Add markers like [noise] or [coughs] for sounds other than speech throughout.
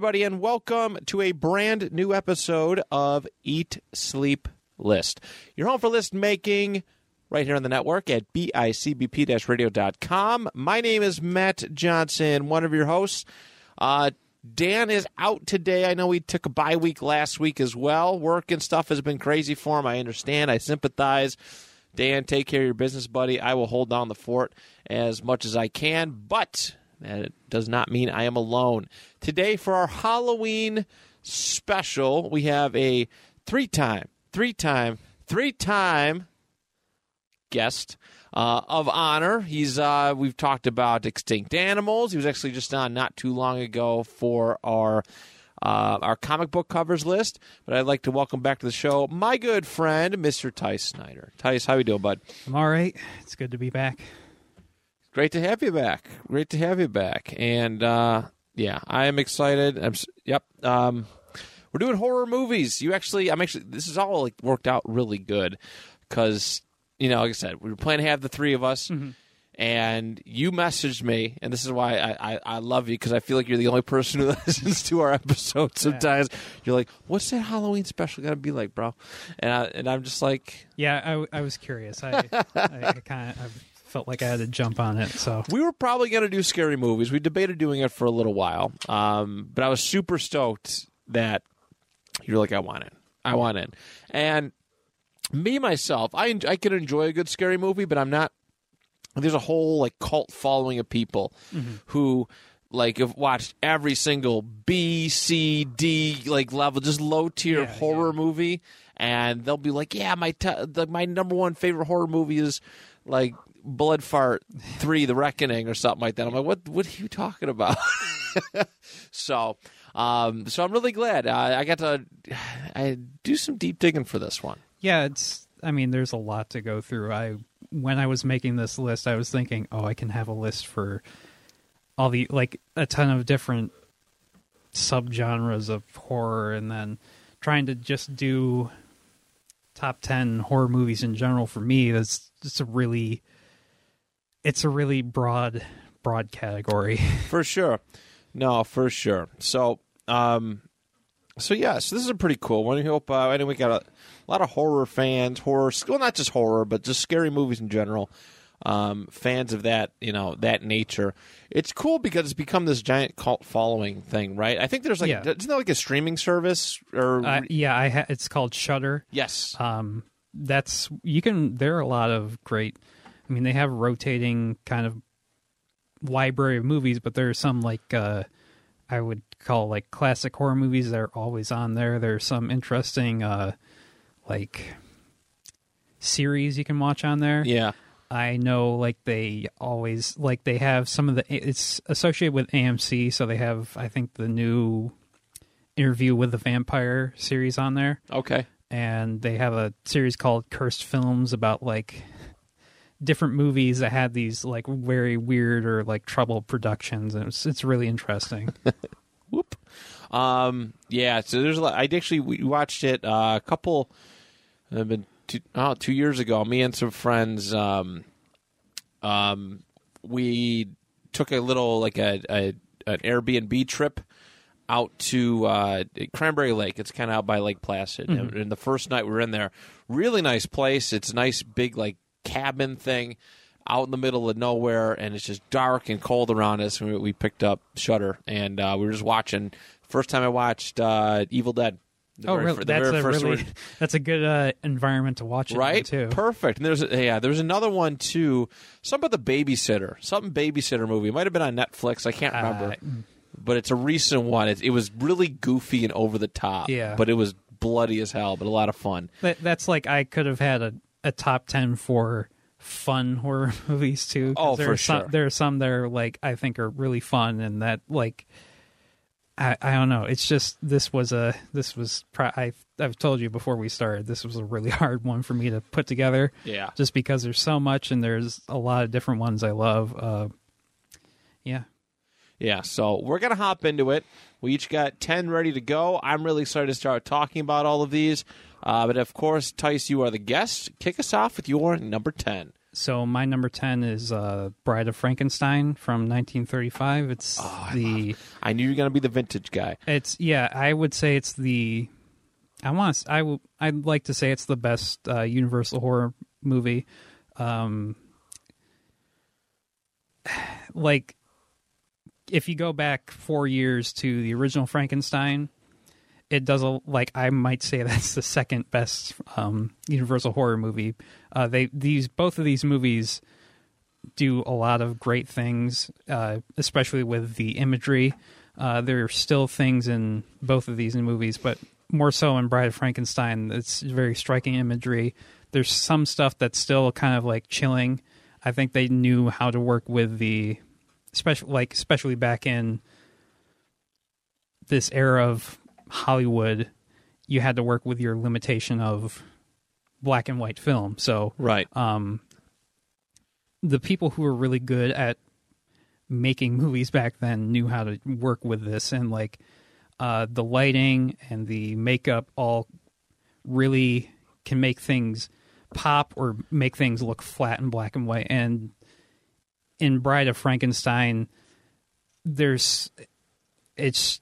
Everybody, and welcome to a brand new episode of Eat Sleep List. Your home for list making right here on the network at bicbp radio.com. My name is Matt Johnson, one of your hosts. Uh, Dan is out today. I know he took a bye week last week as well. Work and stuff has been crazy for him. I understand. I sympathize. Dan, take care of your business, buddy. I will hold down the fort as much as I can, but that does not mean I am alone. Today, for our Halloween special, we have a three time, three time, three time guest uh, of honor. He's uh, we've talked about extinct animals. He was actually just on not too long ago for our uh, our comic book covers list. But I'd like to welcome back to the show my good friend, Mr. Tice Snyder. Tice, how you doing, bud? I'm all right. It's good to be back. Great to have you back. Great to have you back. And uh, yeah, I am excited. I'm yep. Um, we're doing horror movies. You actually, I'm actually. This is all like worked out really good because you know, like I said, we were planning to have the three of us. And you messaged me, and this is why I, I, I love you because I feel like you're the only person who [laughs] listens to our episodes. Sometimes you're like, "What's that Halloween special gonna be like, bro?" And I, and I'm just like, Yeah, I, I was curious. I, I, kind of felt like I had to jump on it. So We were probably going to do scary movies. We debated doing it for a little while, um, but I was super stoked that you're like, I want it. I want it. And me myself, I I can enjoy a good scary movie, but I'm not. There's a whole like cult following of people who like have watched every single B, C, D like level, just low tier Yeah, horror movie, and they'll be like, "Yeah, my t- the, my number one favorite horror movie is like Blood Fart Three: The Reckoning or something like that." I'm like, "What? What are you talking about?" [laughs] so, um, so I'm really glad I, I got to I do some deep digging for this one. yeah, it's. I mean, there's a lot to go through. I when I was making this list, I was thinking, oh, I can have a list for all the like a ton of different subgenres of horror, and then trying to just do top 10 horror movies in general for me that's just a really it's a really broad broad category [laughs] For sure. No, for sure. So, um, so yeah, so this is a pretty cool one. We hope, uh, we got a, a lot of horror fans, horror, well, not just horror, but just scary movies in general. Um, fans of that, you know, that nature. It's cool because it's become this giant cult following thing, right? I think there's like, Yeah. isn't there like a streaming service or? uh, yeah i ha- it's called Shudder yes. um that's you can there are a lot of great i mean they have rotating kind of library of movies but there are some like uh i would call like classic horror movies that are always on there there's some interesting uh like series you can watch on there yeah. I know like they always like they have some of the it's associated with AMC so they have I think the new interview with the vampire series on there Okay. and they have a series called Cursed Films about like different movies that had these like very weird or like troubled productions and it's it's really interesting. [laughs] Whoop. Um, yeah, so there's a lot. I actually we watched it uh, a couple. I've been two, oh, two years ago. Me and some friends. Um, um, we took a little like a, a an Airbnb trip out to uh, Cranberry Lake. It's kind of out by Lake Placid. And, and the first night we were in there, really nice place. It's nice big like cabin thing out in the middle of nowhere, and it's just dark and cold around us. And we, we picked up Shudder, and uh, we were just watching. First time I watched uh, Evil Dead. The oh, very really? the That's very a first really one. [laughs] that's a good uh, environment to watch it right too. perfect and there's a, yeah there's another one too something about the babysitter something babysitter movie it might have been on netflix i can't remember Uh, but it's a recent one it, it was really goofy and over the top Yeah. but it was bloody as hell but a lot of fun That, that's like I could have had a, a top ten for fun [laughs] horror movies too. Oh, there for are some, sure. There are some that are like I think are really fun, and that like I I don't know. It's just this was a this was pro- I I've told you before we started. This was a really [laughs] hard one for me to put together, Yeah. just because there's so much and there's a lot of different ones I love. Uh, yeah. Yeah, so we're going to hop into it. We each got 10 ready to go. I'm really excited to start talking about all of these. Uh, but of course, Tice, you are the guest. Kick us off with your number 10. So my number ten is uh, Bride of Frankenstein from 1935. It's Oh, I the I knew you were going to be the vintage guy. It's yeah, I would say it's the. I want. I will. I'd like to say it's the best uh, Universal horror movie. Um, [sighs] like, if you go back four years to the original Frankenstein, it does a like I might say [laughs] that's the second best um, Universal horror movie. Uh, they these both of these movies do a lot of great things, uh, especially with the imagery. Uh, there are still things in both of these movies, but more so in Bride of Frankenstein. It's very striking imagery. There's some stuff that's still kind of like chilling. I think they knew how to work with the, especially like especially back in this era of Hollywood, you had to work with your limitation of black and white film. So Right. um, the people who were really good at making movies back then knew how to work with this and like uh, the lighting and the makeup all really can make things pop or make things look flat and black and white and in bride of frankenstein there's it's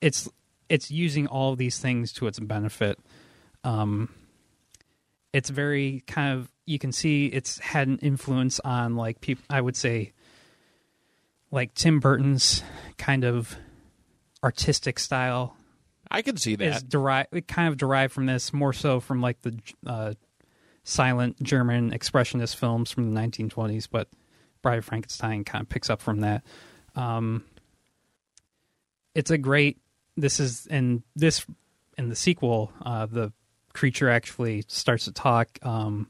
it's it's using all of these things to its benefit um it's very kind of you can see it's had an influence on like people i would say like tim burton's kind of artistic style I can see that. is derived it kind of derived from this more so from like the uh, silent german expressionist films from the 1920s but bride of frankenstein kind of picks up from that um it's a great this is in this in the sequel uh the creature actually starts to talk um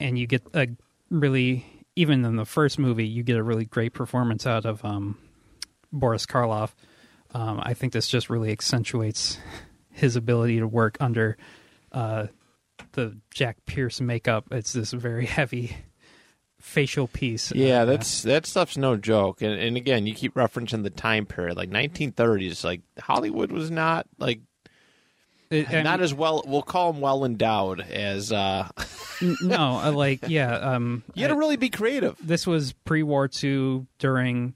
and you get a really even in the first movie you get a really great performance out of um boris karloff um, I think this just really accentuates his ability to work under uh, the Jack Pierce makeup. It's this very [laughs] heavy facial piece. yeah, Uh, that's that stuff's no joke. And, and again, you keep referencing the time period, like 1930s. Like Hollywood was not like it- not mean, as well. We'll call them well endowed as. uh no, uh, like yeah. Um, You had to really be creative. this was pre-war two during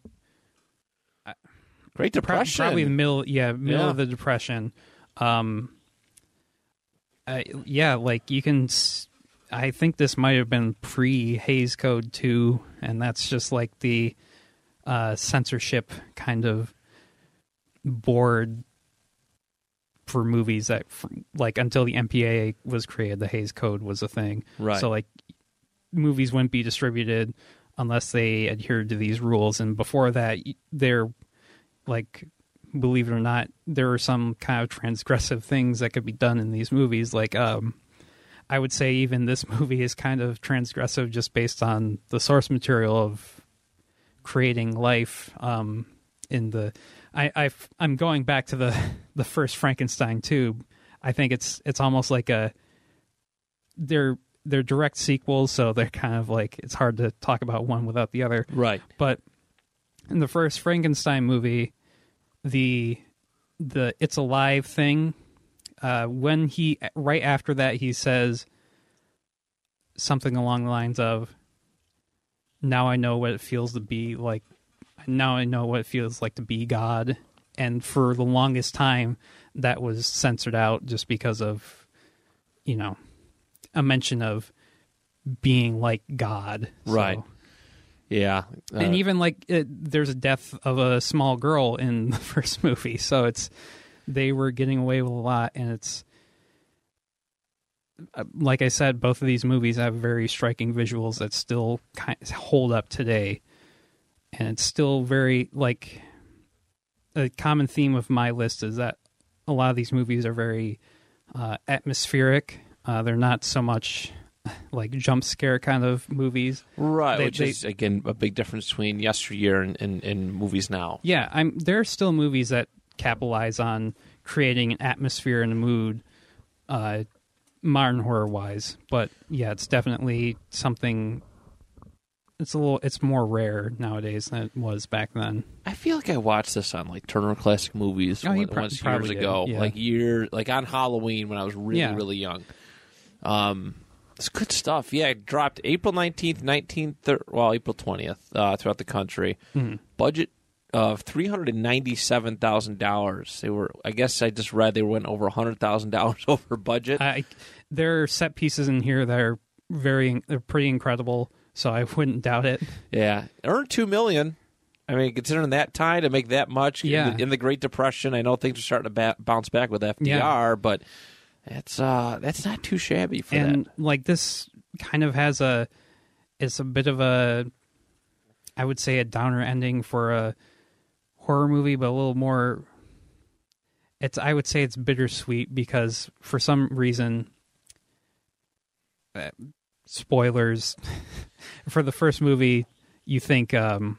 Great depression. Probably the middle, yeah, middle Yeah. of the depression. Um, I, yeah, like you can. s- I think this might have been pre Hays Code two, and that's just like the uh, censorship kind of board for movies that, f- like, until the MPAA was created, the Hays Code was a thing. Right. So, like, movies wouldn't be distributed unless they adhered to these rules, and before that, they're like believe it or not there are some kind of transgressive things that could be done in these movies like um i would say even this [laughs] movie is kind of transgressive just based on the source material of creating life um in the i i i'm going back to the [laughs] the first frankenstein too i think it's it's almost like a they're they're direct sequels so they're kind of like it's hard to talk about one without the other right. but in the first Frankenstein movie, the the it's alive thing, uh, when he right after that he says something along the lines of, "Now I know what it feels to be like. Now I know what it feels like to be God." And for the longest time, that was censored out just because of, you know, a mention of being like God. So- Right. Yeah. and Uh, even like it, there's a death of a small girl in [laughs] the first movie so it's they were getting away with a lot and it's uh, like i said both of these movies have very striking visuals that still kind of hold up today and it's still very like a common theme of my list is that a lot of these movies are very uh, atmospheric uh, they're not so much [laughs] like jump scare kind of movies. Right, They- which they- is again a big difference between yesteryear and, and, and movies now. Yeah, I'm. There are still movies that capitalize on creating an atmosphere and a mood, uh, modern horror wise. But yeah, it's definitely something. It's a little. It's more rare nowadays than it was back then. I feel like I watched this on like Turner Classic Movies Oh, one- pro- once years did, ago, yeah. like year, like on Halloween when I was really Yeah. really young. Um, it's good stuff. Yeah, it dropped April nineteenth, nineteen thir- well April twentieth uh, throughout the country. Mm-hmm. Budget of three hundred and ninety seven thousand dollars. They were, I guess, I just read they went over hundred thousand dollars [laughs] over budget. I there are set pieces in here that are very. They're pretty incredible. So I wouldn't doubt it. Yeah, earned two million. I mean, considering that time to make that much in Yeah. the, in the Great Depression, I know things are starting to ba- bounce back with FDR, Yeah. but that's uh that's not too shabby for and that. like this kind of has a it's a bit of a i would say a downer ending for a horror movie but a little more it's i would say it's bittersweet because for some reason uh, spoilers [laughs] for the first movie you think um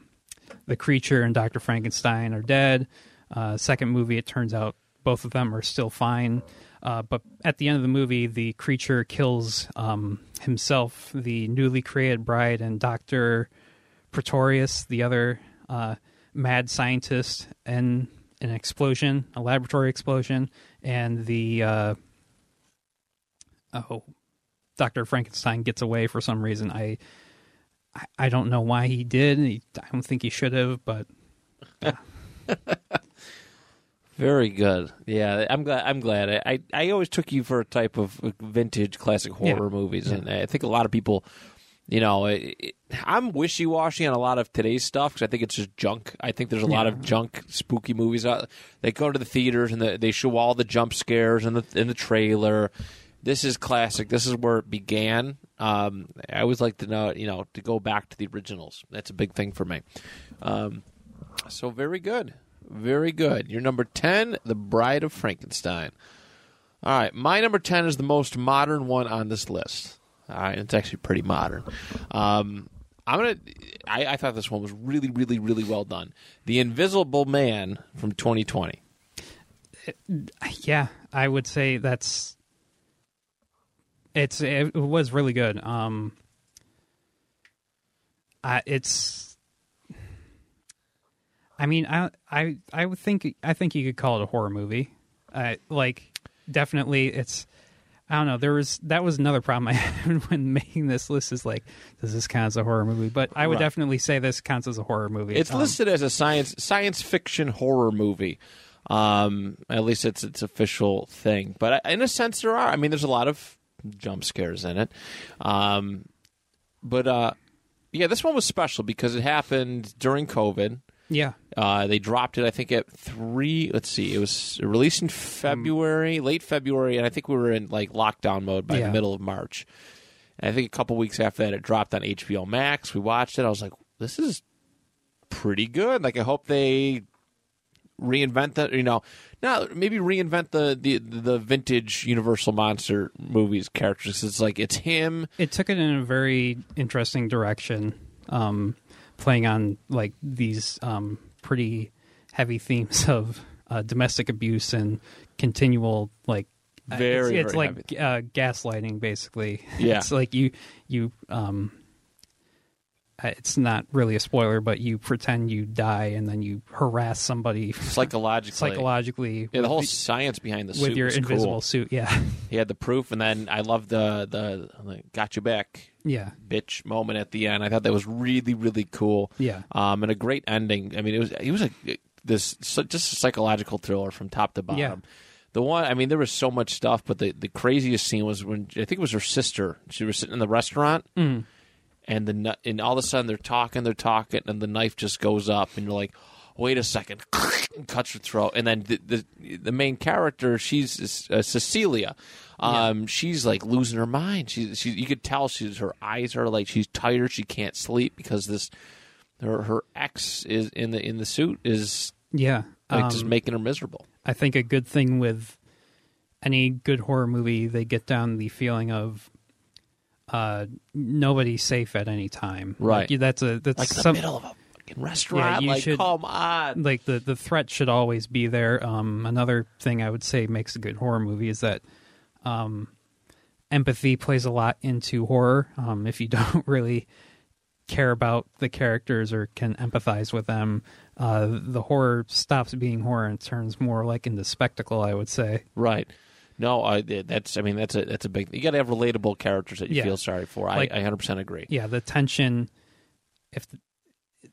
the creature and dr frankenstein are dead. Uh second movie it turns out both of them are still fine. Uh, but at the end of the movie, the creature kills um, himself, the newly created bride, and Doctor Pretorius, the other uh, mad scientist, and an explosion, a laboratory explosion, and the uh, oh, Doctor Frankenstein gets away for some reason. I I, don't know why he did. He, I don't think he should have, but [laughs] Very good. Yeah, I'm glad. I'm glad. I, I, I always took you for a type of vintage classic horror Yeah. movies, Yeah. and I think a lot of people, you know, it, it- I'm wishy washy on a lot of today's stuff because I think it's just junk. I think there's a lot of junk spooky movies out. They go to the theaters and the, they show all the jump scares in the in the trailer. This is classic. This is where it began. Um, I always like to know, you know, to go back to the originals. That's a big thing for me. Um, so very good. Very good. Your number 10, The Bride of Frankenstein. All right. My number 10 is the most modern one on this list. Right. It's actually pretty modern. Um, I'm going to, I thought this one was really, really, really well done. The Invisible Man from 2020. yeah, I would say that's it's it was really good. Um, I it's. I mean, I I I would think I think you could call it a horror movie. Uh, like definitely, it's. I don't know. There was that was another problem I [laughs] had when making this list. Is like, does this count as a horror movie? But I would Right. definitely say this counts as a horror movie. It's Um, listed as a science science fiction horror movie. Um, at least it's its official thing. But in a sense, there are. I mean, there's a lot of jump scares in it. Um, but uh, yeah, this one was special because it happened during COVID. Yeah, Uh, they dropped it, I think, at three. Let's see, it was released in February, late February, and I think we were in like lockdown mode by Yeah. the middle of March. And I think a couple weeks after that, it dropped on HBO Max. We watched it. I was like, this is pretty good. Like, I hope they reinvent the, you know, not maybe reinvent the the the vintage Universal monster movies characters. It's like it's him. it took it in a very interesting direction, um, playing on like these um, pretty heavy themes [laughs] of uh, domestic abuse and continual like Very, it's, it's very like uh, gaslighting basically. [laughs] Yeah. it's like you you um, it's not really a spoiler, but you pretend you die and then you harass somebody Psychologically, psychologically yeah, the with whole the- science behind the with suit your was invisible cool. suit. Yeah, [laughs] He had the proof, and then I love the the, the got you back yeah, bitch moment at the end. I thought that was really really cool. yeah. Um, and a great ending. I mean, it was it was a this just a psychological thriller from top to bottom. Yeah. The one, I mean, there was so much stuff, but the, the craziest scene was when I think it was her sister. She was sitting in the restaurant, Mm. And the and all of a sudden they're talking, they're talking, and the knife just goes up, and you're like, wait a second, [laughs] and cuts her throat, and then the the, the main character, she's uh, Cecilia. Um, she's like losing her mind. She, she, you could tell she's her eyes are like she's tired. She can't sleep because this her her ex is in the in the suit is Yeah, like just Um, making her miserable. I think a good thing with any good horror movie, they get down the feeling of uh, nobody's safe at any time. Right. Like, that's a that's like the some, middle of a fucking restaurant. you like, should- come on. like the the threat should always be there. Um, another thing I would say makes a good horror movie is that um, empathy plays a lot into horror. Um, if you [laughs] don't really care about the characters or can empathize with them, uh, the horror stops being horror and turns more like into spectacle. I would say. Right. No, I, that's. I mean, that's a that's a big. You got to have relatable characters that you Yeah. feel sorry for. Like- I, I 100% agree. Yeah, the tension. If the,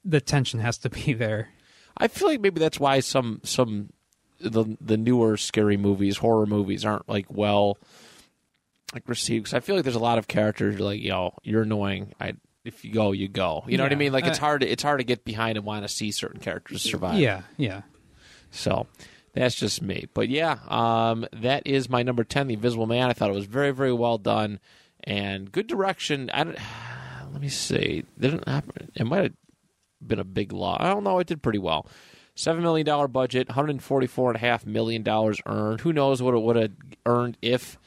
the tension has to be [laughs] there. I feel like maybe that's why some some the the newer scary movies, horror movies, aren't like well like received. Because I feel like there's a lot of characters you're like, yo, you're annoying. I if you go, you go. You know what I mean? Like it's Uh, hard. To, it's hard to get behind and want to see certain characters survive. Yeah, yeah. So that's just me. But yeah, um, that is my number ten, The Invisible Man. I thought it was very, very well done and good direction. I don't. [sighs] Let me see. It might have been a big law. I don't know. It did pretty well. Seven million dollar budget, hundred forty four and a half million dollars earned. Who knows what it would have earned if,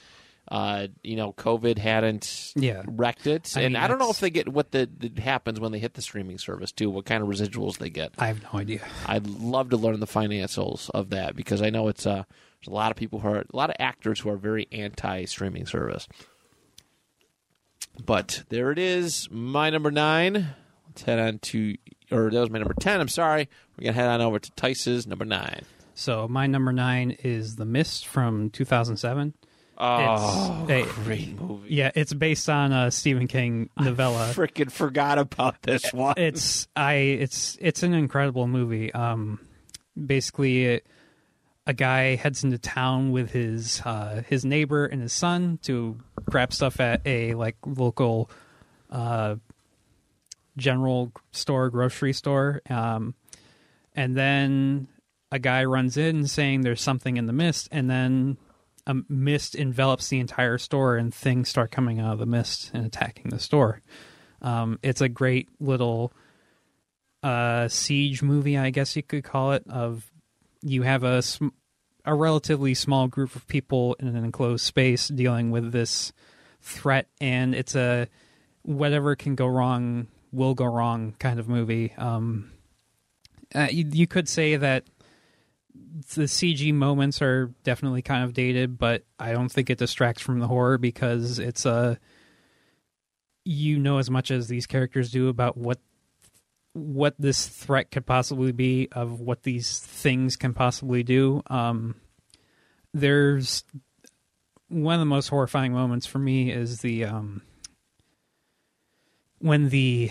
uh, you know, COVID hadn't Yeah. wrecked it. I and mean, I don't know if they get what the, that happens when they hit the streaming service too. What kind of residuals they get. I have no idea. I'd love to learn the financials of that because I know it's uh, there's a lot of people who are a lot of actors who are very anti streaming service. But there it is, my number nine. Let's head on to, or that was my number ten. I'm sorry. We're gonna head on over to Tice's number nine. So my number nine is The Mist from 2007. Oh, It's a- great movie! Yeah, it's based on a Stephen King novella. Freaking forgot about this one. it's I it's it's an incredible movie. Um, basically, a guy heads into town with his uh, his neighbor and his son to grab stuff at a like local uh, general store, grocery store, um, and then a guy runs in saying there's something in the mist, and then a mist envelops the entire store, and things start coming out of the mist and attacking the store. Um, it's a great little uh, siege movie, I guess you could call it. Of you have a sm- a relatively small group of people in an enclosed space dealing with this threat, and it's a whatever can go wrong will go wrong kind of movie. Um, uh, you, you could say that the CG moments are definitely kind of dated, but I don't think it distracts from the horror because it's a you know as much as these characters do about what what this threat could possibly be of what these things can possibly do. Um, there's one of the most horrifying moments for me is the um, when the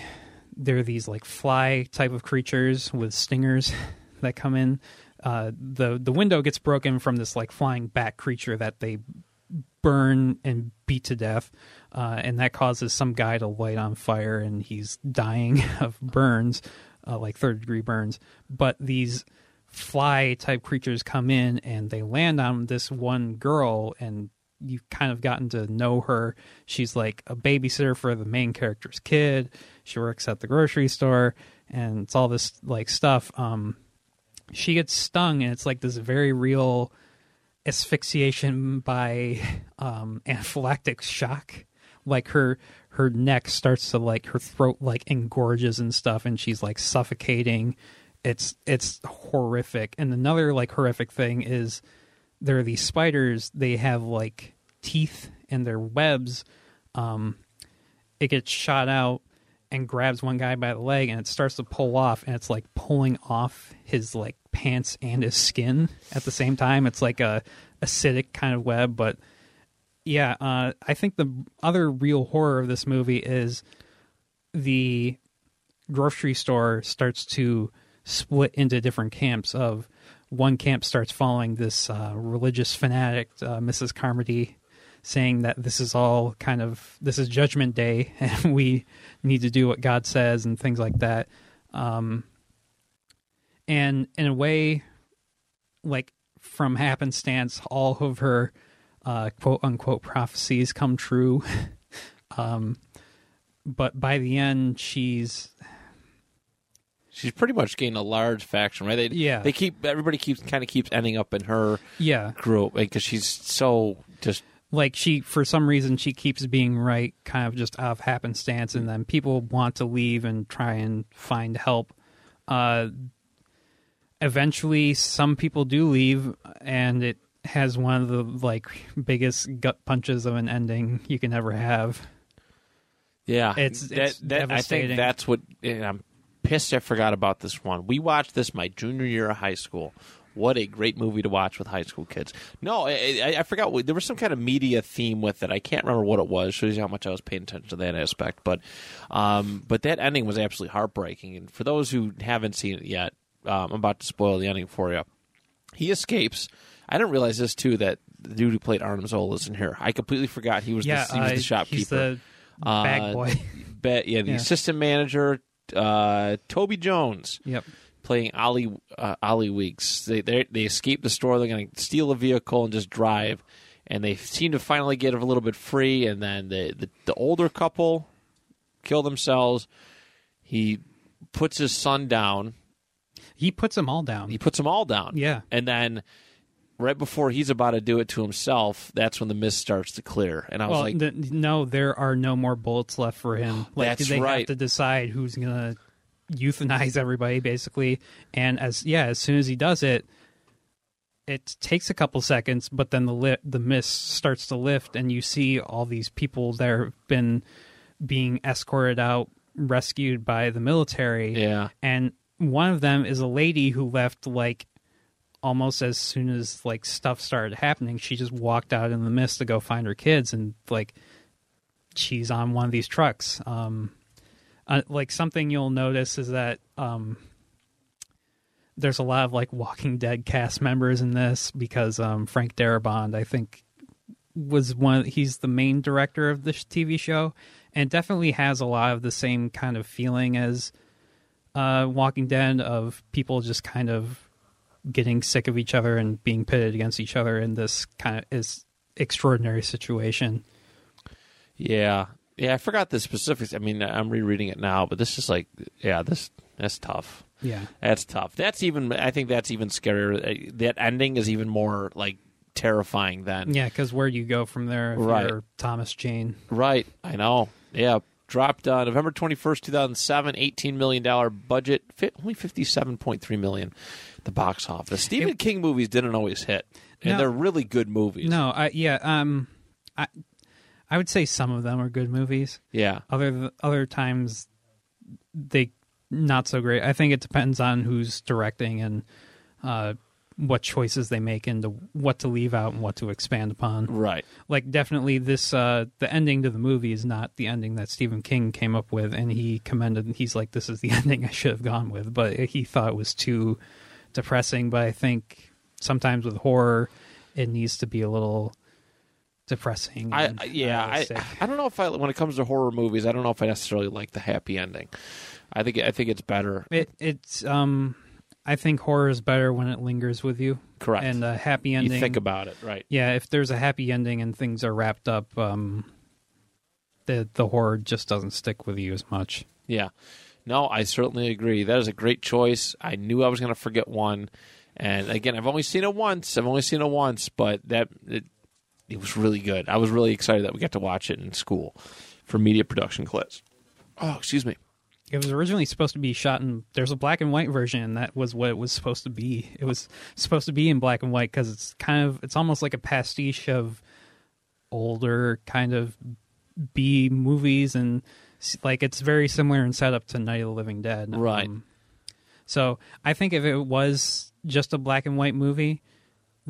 there are these like fly type of creatures with stingers [laughs] that come in. Uh, the the window gets broken from this like flying bat creature that they burn and beat to death, uh, and that causes some guy to light on fire, and he's dying [laughs] of burns, uh, like third degree burns. But these fly type creatures come in and they land on this one girl, and you've kind of gotten to know her. She's like a babysitter for the main character's kid. She works at the grocery store, and it's all this like stuff. Um, she gets stung, and it's like this very real asphyxiation by um, anaphylactic shock. Like her her neck starts to like her throat like engorges and stuff, and she's like suffocating. It's it's horrific. And another like horrific thing is there are these spiders. They have like teeth in their webs. Um, it gets shot out and grabs one guy by the leg, and it starts to pull off, and it's like pulling off his like pants and his skin at the same time. It's like a acidic kind of web, but yeah, uh, I think the other real horror of this movie is the grocery store starts to split into different camps. Of one camp starts following this uh, religious fanatic, uh, Mrs. Carmody, saying that this is all kind of this is Judgment Day [laughs] and we need to do what God says and things like that. Um, and in a way, like from happenstance, all of her uh, quote unquote prophecies come true. [laughs] um, but by the end, she's She's pretty much gained a large faction, right? They, Yeah. They keep everybody keeps kind of keeps ending up in her yeah, group because she's so just like she for some reason she keeps being right kind of just out of happenstance and then people want to leave and try and find help uh eventually some people do leave and it has one of the like biggest gut punches of an ending you can ever have Yeah, It's- that, it's that, I think that's what. And I'm pissed. I forgot about this one. We watched this my junior year of high school. What a great movie to watch with high school kids. No, I, I, forgot. There was some kind of media theme with it. I can't remember what it was. Shows you how much I was paying attention to that aspect. But, um, but that ending was absolutely heartbreaking. And for those who haven't seen it yet, um, I'm about to spoil the ending for you. He escapes. I didn't realize this too that the dude who played Arnim Zola is in here. I completely forgot he was yeah the, he was uh, the shopkeeper. he's the bag Uh, boy [laughs] Bet yeah, the Yeah. assistant manager, uh, Toby Jones, yep playing Ollie uh, Ollie Weeks. They they they escape the store. They're going to steal a vehicle and just drive, and they seem to finally get a little bit free. And then the the, the older couple kill themselves. He puts his son down. he puts them all down He puts them all down. yeah And then right before he's about to do it to himself, that's when the mist starts to clear. And I was well, like, th- no, there are no more bullets left for him. Like That's they right. have to decide who's gonna euthanize everybody, basically. And as yeah, as soon as he does it, it takes a couple seconds, but then the li- the mist starts to lift, and you see all these people that have been being escorted out, rescued by the military. yeah. and one of them is a lady who left like almost as soon as like stuff started happening she just walked out in the mist to go find her kids and like she's on one of these trucks um uh, like something you'll notice is that um there's a lot of like walking dead cast members in this because um frank darabont i think was one he's the main director of this tv show and definitely has a lot of the same kind of feeling as uh, Walking Dead of people just kind of getting sick of each other and being pitted against each other in this kind of is extraordinary situation. Yeah, yeah. I forgot the specifics. I mean, I'm rereading it now, but this is like, yeah, this that's tough. Yeah, That's tough. That's even. I think that's even scarier. Uh, That ending is even more like terrifying than. yeah, because where do you go from there if Right. you're Thomas Jane? Right. I know. Yeah. Dropped uh, November 21st, 2007, $18 million budget, fi- only 57.3 million the box office. The Stephen It- King movies didn't always hit, and No. they're really good movies. No, I yeah, um, I I would say some of them are good movies. Yeah. Other other times they not so great. I think it depends on who's directing and uh, what choices they make into what to leave out and what to expand upon. Right. like definitely this uh the ending to the movie is not the ending that Stephen King came up with and he commended he's like this is the [laughs] ending I should have gone with but he thought it was too depressing but I think sometimes with horror it needs to be a little depressing I and, yeah, I. I don't know if I when it comes to horror movies, I don't know if I necessarily like the happy ending. I think I think it's better. it it's um I think horror is better when it lingers with you Correct. and a happy you ending think about it, right? yeah if there's a happy ending and things are wrapped up um the the horror just doesn't stick with you as much Yeah. No, I certainly agree. That is a great choice. I knew I was going to forget one, and again, I've only seen it once. I've only seen it once, but that it, it was really good. I was really excited that we got to watch it in school for media production class. Oh, excuse me. It was originally supposed to be shot in. There's a black and white version, and that was what it was supposed to be. It was supposed to be in black and white because it's kind of, it's almost like a pastiche of older kind of B movies, and like it's very similar in setup to Night of the Living Dead. Right. Um, so I think if it was just a black and white movie,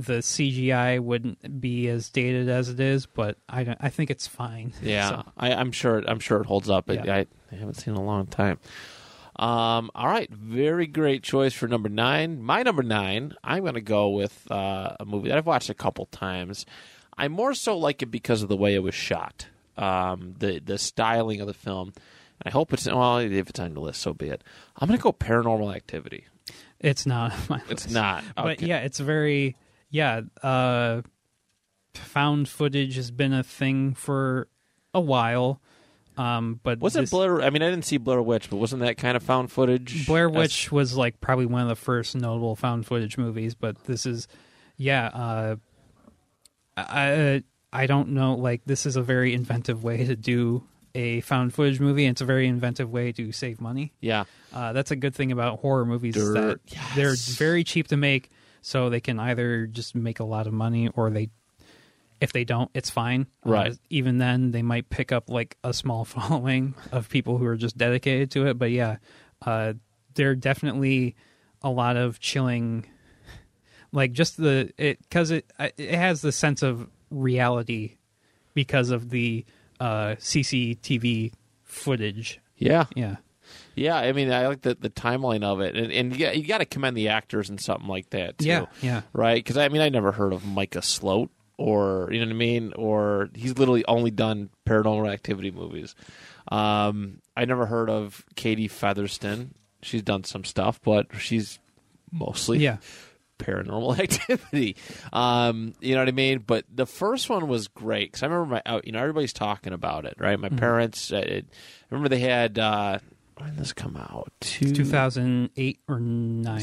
the CGI wouldn't be as dated as it is. But I don't, I think it's fine. [laughs] Yeah, So- I, I'm sure. I'm sure it holds up. It- Yeah. I, I haven't seen it in a long time. Um, all right, very great choice for number nine. My number nine, I'm going to go with uh, a movie that I've watched a couple times. I more so like it because of the way it was shot, um, the the styling of the film. And I hope it's well. If it's on the list, so be it. I'm going to go Paranormal Activity. It's not. It's not, But yeah, it's very yeah. Uh, found footage has been a thing for a while. Um, but Wasn't this- Blair? I mean, I didn't see Blair Witch, but wasn't that kind of found footage? Blair As- Witch was like probably one of the first notable found footage movies, but this is, yeah, uh, I I don't know. Like this is a very inventive way to do a found footage movie. And it's a very inventive way to save money. Yeah. Uh, that's a good thing about horror movies is that yes. they're very cheap to make, so they can either just make a lot of money or they, if they don't, it's fine. Right. Uh, even then, they might pick up like a small [laughs] following of people who are just dedicated to it. But yeah, uh, there are definitely a lot of chilling, like just the it because it it has the sense of reality because of the uh, CCTV footage. Yeah. Yeah. Yeah. I mean, I like the, the timeline of it. And, and you, got- you got to commend the actors and something like that, too. Yeah, yeah. Right? Because, I mean, I never heard of Micah Sloat or, you know what I mean? Or he's literally only done paranormal activity movies. Um, I never heard of Katie Featherston. She's done some stuff, but she's mostly Yeah. paranormal [laughs] activity. Um, you know what I mean? But the first one was great because I remember my, uh, you know, everybody's talking about it, right? My parents, uh, it, I remember they had, uh, when did this come out? Two, 2008 or 9.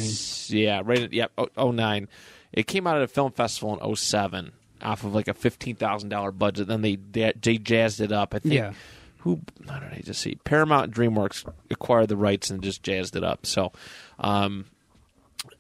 Yeah, right. At, yep, oh, oh, 09. It came out at a film festival in 07 off of like a $15,000 budget. Then they, they they jazzed it up. I think. Yeah. Who, I don't know, I just see. Paramount and DreamWorks acquired the rights and just jazzed it up. So, um,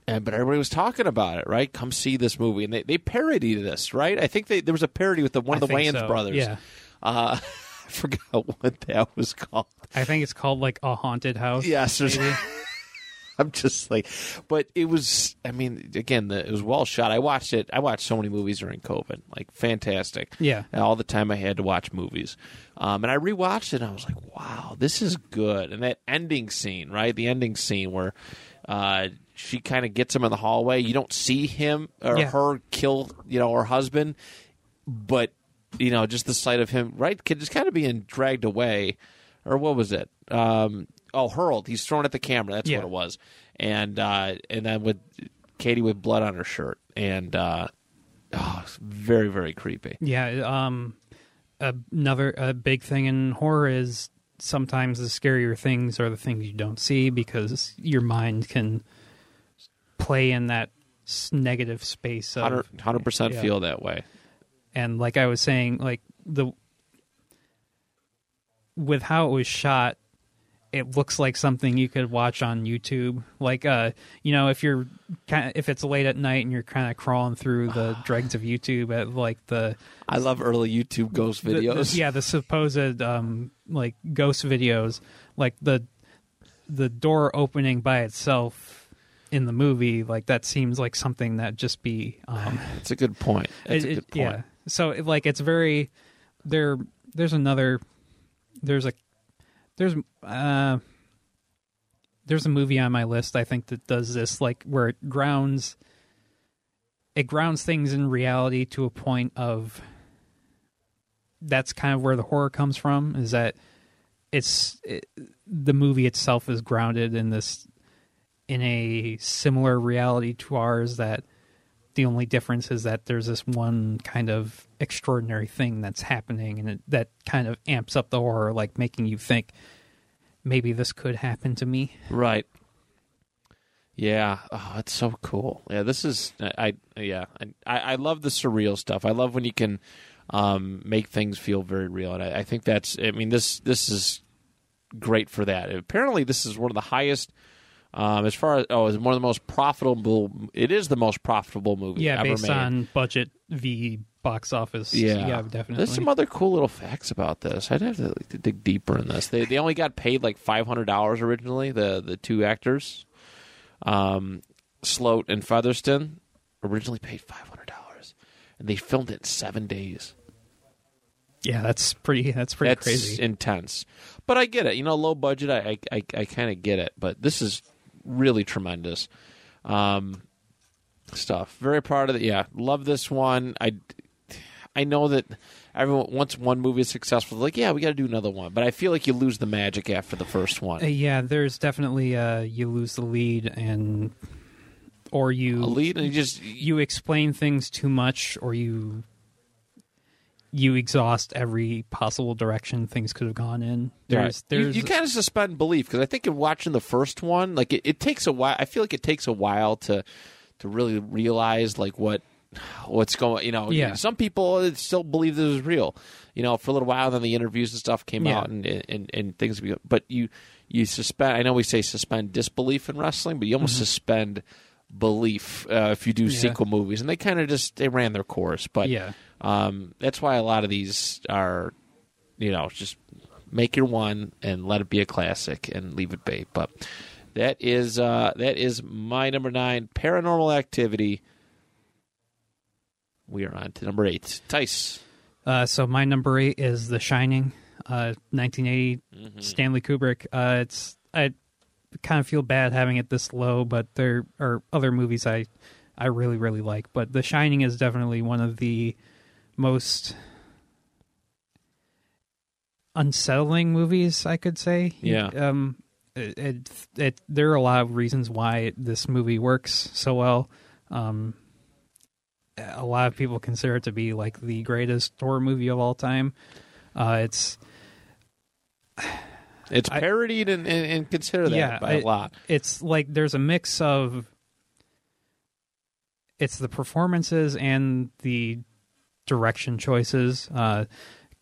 and, but everybody was talking about it, right? Come see this movie, and they, they parodied this, right? I think they, there was a parody with the one I of the Wayans so, brothers. Yeah. uh, [laughs] I [laughs] forgot what that was called. I think it's called like a haunted house. Yes, maybe. [laughs] I'm just like, but it was. I mean, again, the, it was well shot. I watched it. I watched so many movies during COVID, like fantastic. Yeah. And all the time I had to watch movies, um, and I rewatched it. and I was like, wow, this is good. And that ending scene, right? The ending scene where uh, she kind of gets him in the hallway. You don't see him or Yeah. her kill, you know, her husband, but you know, just the sight of him, right? Just kind of being dragged away, or what was it? Um, oh, hurled. He's thrown at the camera. That's Yeah. what it was. And uh, and then with Katie with blood on her shirt, and uh, oh, it's very very creepy. Yeah. Um, another a big thing in horror is sometimes the scarier things are the things you don't see because your mind can play in that negative space Hundred percent yeah. feel that way. And like I was saying, like the with how it was shot, it looks like something you could watch on YouTube. Like, uh, you know, if you're kind of, if it's late at night and you're kind of crawling through the [sighs] dregs of YouTube at like the, I love early YouTube ghost the- the- videos. yeah, the supposed um like ghost videos, like the the door opening by itself in the movie, like that seems like something that just be um [sighs] it's a good point. It's a good point. Yeah. So it, like it's very there. There's another. There's a. There's uh. There's a movie on my list I think that does this like where it grounds. It grounds things in reality to a point of. That's kind of where the horror comes from. Is that it's it, the movie itself is grounded in this in a similar reality to ours that the only difference is that there's this one kind of extraordinary thing that's happening and it, that kind of amps up the horror like making you think maybe this could happen to me Right. Yeah. Oh, it's so cool. Yeah, this is I, I yeah. I I love the surreal stuff. I love when you can um make things feel very real. And I, I think that's I mean this this is great for that. Apparently this is one of the highest um as far as oh, it's one of the most profitable it is the most profitable movie yeah ever based made. on budget v box office Yeah, yeah definitely There's some other cool little facts about this. I'd have to, like, to dig deeper in this. They they only got paid like five hundred dollars originally. The the two actors, um, Sloat and Featherston, originally paid five hundred dollars, and they filmed it in seven days. yeah that's pretty that's pretty That's crazy intense. But I get it. You know, low budget. I I I, I kind of get it. But this is really tremendous. Um, stuff. Very proud of it. Yeah, love this one. I I know that everyone once one movie is successful, they're like yeah, we got to do another one. But I feel like you lose the magic after the first one. Uh, yeah there's definitely uh you lose the lead and or you A lead and you just you explain things too much or you you exhaust every possible direction things could have gone in there's Right. there's you, you kind of suspend belief because I think in watching the first one, like it, it takes a while. I feel like it takes a while to to really realize like what what's going. You know, Yeah. some people still believe this is real. You know, for a little while, then the interviews and stuff came Yeah. out, and and and things. But you you suspend. I know we say suspend disbelief in wrestling, but you almost suspend belief uh, if you do Mm-hmm. Yeah. sequel movies, and they kind of just they ran their course. But yeah. Um, that's why a lot of these are, you know, just make your one and let it be a classic and leave it be. But that is uh, that is my number nine, Paranormal Activity. We are on to number eight, Tice. Uh, so my number eight is The Shining, uh, 1980, Stanley Kubrick. Uh, it's I kind of feel bad having it this low, but there are other movies I I really really like. But The Shining is definitely one of the most unsettling movies I could say. Yeah. Um. It, it, it there are a lot of reasons why this movie works so well. Um, a lot of people consider it to be like the greatest horror movie of all time. Uh, it's It's I- parodied and, and, and consider that Yeah, by a I- lot. it's like there's a mix of it's the performances and the direction choices, uh,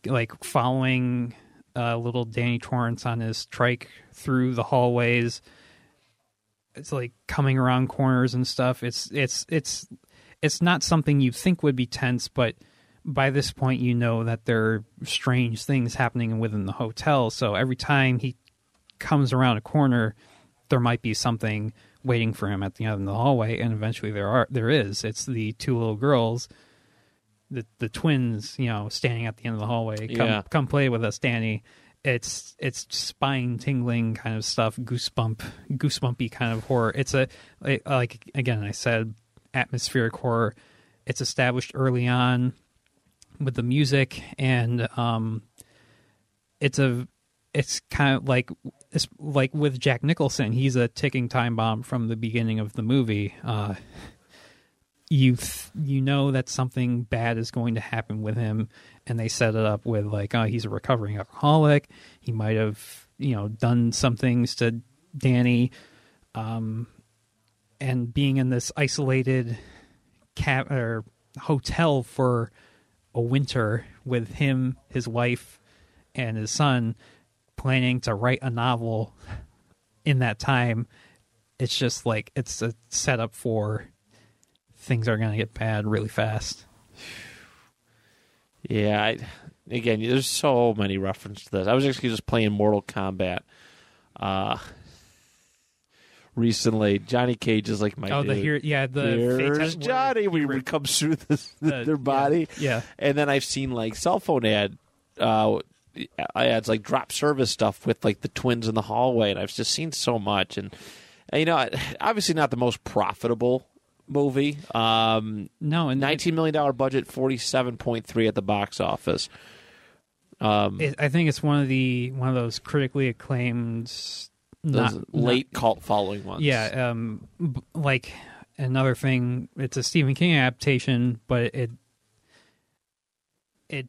like following uh, little Danny Torrance on his trike through the hallways. It's like coming around corners and stuff. It's it's it's it's not something you think would be tense, but by this point you know that there are strange things happening within the hotel. So every time he comes around a corner, there might be something waiting for him at the end of the hallway, and eventually there are there is. It's the two little girls, the the twins, you know, standing at the end of the hallway. Come Yeah. come play with us, Danny. It's it's spine tingling kind of stuff, goosebump goosebumpy kind of horror. It's a like- like again I said, atmospheric horror. It's established early on with the music and um it's a it's kind of like it's like with Jack Nicholson, he's a ticking time bomb from the beginning of the movie. Uh, you th- you know that something bad is going to happen with him, and they set it up with like, oh, he's a recovering alcoholic. He might have you know done some things to Danny, um, and being in this isolated cab or hotel for a winter with him, his wife, and his son planning to write a novel in that time it's just like it's a setup for things are going to get bad really fast Yeah, I, again, there's so many references to this. I was actually just playing Mortal Kombat uh, recently. Johnny Cage is like my oh the dude. here yeah the Here's fata- Johnny when he comes through [laughs] this, the- their body. yeah, And then I've seen like cell phone ad uh, ads, like drop service stuff with like the twins in the hallway, and I've just seen so much. And, and, you know, obviously not the most profitable movie. Um, no and Nineteen million dollar budget, forty seven point three at the box office. Um, it, i think it's one of the one of those critically acclaimed those not, late cult following ones. Yeah, um, like another thing, it's a Stephen King adaptation, but it it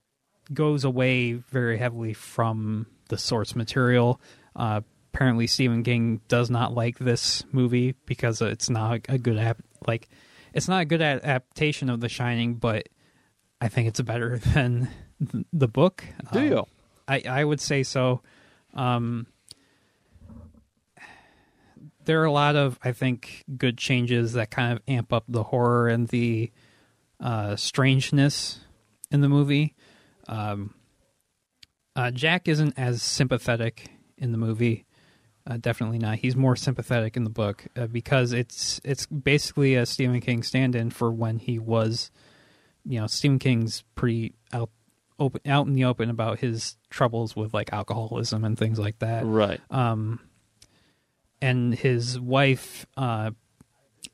goes away very heavily from the source material. Uh, apparently, Stephen King does not like this movie because it's not a good app. Like, it's not a good adaptation of The Shining, but I think it's better [laughs] than the book. Do Um, you? I I would say so. Um, there are a lot of I think good changes that kind of amp up the horror and the uh, strangeness in the movie. Um, uh, Jack isn't as sympathetic in the movie. Uh, definitely not. He's more sympathetic in the book uh, because it's it's basically a Stephen King stand-in for when he was, you know, Stephen King's pretty out open out in the open about his troubles with like alcoholism and things like that Right. um, and his wife uh,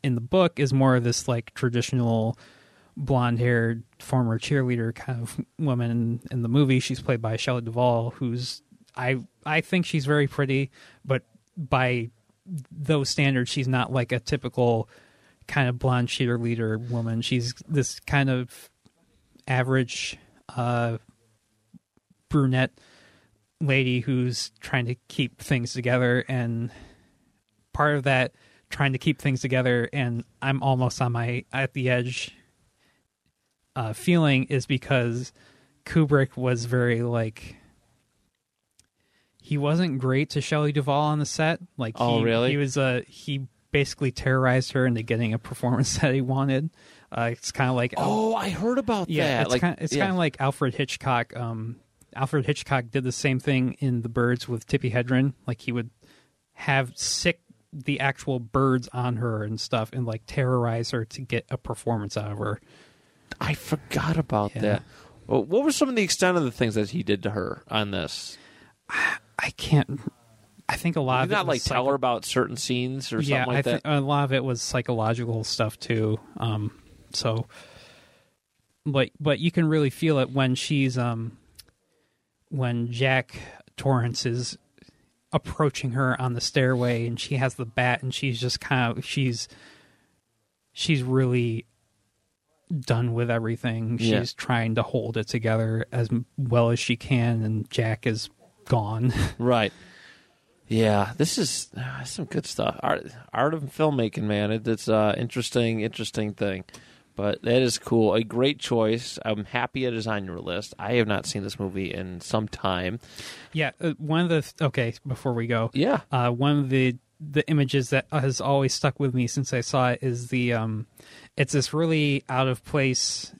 in the book is more of this like traditional blonde-haired former cheerleader kind of woman. In, in the movie, she's played by Shelley Duvall, who's I I think she's very pretty, but by those standards, she's not like a typical kind of blonde cheerleader woman. She's this kind of average uh, brunette lady who's trying to keep things together and part of that trying to keep things together and i'm almost on my at the edge uh, feeling is because Kubrick was very like he wasn't great to Shelley Duvall on the set. Like, Oh, he, really? He was uh, he basically terrorized her into getting a performance [laughs] that he wanted. Uh, it's kind of like Oh, I heard about yeah, that. it's like, kind it's yeah. kind of like Alfred Hitchcock. Um, Alfred Hitchcock did the same thing in The Birds with Tippi Hedren. Like he would have sick the actual birds on her and stuff, and like terrorize her to get a performance out of her. I forgot about Yeah. that. Well, what were some of the extent of the things that he did to her on this? I can't. I think a lot Did of it not was like tell her about certain scenes or something yeah, like I that? a lot of it was psychological stuff too. Um, so, like, but you can really feel it when she's um, when Jack Torrance is approaching her on the stairway, and she has the bat, and she's just kind of she's she's really done with everything. Yeah. She's trying to hold it together as well as she can, and Jack is gone. [laughs] Right. Yeah, this is uh, some good stuff. Art, art of filmmaking, man. It, it's uh, interesting, interesting thing. But that is cool. A great choice. I'm happy it is on your list. I have not seen this movie in some time. yeah, uh, one of the okay before we go. Yeah. uh, one of the the images that has always stuck with me since I saw it is the um, it's this really out of place,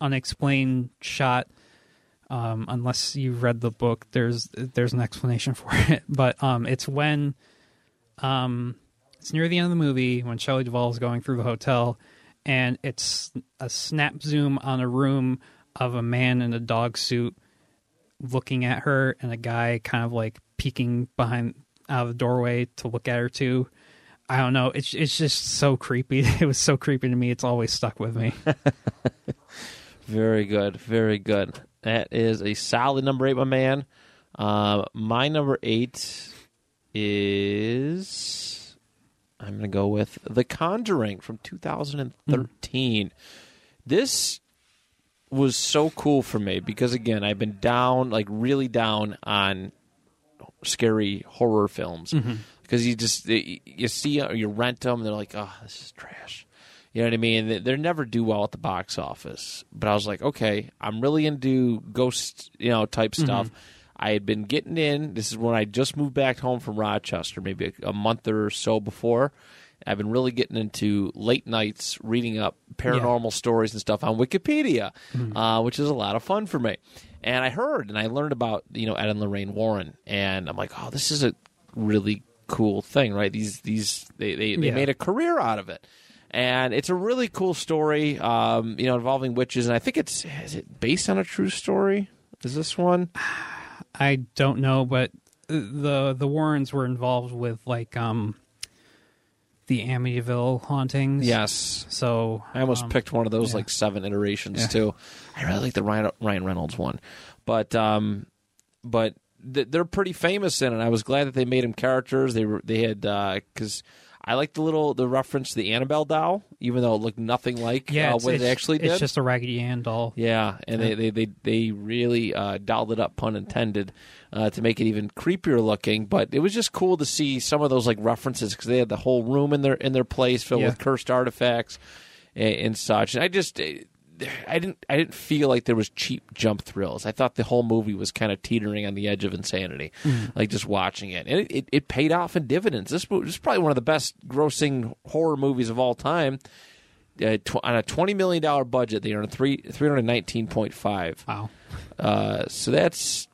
unexplained shot. Um, unless you've read the book, there's there's an explanation [laughs] for it. But um, it's when um, it's near the end of the movie when Shelley Duvall is going through the hotel, and it's a snap zoom on a room of a man in a dog suit looking at her and a guy kind of like peeking behind out of the doorway to look at her too. I don't know. It's it's just so creepy. [laughs] It was so creepy to me. It's always stuck with me. [laughs] Very good. Very good. That is a solid number eight, my man. Uh, my number eight is. I'm going to go with The Conjuring from 2013. This was so cool for me because, again, I've been down, like really down on scary horror films because you just you see or you rent them and they're like oh this is trash you know what i mean? They, never do well at the box office. But i was like okay i'm really into ghost you know type stuff. I had been getting in. This is when i just moved back home from rochester maybe a, a month or so before. I've been really getting into late nights reading up paranormal stories and stuff on Wikipedia, uh, which is a lot of fun for me. And I heard and I learned about you know Ed and Lorraine Warren, and I'm like, oh, this is a really cool thing, right? These these they they, they Yeah. made a career out of it, and it's a really cool story, um, you know, involving witches. And I think it's is it based on a true story? Is this one? [sighs] I don't know, but the the Warrens were involved with like um the Amityville hauntings. Yes. So I almost um, picked one of those yeah. like seven iterations Yeah. too. I really like the Ryan, Ryan Reynolds one, but um, but th- they're pretty famous in it. I was glad that they made him characters. They were they had because I like the little the reference to the Annabelle doll, even though it looked nothing like yeah, uh, what it actually did. It's just a Raggedy Ann doll. Yeah, and Yeah. They, they they they really uh, dialed it up, pun intended, uh, to make it even creepier looking. But it was just cool to see some of those like references because they had the whole room in their in their place filled Yeah. with cursed artifacts and, and such. And I just eh, I didn't I didn't feel like there was cheap jump thrills. I thought the whole movie was kind of teetering on the edge of insanity, like just watching it, and it, it, it paid off in dividends. This movie this is probably one of the best grossing horror movies of all time. Uh, tw- on a twenty million dollar budget, they earned three three hundred nineteen point five. Wow. Uh, so that's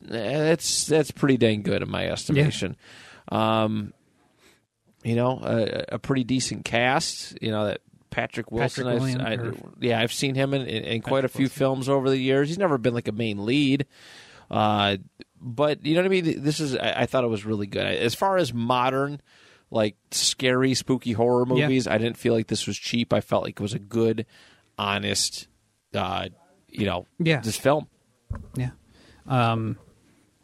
that's that's pretty dang good in my estimation. Um, you know, a, a pretty decent cast. You know that Patrick Wilson. Patrick William, I, yeah, I've seen him in, in, in quite a few Wilson. films over the years. He's never been like a main lead. Uh, but you know what I mean. This is I, I thought it was really good as far as modern. Like scary, spooky horror Yeah. movies, I didn't feel like this was cheap. I felt like it was a good, honest, uh, you know, Yeah. this film. Yeah. Um,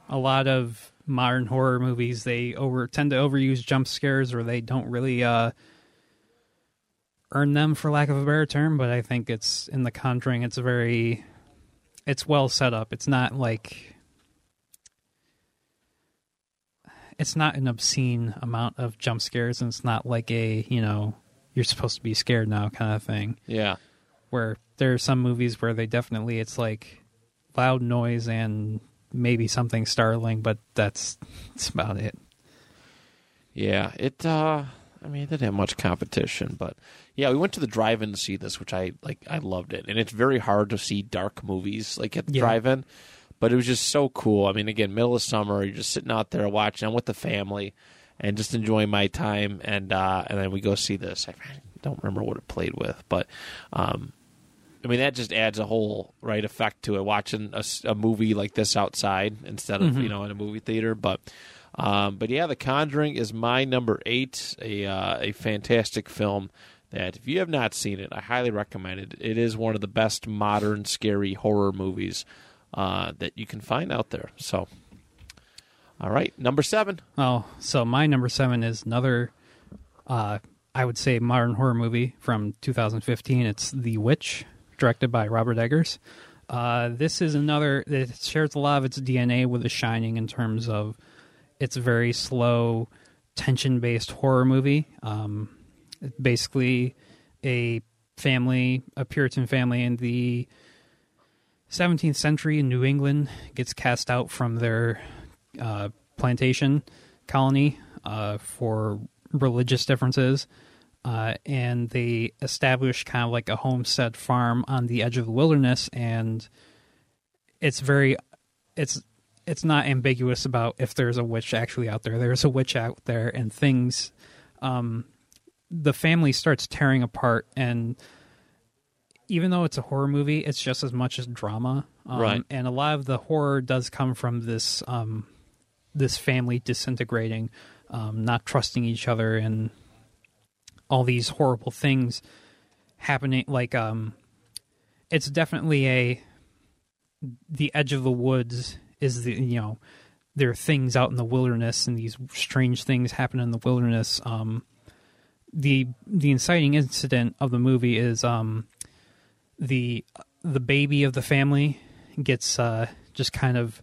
a lot of modern horror movies they over tend to overuse jump scares or they don't really uh earn them for lack of a better term, but I think it's in the conjuring it's very it's well set up. It's not like it's not an obscene amount of jump scares and it's not like a, you know, you're supposed to be scared now kind of thing. Yeah. Where there are some movies where they definitely it's like loud noise and maybe something startling, but that's [laughs] that's about it. Yeah, it. uh I mean, it didn't have much competition, but yeah, we went to the drive-in to see this, which I like. I loved it, and it's very hard to see dark movies like at the Yeah. drive-in, but it was just so cool. I mean, again, middle of summer, you're just sitting out there watching. I'm with the family, and just enjoying my time, and uh and then we go see this. I don't remember what it played with, but um, I mean, that just adds a whole right effect to it. Watching a movie like this outside instead of you know in a movie theater, but um, but yeah, The Conjuring is my number eight. A uh, a fantastic film that if you have not seen it, I highly recommend it. It is one of the best modern scary horror movies uh, that you can find out there. So, all right, number seven. Oh, so my number seven is another, uh, I would say, modern horror movie from 2015. It's The Witch, directed by Robert Eggers. Uh, this is another. that shares a lot of its DNA with The Shining in terms of it's very slow, tension-based horror movie. Um, basically a family, a Puritan family in the 17th century in New England gets cast out from their uh, plantation colony uh, for religious differences. Uh, and they establish kind of like a homestead farm on the edge of the wilderness, and it's very, it's it's not ambiguous about if there's a witch actually out there. There's a witch out there, and things. Um, the family starts tearing apart, and even though it's a horror movie, it's just as much as drama. Um, Right. And a lot of the horror does come from this um, this family disintegrating, um, not trusting each other, and all these horrible things happening. Like, um, it's definitely a the edge of the woods is the you know there are things out in the wilderness and these strange things happen in the wilderness. The the inciting incident of the movie is um, the the baby of the family gets uh, just kind of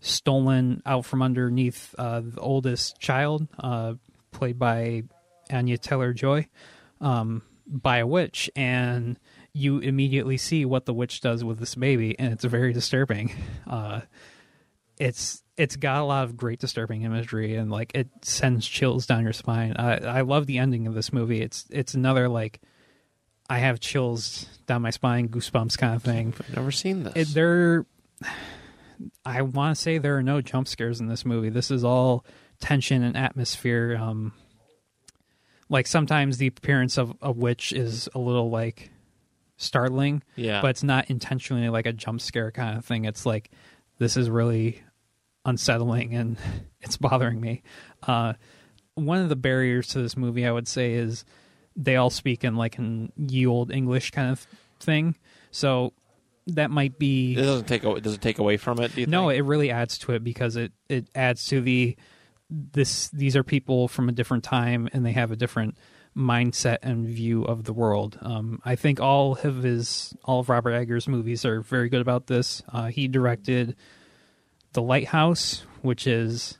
stolen out from underneath uh, the oldest child, uh, played by Anya Taylor Joy, um, by a witch, and you immediately see what the witch does with this baby, and it's very disturbing. It's it's got a lot of great disturbing imagery, and like it sends chills down your spine. I, I love the ending of this movie. It's it's another like I have chills down my spine, goosebumps kind of thing. I've never seen this. It, there, I want to say there are no jump scares in this movie. This is all tension and atmosphere. Um, like sometimes the appearance of a witch is a little like startling, yeah, but it's not intentionally like a jump scare kind of thing. It's like this is really unsettling and [laughs] it's bothering me. Uh, one of the barriers to this movie, I would say, is they all speak in like an ye old English kind of thing. So that might be it doesn't take away. Does it take away from it? Do you no, think? it really adds to it because it it adds to the this these are people from a different time and they have a different mindset and view of the world. Um, I think all of his all of Robert Eggers' movies are very good about this. Uh, he directed The Lighthouse, which is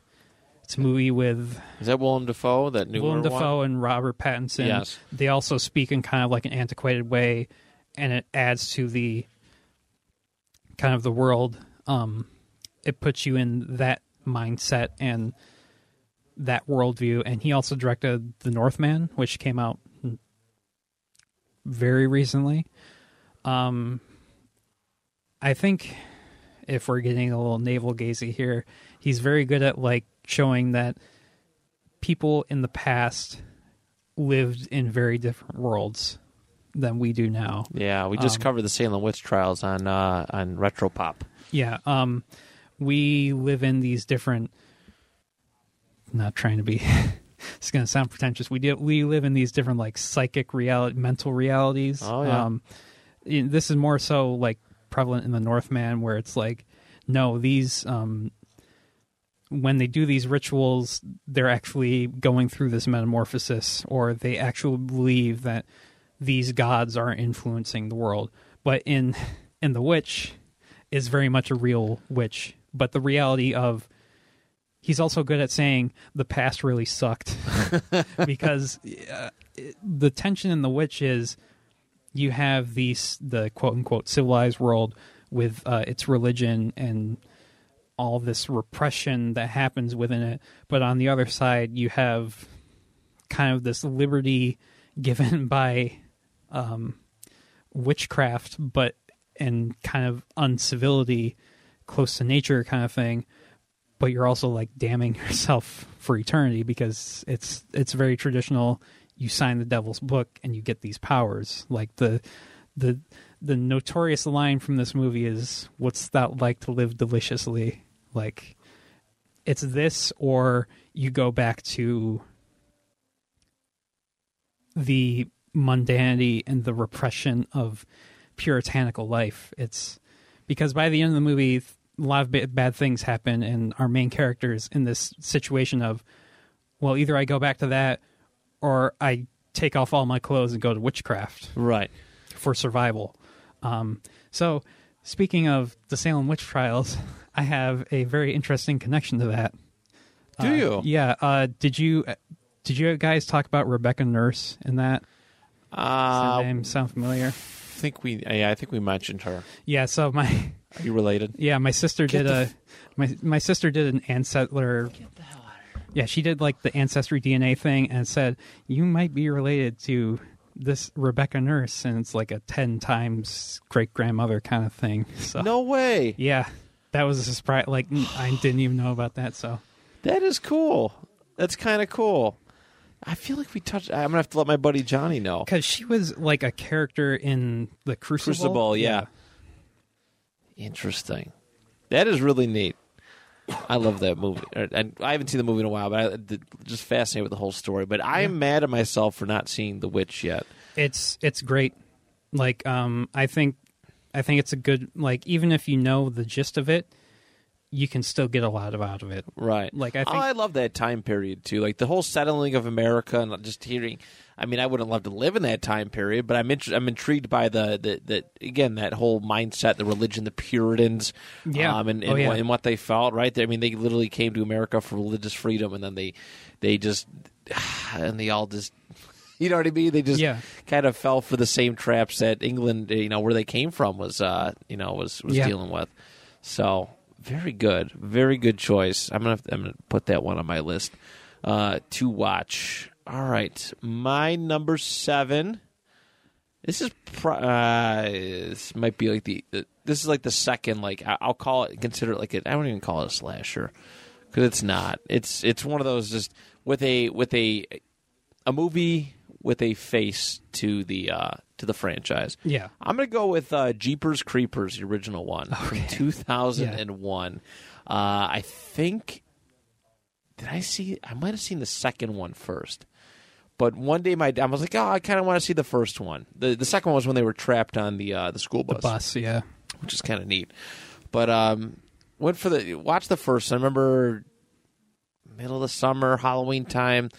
it's a movie with Is that Willem Dafoe? That new Willem Dafoe and Robert Pattinson. Yes. They also speak in kind of like an antiquated way, and it adds to the kind of the world. Um, it puts you in that mindset and that worldview. And he also directed The Northman, which came out very recently. Um, I think if we're getting a little navel gazy here, he's very good at like showing that people in the past lived in very different worlds than we do now. Yeah, we just Um, covered the Salem witch trials on uh, on Retropop. Yeah, um we live in these different not trying to be it's going to sound pretentious. We do we live in these different like psychic reality mental realities. Oh, yeah. Um this is more so like prevalent in the Northman where it's like no, these um when they do these rituals, they're actually going through this metamorphosis, or they actually believe that these gods are influencing the world. But in [laughs] in the witch is very much a real witch, but the reality of he's also good at saying the past really sucked [laughs] because uh, it- the tension in the witch is you have these the quote unquote civilized world with uh, its religion and all this repression that happens within it. But on the other side, you have kind of this liberty [laughs] given by um, witchcraft, but and kind of uncivility, close to nature kind of thing. But you're also like damning [laughs] yourself for eternity because it's it's very traditional. You sign the devil's book and you get these powers. Like the the the notorious line from this movie is "What's that like to live deliciously?" Like it's this, or you go back to the mundanity and the repression of puritanical life. It's because by the end of the movie, a lot of ba- bad things happen, and our main character is in this situation of, well, either I go back to that, or I take off all my clothes and go to witchcraft Right. for survival. Um, so, speaking of the Salem witch trials, [laughs] I have a very interesting connection to that. Do Uh, you? Yeah. Uh, did you did you guys talk about Rebecca Nurse in that? Does Uh, that name sound familiar? I think we. Yeah, I think we mentioned her. Yeah. So my Are you related? [laughs] yeah my sister Get did the a f- my my sister did an ancestry. Yeah, she did like the ancestry DNA thing and said you might be related to this Rebecca Nurse, and it's like a ten times great grandmother kind of thing. [laughs] So No way. Yeah, that was a surprise. Like I didn't even know about that. So That is cool. That's kind of cool. I feel like we touched. I'm gonna have to let my buddy Johnny know. because she was like a character in the Crucible. Crucible, yeah. Interesting. That is really neat. I love that movie. Er, And I haven't seen the movie in a while, but I just fascinated with the whole story. But I am mad at myself for not seeing The Witch yet. it's it's great. Like um, I think I think it's a good like even if you know the gist of it, you can still get a lot of out of it. Right. Like, I oh, I love that time period too. Like the whole settling of America and just hearing. I mean, I wouldn't love to live in that time period, but I'm intri- I'm intrigued by the, the the again that whole mindset, the religion, the Puritans, Yeah. um, and Oh, and, yeah. what, and what they felt. Right. I mean, they literally came to America for religious freedom, and then they they just [sighs] and they all just. [laughs] You know what I mean? They just Yeah. kind of fell for the same traps that England, you know, where they came from was, uh, you know, was was Yeah. dealing with. So very good, very good choice. I'm gonna I'm gonna put that one on my list uh, to watch. All right, my number seven. This is pro- uh, this might be like the, the this is like the second like I- I'll call it consider it like I don't even call it a slasher because it's not. It's it's one of those just with a with a a movie with a face to the uh, to the franchise. Yeah. I'm gonna go with uh, Jeepers Creepers, the original one from 2001. Uh, I think did I see? I might have seen the second one first. But one day, my I was like, "Oh, I kind of want to see the first one." The the second one was when they were trapped on the uh, the school bus. The bus, yeah. which is kind of neat. But um, went for the watch the first. I remember middle of the summer, Halloween time.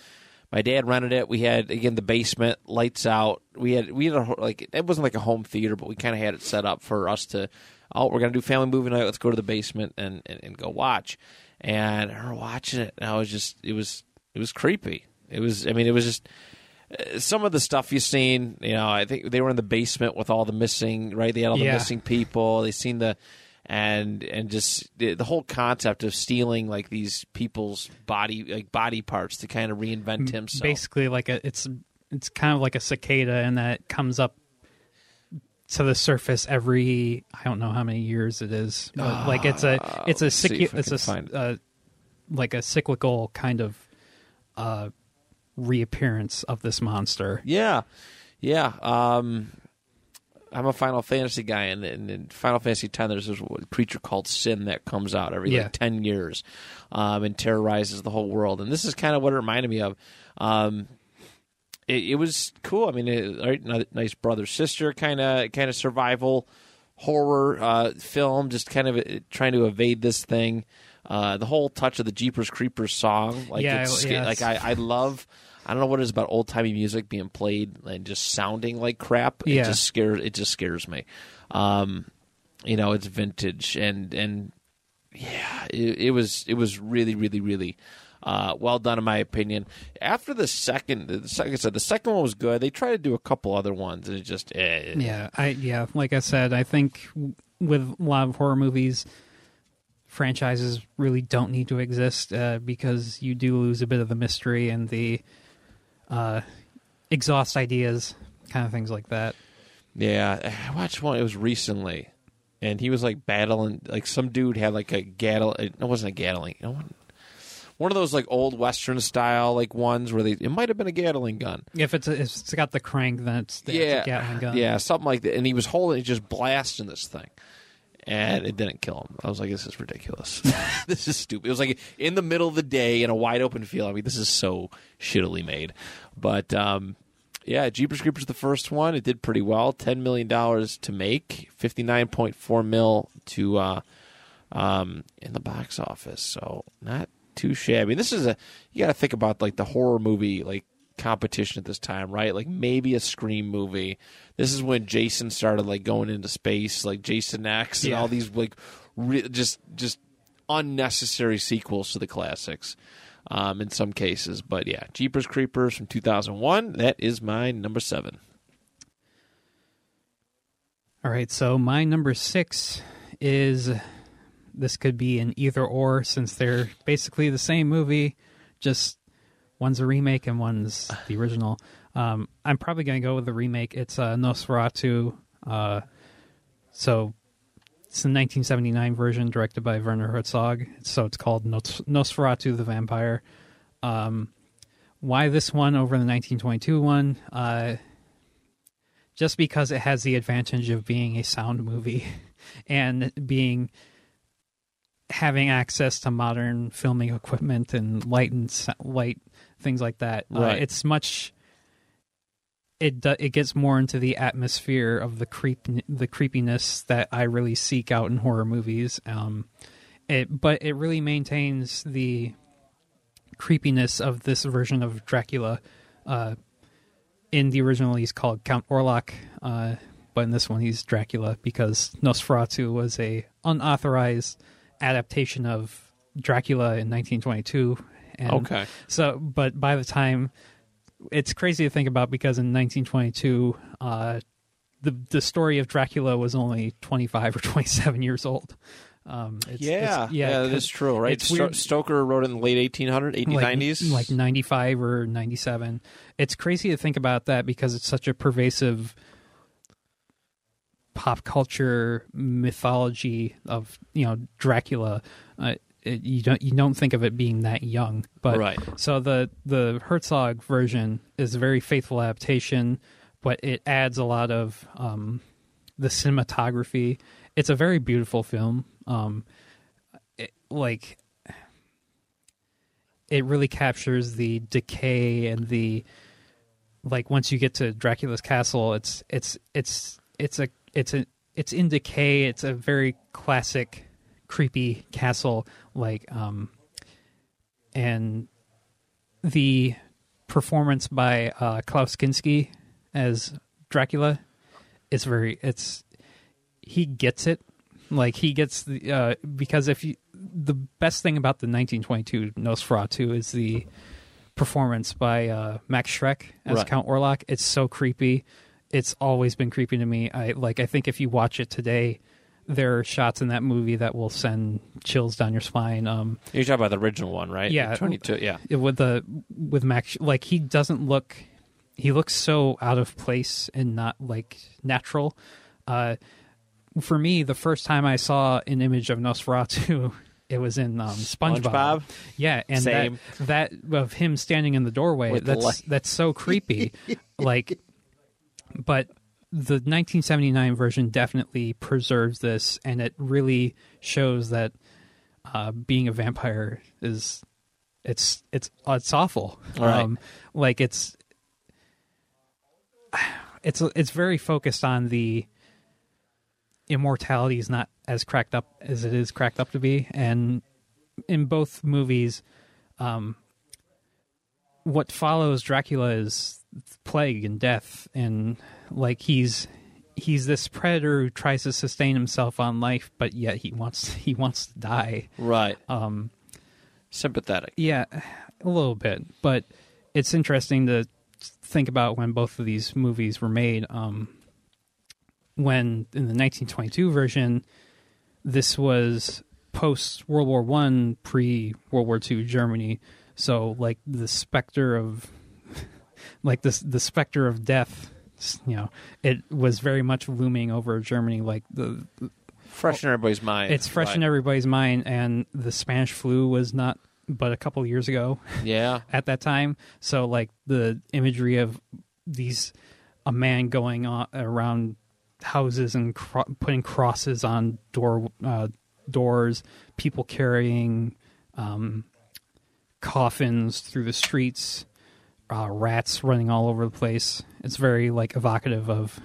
My dad rented it. We had again the basement, lights out. We had we had a, like it wasn't like a home theater, but we kind of had it set up for us to. Oh, we're gonna do family movie night. Let's go to the basement and and, and go watch. And her watching it, and I was just it was it was creepy. It was I mean it was just uh, some of the stuff you've seen. You know, I think they were in the basement with all the missing. Right, they had all the Yeah. missing people. They seen the and and just the, the whole concept of stealing like these people's body like body parts to kind of reinvent himself. Basically, like a it's it's kind of like a cicada, and that comes up to the surface every I don't know how many years it is. But, like it's a it's a let's see cyc- if I it's a uh, like a cyclical kind of uh reappearance of this monster. Yeah, yeah. Um, I'm a Final Fantasy guy, and in, in Final Fantasy X, there's this creature called Sin that comes out every Yeah. like ten years, um, and terrorizes the whole world. And this is kind of what it reminded me of. Um, it, it was cool. I mean, it, right, nice brother sister kind of kind of survival horror uh, film, just kind of uh, trying to evade this thing. Uh, the whole touch of the Jeepers Creepers song, like Yeah, it's, yeah, like I, I love. I don't know what it is about old timey music being played and just sounding like crap. It Yeah. just scares. It just scares me. Um, you know, it's vintage and and yeah, it, it was it was really really really Uh, well done, in my opinion. After the second, the second, so the second one was good. They tried to do a couple other ones, and it just eh. Yeah, I yeah, like I said, I think with a lot of horror movies, franchises really don't need to exist uh, because you do lose a bit of the mystery and the uh, exhaust ideas, kind of things like that. Yeah, I watched one. It was recently, and he was like battling. Like some dude had like a gatling. It wasn't a gatling. You know, one of those like old western style like ones where they it might have been a gatling gun. If it's a, if it's got the crank, then it's, yeah, Gatling gun. yeah, something like that. And he was holding, it, just blasting this thing, and it didn't kill him. I was like, this is ridiculous. [laughs] this is stupid. It was like in the middle of the day in a wide open field. I mean, this is so shittily made. But um, yeah, Jeepers Creepers the first one. It did pretty well. Ten million dollars to make, fifty nine point four mil to uh, um, in the box office. So not too shabby. This is a you got to think about like the horror movie like competition at this time, right? Like maybe a Scream movie. This is when Jason started like going into space, like Jason X and Yeah. all these like re- just just unnecessary sequels to the classics. Um, in some cases, but yeah, Jeepers Creepers from 2001. That is my number seven. All right, so my number six is this could be an either or since they're basically the same movie, just one's a remake and one's [sighs] the original. Um, I'm probably going to go with the remake. It's uh, Nosferatu. Uh, so it's the 1979 version directed by Werner Herzog. So it's called Nos- Nosferatu the Vampire. Um, why this one over the 1922 one? Uh, just because it has the advantage of being a sound movie [laughs] and being having access to modern filming equipment and light and light things like that. Uh, it's much. It do, it gets more into the atmosphere of the creep the creepiness that I really seek out in horror movies. Um, it but it really maintains the creepiness of this version of Dracula. Uh, in the original, he's called Count Orlok, uh, but in this one, he's Dracula because Nosferatu was a unauthorized adaptation of Dracula in 1922. And Okay. So, but by the time it's crazy to think about because in 1922, uh, the the story of Dracula was only 25 or 27 years old. Um, it's, yeah, it's, yeah, that is true, right? it's Sto- Stoker wrote it in the late 1800s, 1890s. like, like 95 or 97 it's crazy to think about that because it's such a pervasive pop culture mythology of you know dracula uh, it, you don't you don't think of it being that young but Right. so the the herzog version is a very faithful adaptation but it adds a lot of um the cinematography. It's a very beautiful film. Um it, like it really captures the decay and the like once you get to Dracula's castle it's it's it's it's a it's a it's in decay. It's a very classic creepy castle like um and the performance by uh Klaus Kinski as Dracula is very it's he gets it. Like he gets the uh because if you the best thing about the 1922 Nosferatu is the performance by uh Max Schreck as Right. Count Orlok. It's so creepy. It's always been creepy to me. I like i think if you watch it today there are shots in that movie that will send chills down your spine um You're talking about the original one, right? Yeah. 22, yeah. with the with Max like he doesn't look he looks so out of place and not like natural. Uh for me the first time I saw an image of Nosferatu [laughs] it was in um, SpongeBob. SpongeBob? Yeah, and Same. that that of him standing in the doorway With that's light. that's so creepy. [laughs] like but the 1979 version definitely preserves this and it really shows that uh, being a vampire is it's it's it's awful right. um like it's [sighs] it's it's very focused on the immortality is not as cracked up as it is cracked up to be and in both movies um what follows dracula is plague and death and like he's he's this predator who tries to sustain himself on life but yet he wants [laughs] he wants to die Right. um sympathetic. Yeah, a little bit, but it's interesting to think about when both of these movies were made. Um, when in the 1922 version, this was post World War One, pre World War Two Germany. So like the specter of, like this the specter of death, you know, it was very much looming over Germany. Like the Fresh in everybody's mind. it's fresh in everybody's mind, and the Spanish flu was not but a couple years ago Yeah. [laughs] at that time. So like the imagery of these a man going on around houses and cro- putting crosses on door uh, doors, people carrying um, coffins through the streets, uh, rats running all over the place. It's very like evocative of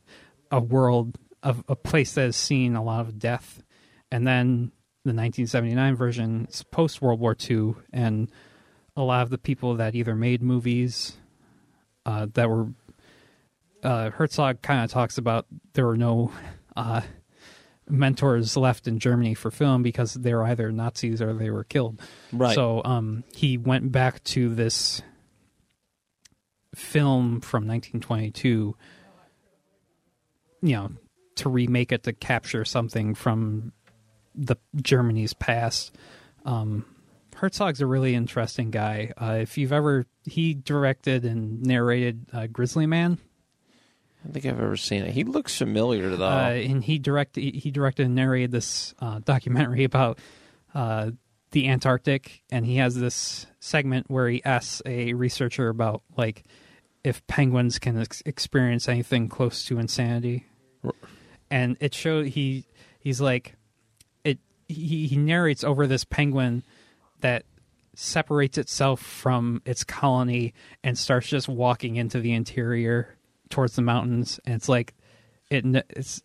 [laughs] a world of a place that has seen a lot of death, and then the 1979 version is post World War II, and a lot of the people that either made movies uh, that were uh, Herzog kind of talks about there were no uh, mentors left in Germany for film because they were either Nazis or they were killed. Right. So um, he went back to this film from 1922, you know, to remake it to capture something from the Germany's past. Um, Herzog's a really interesting guy. Uh, if you've ever, he directed and narrated uh, Grizzly Man, I don't think I've ever seen it. He looks familiar though. uh, and he directed he directed and narrated this uh, documentary [laughs] about uh, the Antarctic, and he has this segment where he asks a researcher about like if penguins can ex- experience anything close to insanity, and it showed he he's like it he, he narrates over this penguin that separates itself from its colony and starts just walking into the interior towards the mountains. And it's like it it's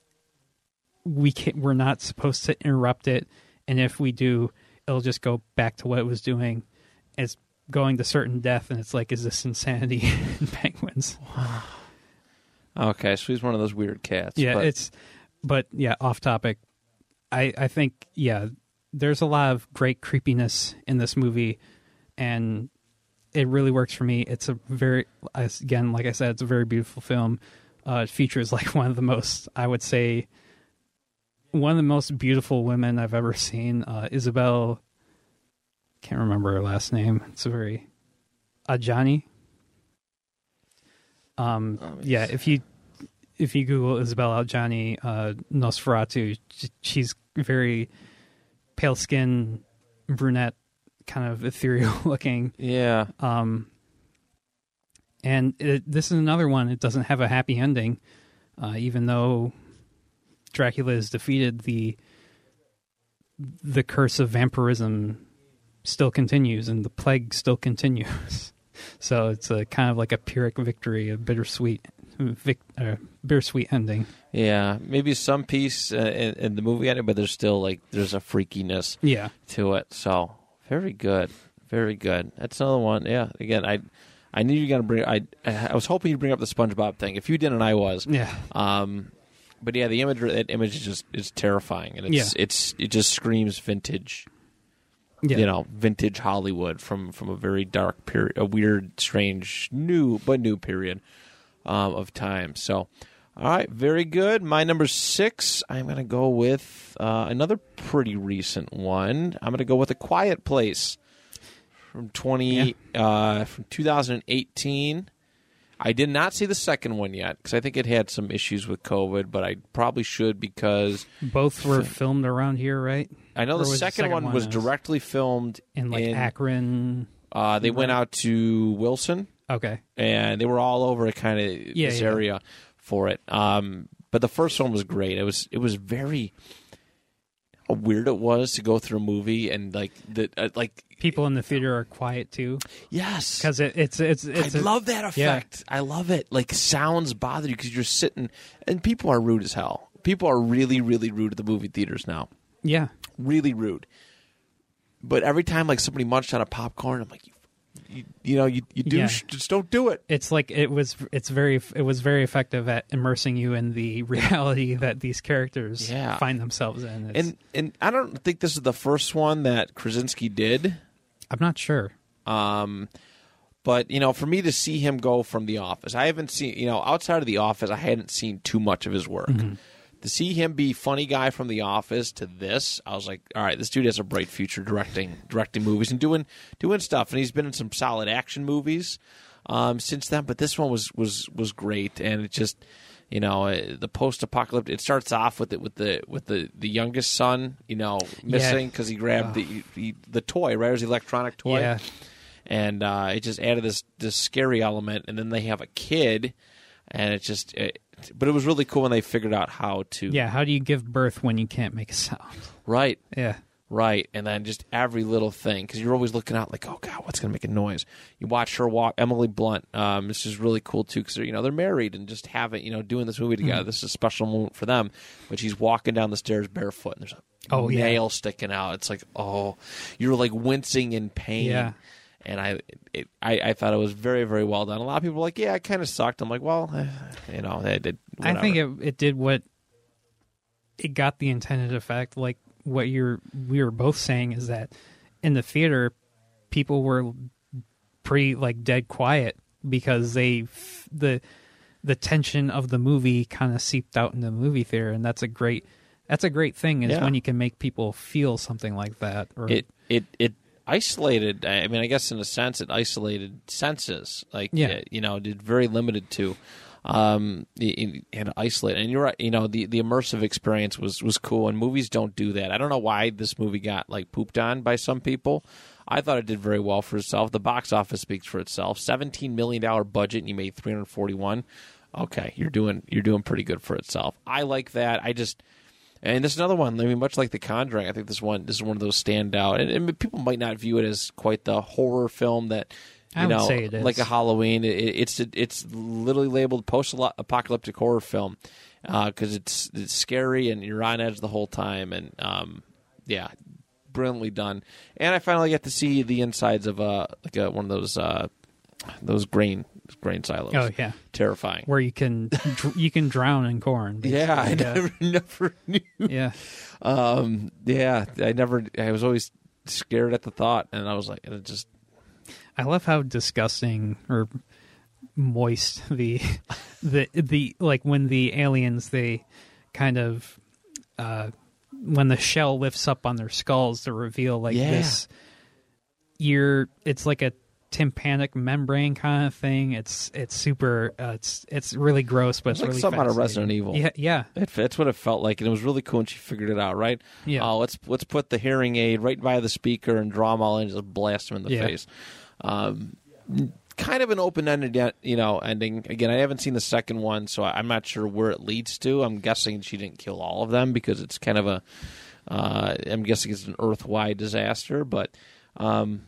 we can we're not supposed to interrupt it. And if we do it'll just go back to what it was doing it's going to certain death and it's like is this insanity [laughs] in penguins? Okay, so he's one of those weird cats. yeah but- it's but yeah off topic. I i think yeah there's a lot of great creepiness in this movie and it really works for me. It's a very again like i said it's a very beautiful film. Uh it features like one of the most i would say one of the most beautiful women i've ever seen. Uh isabelle can't remember her last name it's a very Adjani um Let yeah if you if you Google Isabelle Adjani uh, Nosferatu, she's very pale skin, brunette, kind of ethereal [laughs] looking. yeah. Um, and it, this is another one. It doesn't have a happy ending, uh, even though Dracula has defeated the the curse of vampirism still continues and the plague still continues. [laughs] so it's a kind of like a pyrrhic victory, a bittersweet, vic, uh, bittersweet ending. Yeah, maybe some piece uh, in, in the movie ending, but there's still like there's a freakiness Yeah, to it. So very good, very good. That's another one. Yeah, again, I I knew you were gonna bring. I I was hoping you'd bring up the SpongeBob thing. If you didn't, I was. yeah, Um, but yeah, the image that image is just is terrifying, and it's Yeah. it's it just screams vintage. Yeah. You know, vintage Hollywood from from a very dark period, a weird, strange, new but new period um, of time. So, all right, very good. My number six, I'm going to go with uh, another pretty recent one. I'm going to go with A Quiet Place from twenty uh, from 2018. I did not see the second one yet because I think it had some issues with COVID, but I probably should because Both were filmed around here, right? I know the was the second, second one, one was directly filmed In like in Akron. Uh, they went out to Wilson, Okay. and they were all over a kind of Yeah, this yeah. area for it. Um, but the first one was great. It was it was very how weird it was to go through a movie and like the uh, like People in the theater are quiet too yes because it, it's it's it's I a- love that yeah. effect. I love it. Like sounds bother you because you're sitting, and people are rude as hell. People are really, really rude at the movie theaters now. yeah Really rude. But every time, like somebody munched on a popcorn, I'm like, you, you, you know, you, you do Yeah. just don't do it. it's like it was it's very it was very effective at immersing you in the [laughs] reality that these characters Yeah. find themselves in. It's, And and I don't think this is the first one that Krasinski did. I'm not sure. Um, but you know, for me to see him go from The Office, I haven't seen you know outside of The Office, I hadn't seen too much of his work. To see him be funny guy from The Office to this, I was like, all right, this dude has a bright future directing directing movies and doing doing stuff. And he's been in some solid action movies um, since then. But this one was was was great, and it just you know uh, the post apocalyptic. It starts off with it with the with the the youngest son, you know, missing because he grabbed the he, the toy, right? It was the electronic toy Yeah. and uh, it just added this this scary element. And then they have a kid, and it just. It, but it was really cool when they figured out how to. Yeah. How do you give birth when you can't make a sound? Right. Yeah. Right. And then just every little thing because you're always looking out like, oh god, what's gonna make a noise? You watch her walk. Emily Blunt. Um, this is really cool too because you know they're married and just having you know doing this movie together. This is a special moment for them. But she's walking down the stairs barefoot and there's a Oh, yeah. nail sticking out. It's like oh, you're like wincing in pain. Yeah. And I, it, I I thought it was very very well done. A lot of people were like, yeah, it kind of sucked. I'm like, well, eh, you know, it did. I think it it did what it got the intended effect. Like what you're we were both saying is that in the theater, people were pretty like dead quiet because they the the tension of the movie kind of seeped out in the movie theater, and that's a great that's a great thing is Yeah. when you can make people feel something like that. Or it it it isolated. I mean, I guess in a sense, it isolated senses. Like, Yeah. you know, did very limited to. Um, it isolate, and you're right. You know, the the immersive experience was was cool, and movies don't do that. I don't know why this movie got like pooped on by some people. I thought it did very well for itself. The box office speaks for itself. Seventeen million dollar budget, and you made three hundred forty one. Okay, you're doing you're doing pretty good for itself. I like that. I just and there's another one. I mean, much like The Conjuring, I think this one this is one of those standout. And, and people might not view it as quite the horror film that you I would know, say it is. like a Halloween. It, it's it's literally labeled post-apocalyptic horror film because it's it's scary and you're on edge the whole time. And um, yeah, brilliantly done. And I finally get to see the insides of uh like a, one of those uh those grain grain silos. oh yeah, terrifying. where you can you can drown in corn. Yeah, I basically. never, [laughs] never knew. yeah. Um, yeah, I never. I was always scared at the thought, and I was like, it just I love how disgusting or moist [laughs] the the the like when the aliens they kind of uh when the shell lifts up on their skulls to reveal like Yeah. this you're it's like a tympanic membrane kind of thing it's it's super uh, it's it's really gross but It's it's like really something out of. Resident Evil. yeah yeah it, that's what it felt like, and it was really cool. And she figured it out, right? Yeah. Oh, let's let's put the hearing aid right by the speaker and draw them all in, and just blast them in the Yeah. face. Um, kind of an open-ended, you know, ending. Again, I haven't seen the second one, so I'm not sure where it leads to. I'm guessing she didn't kill all of them because it's kind of a. Uh, I'm guessing it's an Earth-wide disaster, but. Um,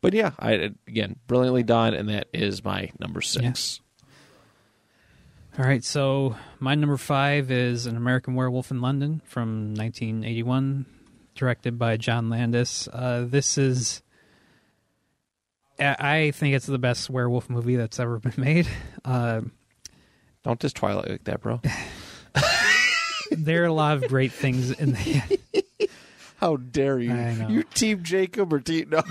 but yeah, I again brilliantly done, and that is my number six. All right, so my number five is An American Werewolf in London from 1981, directed by John Landis. Uh, this is, I I think it's the best werewolf movie that's ever been made. Uh, Don't just Twilight like that, bro. [laughs] there are a lot of great things in the. [laughs] How dare you? You team Jacob or team no?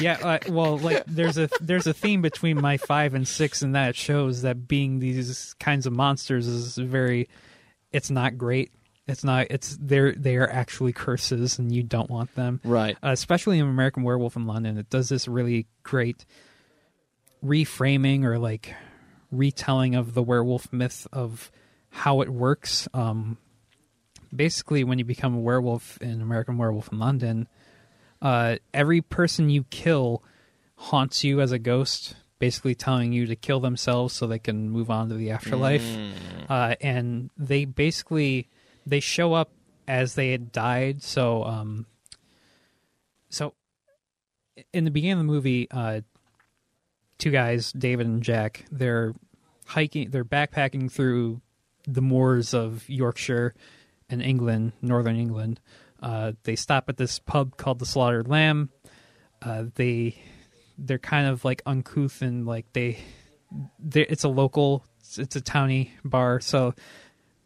Yeah, uh, well, like there's a there's a theme between my five and six, and that shows that being these kinds of monsters is very, it's not great. It's not. It's they're they are actually curses, and you don't want them. right. uh, especially in American Werewolf in London. It does this really great reframing or like retelling of the werewolf myth of how it works. Um, basically, when you become a werewolf in American Werewolf in London, uh, every person you kill haunts you as a ghost, basically telling you to kill themselves so they can move on to the afterlife. Uh, and they basically they show up as they had died. So, um, so in the beginning of the movie, uh, two guys, David and Jack, they're hiking, they're backpacking through the moors of Yorkshire and England, northern England. Uh, they stop at this pub called the Slaughtered Lamb. Uh, they they're kind of like uncouth and like they, it's a local, it's, it's a towny bar, so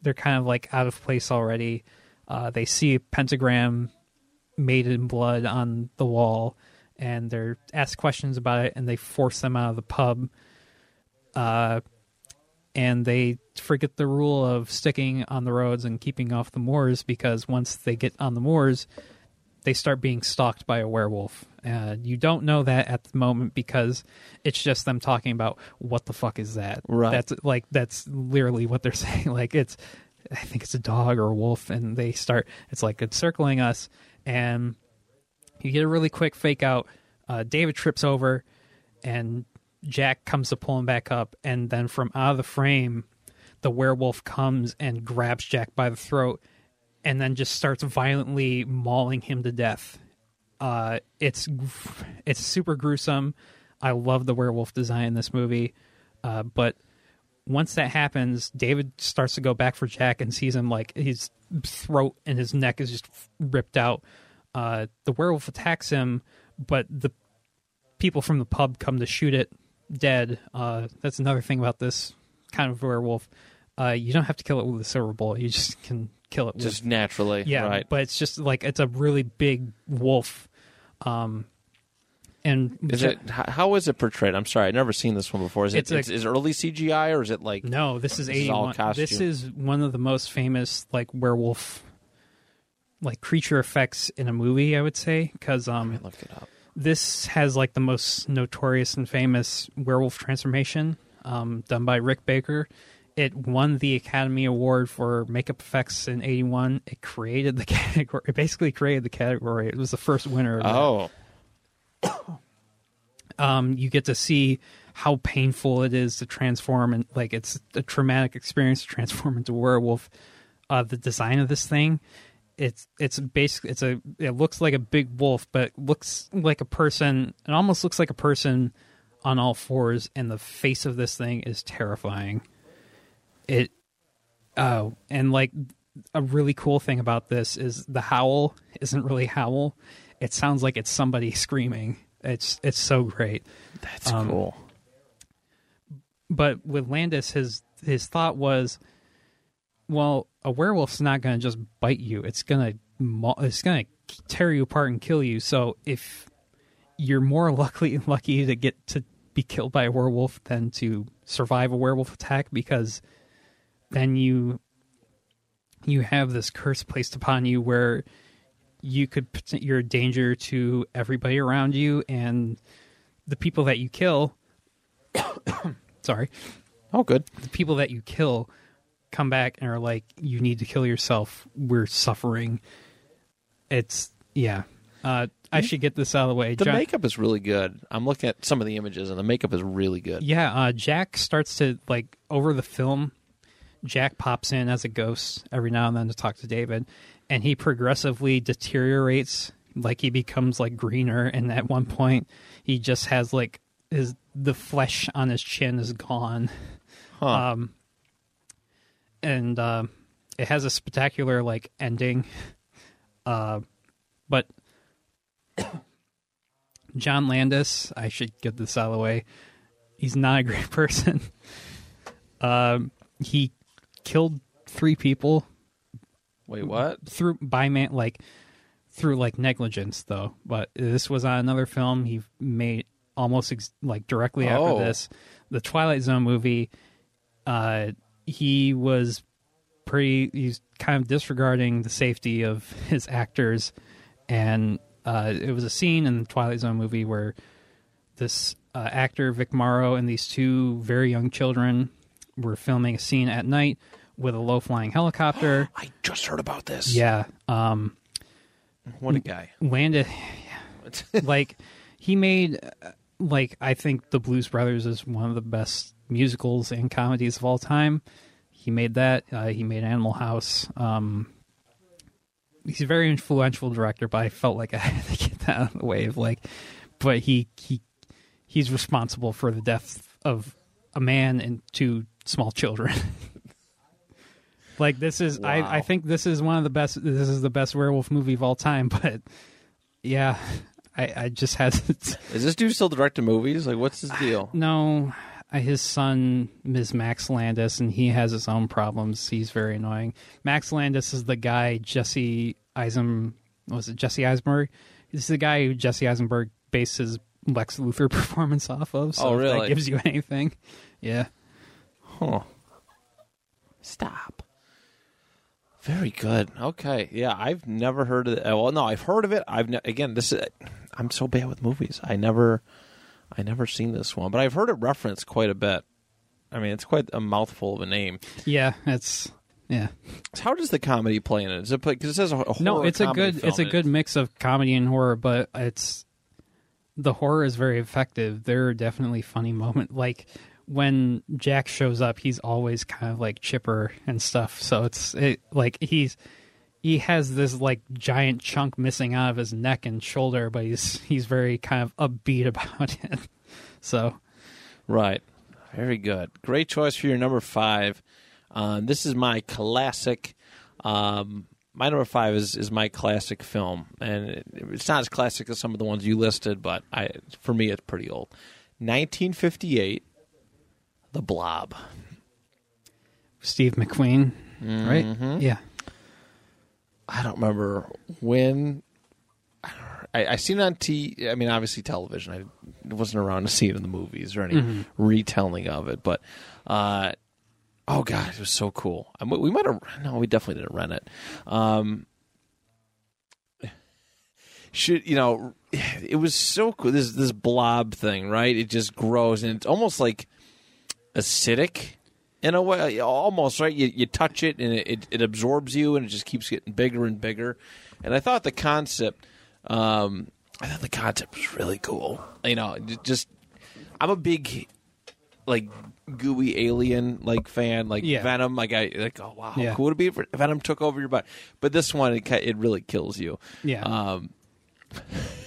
they're kind of like out of place already. Uh, they see a pentagram made in blood on the wall, and they're asked questions about it, and they force them out of the pub. Uh, and they forget the rule of sticking on the roads and keeping off the moors because once they get on the moors, they start being stalked by a werewolf. Uh, you don't know that at the moment because it's just them talking about what the fuck is that. Right. That's like that's literally what they're [laughs] saying. Like it's, I think it's a dog or a wolf, and they start. It's like encircling us, and you get a really quick fake out. Uh, David trips over, and Jack comes to pull him back up, and then from out of the frame, the werewolf comes and grabs Jack by the throat, and then just starts violently mauling him to death. Uh, it's it's super gruesome. I love the werewolf design in this movie, uh, but once that happens, David starts to go back for Jack and sees him like his throat and his neck is just ripped out. Uh, the werewolf attacks him, but the people from the pub come to shoot it dead. Uh, that's another thing about this kind of werewolf. Uh, you don't have to kill it with a silver bullet. You just can kill it with Just naturally. yeah, Right. but it's just like it's a really big wolf. Um, and Is it how is it portrayed? I'm sorry, I've never seen this one before. Is it is, it early CGI or is it like No, this is This is all 81. this is one of the most famous like werewolf like creature effects in a movie, I would say, cuz um me look it up. This has like the most notorious and famous werewolf transformation um done by Rick Baker. It won the Academy Award for makeup effects in 81. It created the [laughs] category. It basically created the category. It was the first winner of. Oh, [coughs] um, you get to see how painful it is to transform and like it's a traumatic experience to transform into a werewolf. Uh, the design of this thing, it's it's basically it's a it looks like a big wolf, but looks like a person. It almost looks like a person on all fours, and the face of this thing is terrifying. It oh, and like a really cool thing about this is the howl isn't really howl. It sounds like it's somebody screaming. It's it's so great. that's Um, cool. But with Landis, his his thought was, well, a werewolf's not going to just bite you. It's gonna it's gonna tear you apart and kill you. So if you're more [laughs] lucky lucky to get to be killed by a werewolf than to survive a werewolf attack because then you you have this curse placed upon you where you could you're a danger to everybody around you and the people that you kill [coughs] sorry Oh, good. the people that you kill come back and are like you need to kill yourself we're suffering it's yeah uh i should get this out of the way The makeup is really good. I'm looking at some of the images, and the makeup is really good. yeah uh jack starts to like over the film jack pops in as a ghost every now and then to talk to david and he progressively deteriorates like he becomes like greener and at one point he just has like his the flesh on his chin is gone Huh. um and uh, it has a spectacular like ending. [laughs] Uh but [coughs] john landis i should get this out of the way he's not a [laughs] great person. [laughs] Um he killed three people. Wait, what? through by man like through like negligence though. But this was on another film. He made almost ex- like directly after Oh. this. The twilight zone movie uh he was pretty he's kind of disregarding the safety of [laughs] his actors and uh it was a scene in the twilight zone movie where this uh, actor Vic Morrow and these two very young children were filming a scene at night with a low flying helicopter [gasps] I just heard about this. yeah um What a guy. landed [laughs] like he made uh, like I think the Blues Brothers is one of the best musicals and comedies of all time. He made that. Uh, he made Animal House. Um, he's a very influential director, but I felt like I [laughs] had to get that out of the way of like, but he he he's responsible for the death of a man and two small children. [laughs] like this is Wow. I I think this is one of the best. This is the best werewolf movie of all time, [laughs] but yeah, I, I just had to, [laughs] Is this dude still directing movies? Like, what's his deal? [sighs] no. I- His son is Max Landis, and he has his own problems. He's very annoying. Max Landis is the guy Jesse Eisen what was it Jesse Eisenberg? This is the guy who Jesse Eisenberg based his Lex Luthor [laughs] performance off of. So Oh, if really? That gives you [laughs] anything? Yeah. Huh. Stop. Very good. Okay. Yeah, I've never heard of it. Well, no, I've heard of it. I've ne- again, this is I'm so bad with movies. I never I never seen this one, but I've heard it referenced quite a bit. I mean, it's quite a mouthful of a name. Yeah. It's yeah. How does the comedy play in it? Is it because it says a, a horror no, it's a good it's a good mix of comedy and horror, but it's the horror is very effective. There are definitely funny moments like when Jack shows up, he's always kind of like chipper and stuff. So it's it, like he's he has this like giant chunk missing out of his neck and shoulder, but he's he's very kind of upbeat [laughs] about it. So Right. Very good. Great choice for your number five. Um, this is my classic. Um, my number five is, is my classic film, and it, it's not as classic as some of the ones you listed, but I for me it's pretty old. 1958, The Blob. Steve McQueen, Mm-hmm. right? Yeah. I don't remember when. I, I seen it on T. I mean, obviously television. I wasn't around to see it in the movies or any retelling of it. But, uh, oh god, it was so cool. I, we might have. No, we definitely didn't rent it. Um, should you know? It was so cool. This this blob thing, right? It just grows, and it's almost like acidic in a way almost right you, you touch it and it, it, absorbs you and it just keeps getting bigger and bigger and i thought the concept um i thought the concept was really cool you know just i'm a big like gooey alien like fan like Yeah. venom like i like oh wow Yeah. cool it be if venom took over your body but this one it, it really kills you Yeah. um [laughs]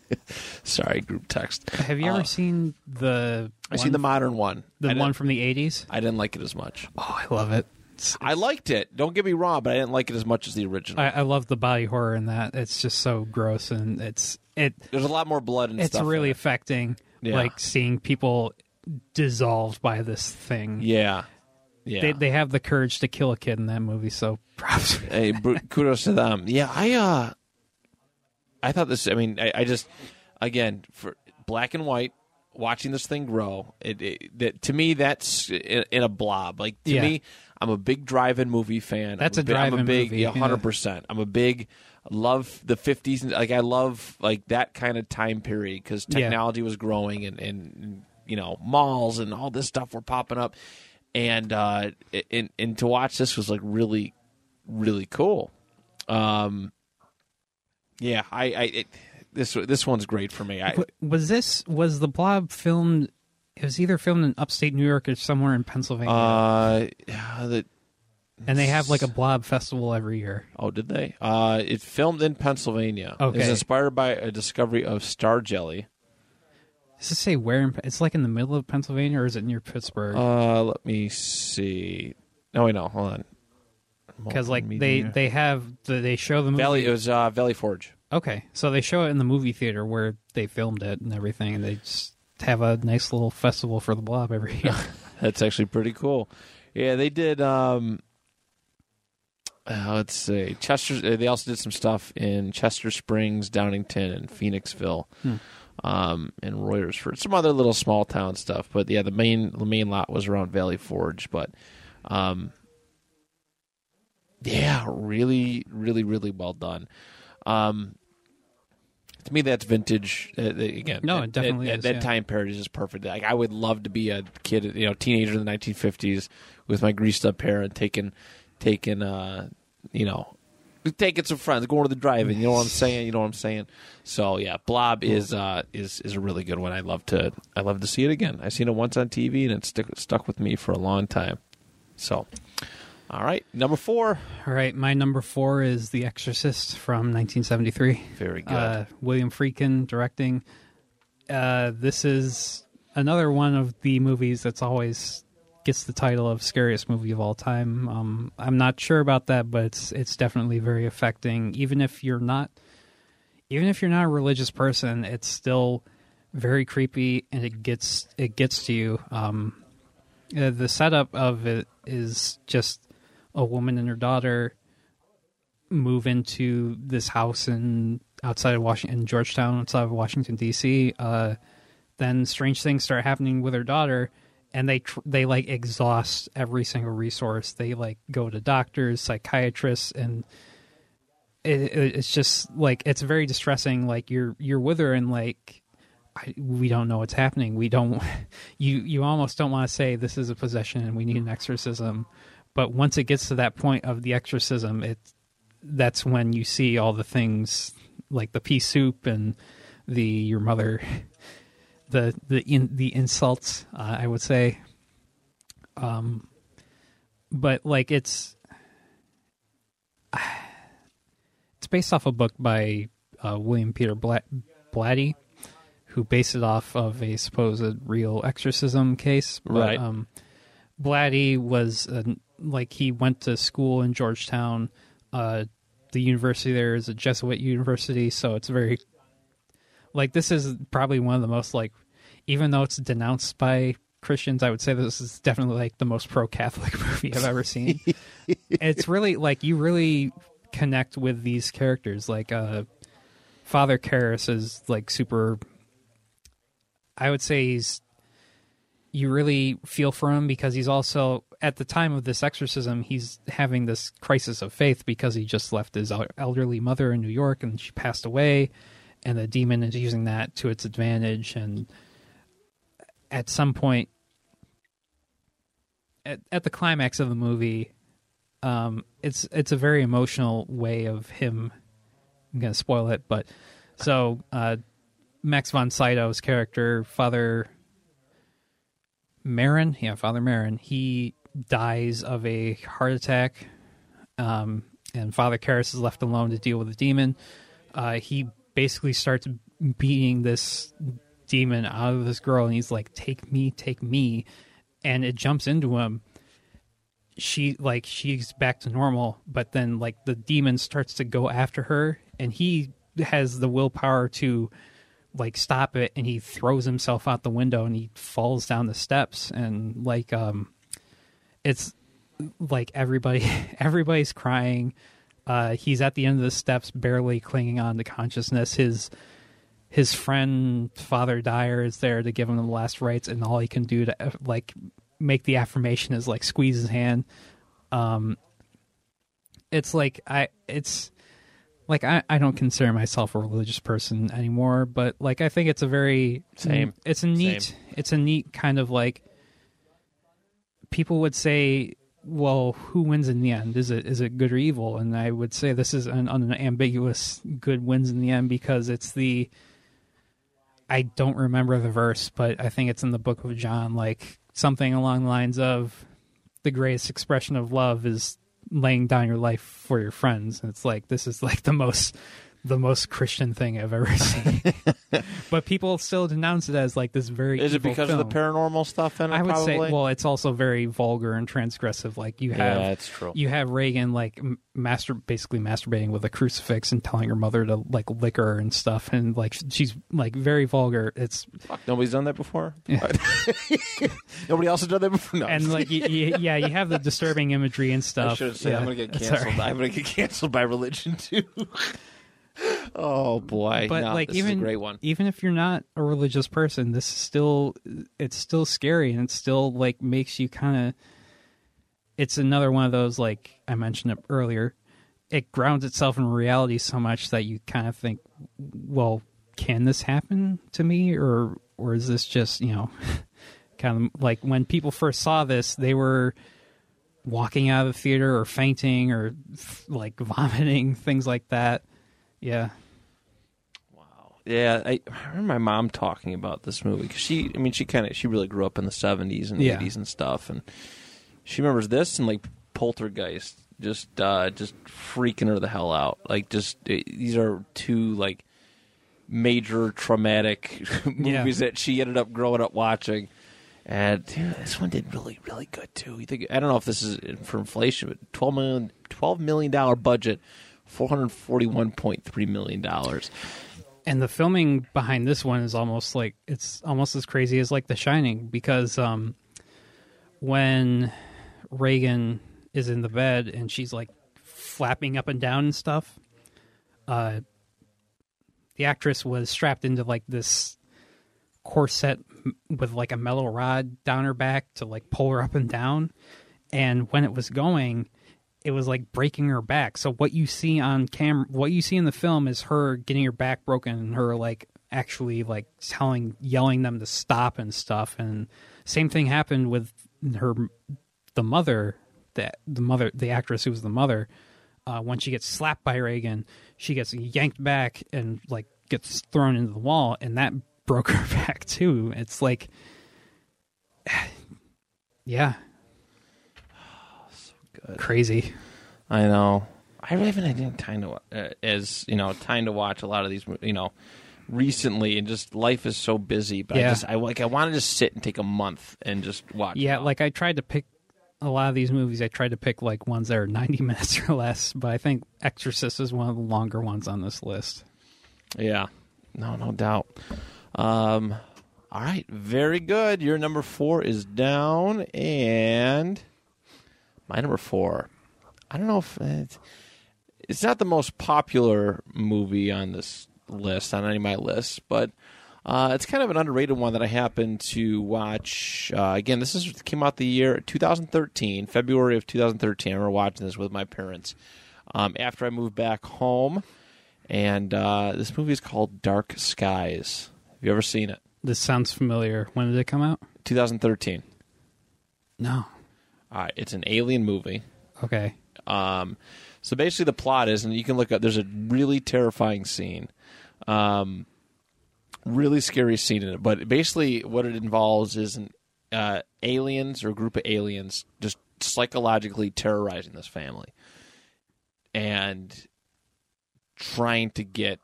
[laughs] sorry group text Have you uh, ever seen the i seen the modern one the one from the 80s? i didn't like it as much Oh, I love it. It's- I liked it. Don't get me wrong, but I didn't like it as much as the original. I, I love the body horror in that. It's just so gross and it's it There's a lot more blood and it's stuff. in really it. affecting Yeah. like seeing people dissolved by this thing. yeah, yeah. They they have the courage to kill a kid in that movie, so [laughs] props. hey, kudos to them. Yeah, I uh, I thought this. I mean, I, I just again for black and white. Watching this thing grow, it, it that, to me that's in, in a blob. Like to Yeah. me, I'm a big drive-in movie fan. That's I'm a big- I'm a big, movie, yeah, yeah. hundred percent. I'm a big love the 50s. and Like I love like that kind of time period because Yeah. technology was growing and and you know malls and all this stuff were popping up, and uh, and and to watch this was like really really cool. Um, yeah, I, I it, this this one's great for me. I, was this was the blob filmed? It was either filmed in upstate New York or somewhere in Pennsylvania, uh, yeah, the, and they have like a blob festival every year. oh, did they? Uh, it filmed in Pennsylvania. It was inspired by a discovery of star jelly. Does it say where? In, it's like in the middle of Pennsylvania, or is it near Pittsburgh? Uh, let me see. No, wait, no, hold on. Because like they Media. they have the, they show the movie. Valley. It was uh, Valley Forge. Okay, so they show it in the movie theater where they filmed it and everything, and they just have a nice little festival for the blob every year. [laughs] That's actually pretty cool. Yeah, they did. Um, uh, let's see, Chester. uh, They also did some stuff in Chester Springs, Downingtown, and Phoenixville, Hmm. um, and Royersford. Some other little small town stuff, but yeah, the main the main lot was around Valley Forge. But, um, yeah, really, really, really well done. Um, to me, that's vintage. Uh, again, No, it definitely is, That yeah. time period is just perfect. Like I would love to be a kid, you know, teenager in the 1950s with my greased up hair and taking, taking, uh, you know, taking some friends, going to the drive-in. You know what I'm saying? You know what I'm saying? So yeah, Blob is uh, is is a really good one. I love to I love to see it again. I seen it once on TV and it stuck stuck with me for a long time. So, all right, number four. All right, my number four is The Exorcist from 1973. Very good. Uh, William Friedkin directing. Uh, this is another one of the movies that's always gets the title of scariest movie of all time. Um, I'm not sure about that, but it's it's definitely very affecting. Even if you're not, even if you're not a religious person, it's still very creepy, and it gets it gets to you. Um, uh, the setup of it is just a woman and her daughter move into this house in outside of Washington, Georgetown, outside of Washington D.C. Uh, then strange things start happening with her daughter, and they tr- they like exhaust every single resource. They like go to doctors, psychiatrists, and it, it, it's just like it's very distressing. Like you're you're with her, and like I, we don't know what's happening. We don't. [laughs] You you almost don't want to say this is a possession and we need an exorcism, but once it gets to that point of the exorcism, it that's when you see all the things like the pea soup and the your mother, [laughs] the the in, the insults. Uh, I would say. Um, but like it's [sighs] it's based off a book by uh, William Peter Bla- Blatty, who based it off of a supposed real exorcism case. But, Right. Um, Blatty was uh, like he went to school in Georgetown. Uh, the university there is a Jesuit university, so it's very like this is probably one of the most like even though it's denounced by Christians, I would say this is definitely like the most pro Catholic [laughs] movie I've ever seen. it's really like you really connect with these characters. Like uh Father Karras is like super I would say he's you really feel for him because he's also at the time of this exorcism he's having this crisis of faith because he just left his elderly mother in New York and she passed away. And the demon is using that to its advantage. And at some point at, at the climax of the movie um it's it's a very emotional way of him I'm going to spoil it but so uh Max von Sydow's character father Merrin, yeah, Father Merrin, he dies of a heart attack, um, and Father Karras is left alone to deal with the demon. Uh, he basically starts beating this demon out of this girl, and he's like, "Take me, take me," and it jumps into him. She like she's back to normal, but then like the demon starts to go after her, and he has the willpower to like stop it and he throws himself out the window and he falls down the steps and like um it's like everybody [laughs] everybody's crying. Uh he's at the end of the steps barely clinging on to consciousness. His his friend father dyer is there to give him the last rites and all he can do to uh, like make the affirmation is like squeeze his hand. Um it's like i it's like I, I don't consider myself a religious person anymore, but like I think it's a very Same. It's a neat Same. it's a neat kind of like people would say, well, who wins in the end? Is it is it good or evil? And I would say this is an unambiguous good wins in the end because it's the I don't remember the verse, but I think it's in the book of John, like something along the lines of the greatest expression of love is laying down your life for your friends. And it's like this is like the most the most Christian thing I've ever [laughs] seen. [laughs] but people still denounce it as like this very Is it because film. of the paranormal stuff in it? I would probably? say well it's also very vulgar and transgressive like you have yeah, that's true. you have Regan like master basically masturbating with a crucifix and telling her mother to like lick her and stuff and like she's like very vulgar it's Fuck, nobody's done that before. [laughs] Yeah. Nobody else has done that before. No. and like y y yeah you have the disturbing imagery and stuff. I should have said Yeah, I'm gonna get canceled. I'm gonna get canceled by religion too. Oh boy! but No, like this even is a great one. even if you're not a religious person this is still it's still scary and it still like makes you kind of it's another one of those like i mentioned earlier it grounds itself in reality so much that you kind of think well can this happen to me or or is this just you know [laughs] kind of like when people first saw this they were walking out of the theater or fainting or like [laughs] vomiting things like that yeah Wow. Yeah, I, I remember my mom talking about this movie because she, I mean, she kind of, she really grew up in the '70s and Yeah. '80s and stuff, and she remembers this and like Poltergeist, just, uh just freaking her the hell out. Like, just eh, these are two like major traumatic [laughs] movies that she ended up growing up watching. And dude, this one did really, really good too. You think I don't know if this is for inflation, but twelve million, twelve million dollar budget, four hundred forty one point three million dollars. and the filming behind this one is almost like it's almost as crazy as like The Shining because um, when Regan is in the bed and she's like flapping up and down and stuff. Uh, the actress was strapped into like this corset with like a metal rod down her back to like pull her up and down. And when it was going, it was like breaking her back. So what you see on camera, what you see in the film is her getting her back broken and her like actually like telling, yelling them to stop and stuff. And same thing happened with her, the mother, that the mother, the actress who was the mother. Uh, when she gets slapped by Regan, she gets yanked back and like gets thrown into the wall, and that [laughs] broke her back too. It's like, [sighs] yeah, good. crazy. I know. I really haven't had any time to uh, as you know time to watch a lot of these you know recently and just life is so busy but I Yeah. just I like I want to just sit and take a month and just watch Yeah, like I tried to pick a lot of these movies. I tried to pick like ones that are [laughs] ninety minutes or less, but I think Exorcist is one of the longer ones on this list. yeah no no doubt um all right very good your number 4 is down and my number 4 I don't know if it's, it's not the most popular movie on this list on any of my lists, but uh, it's kind of an underrated one that I happened to watch. Uh, again, this is came out the year 2013, February of 2013. I remember watching this with my parents um, after I moved back home, and uh, this movie is called Dark Skies. Have you ever seen it? This sounds familiar. When did it come out? 2013. No. All right, it's an alien movie. Okay. Um, so basically, the plot is, and you can look up. There's a really terrifying scene, um, really scary scene in it. But basically, what it involves is an uh, aliens or a group of aliens just psychologically terrorizing this family and trying to get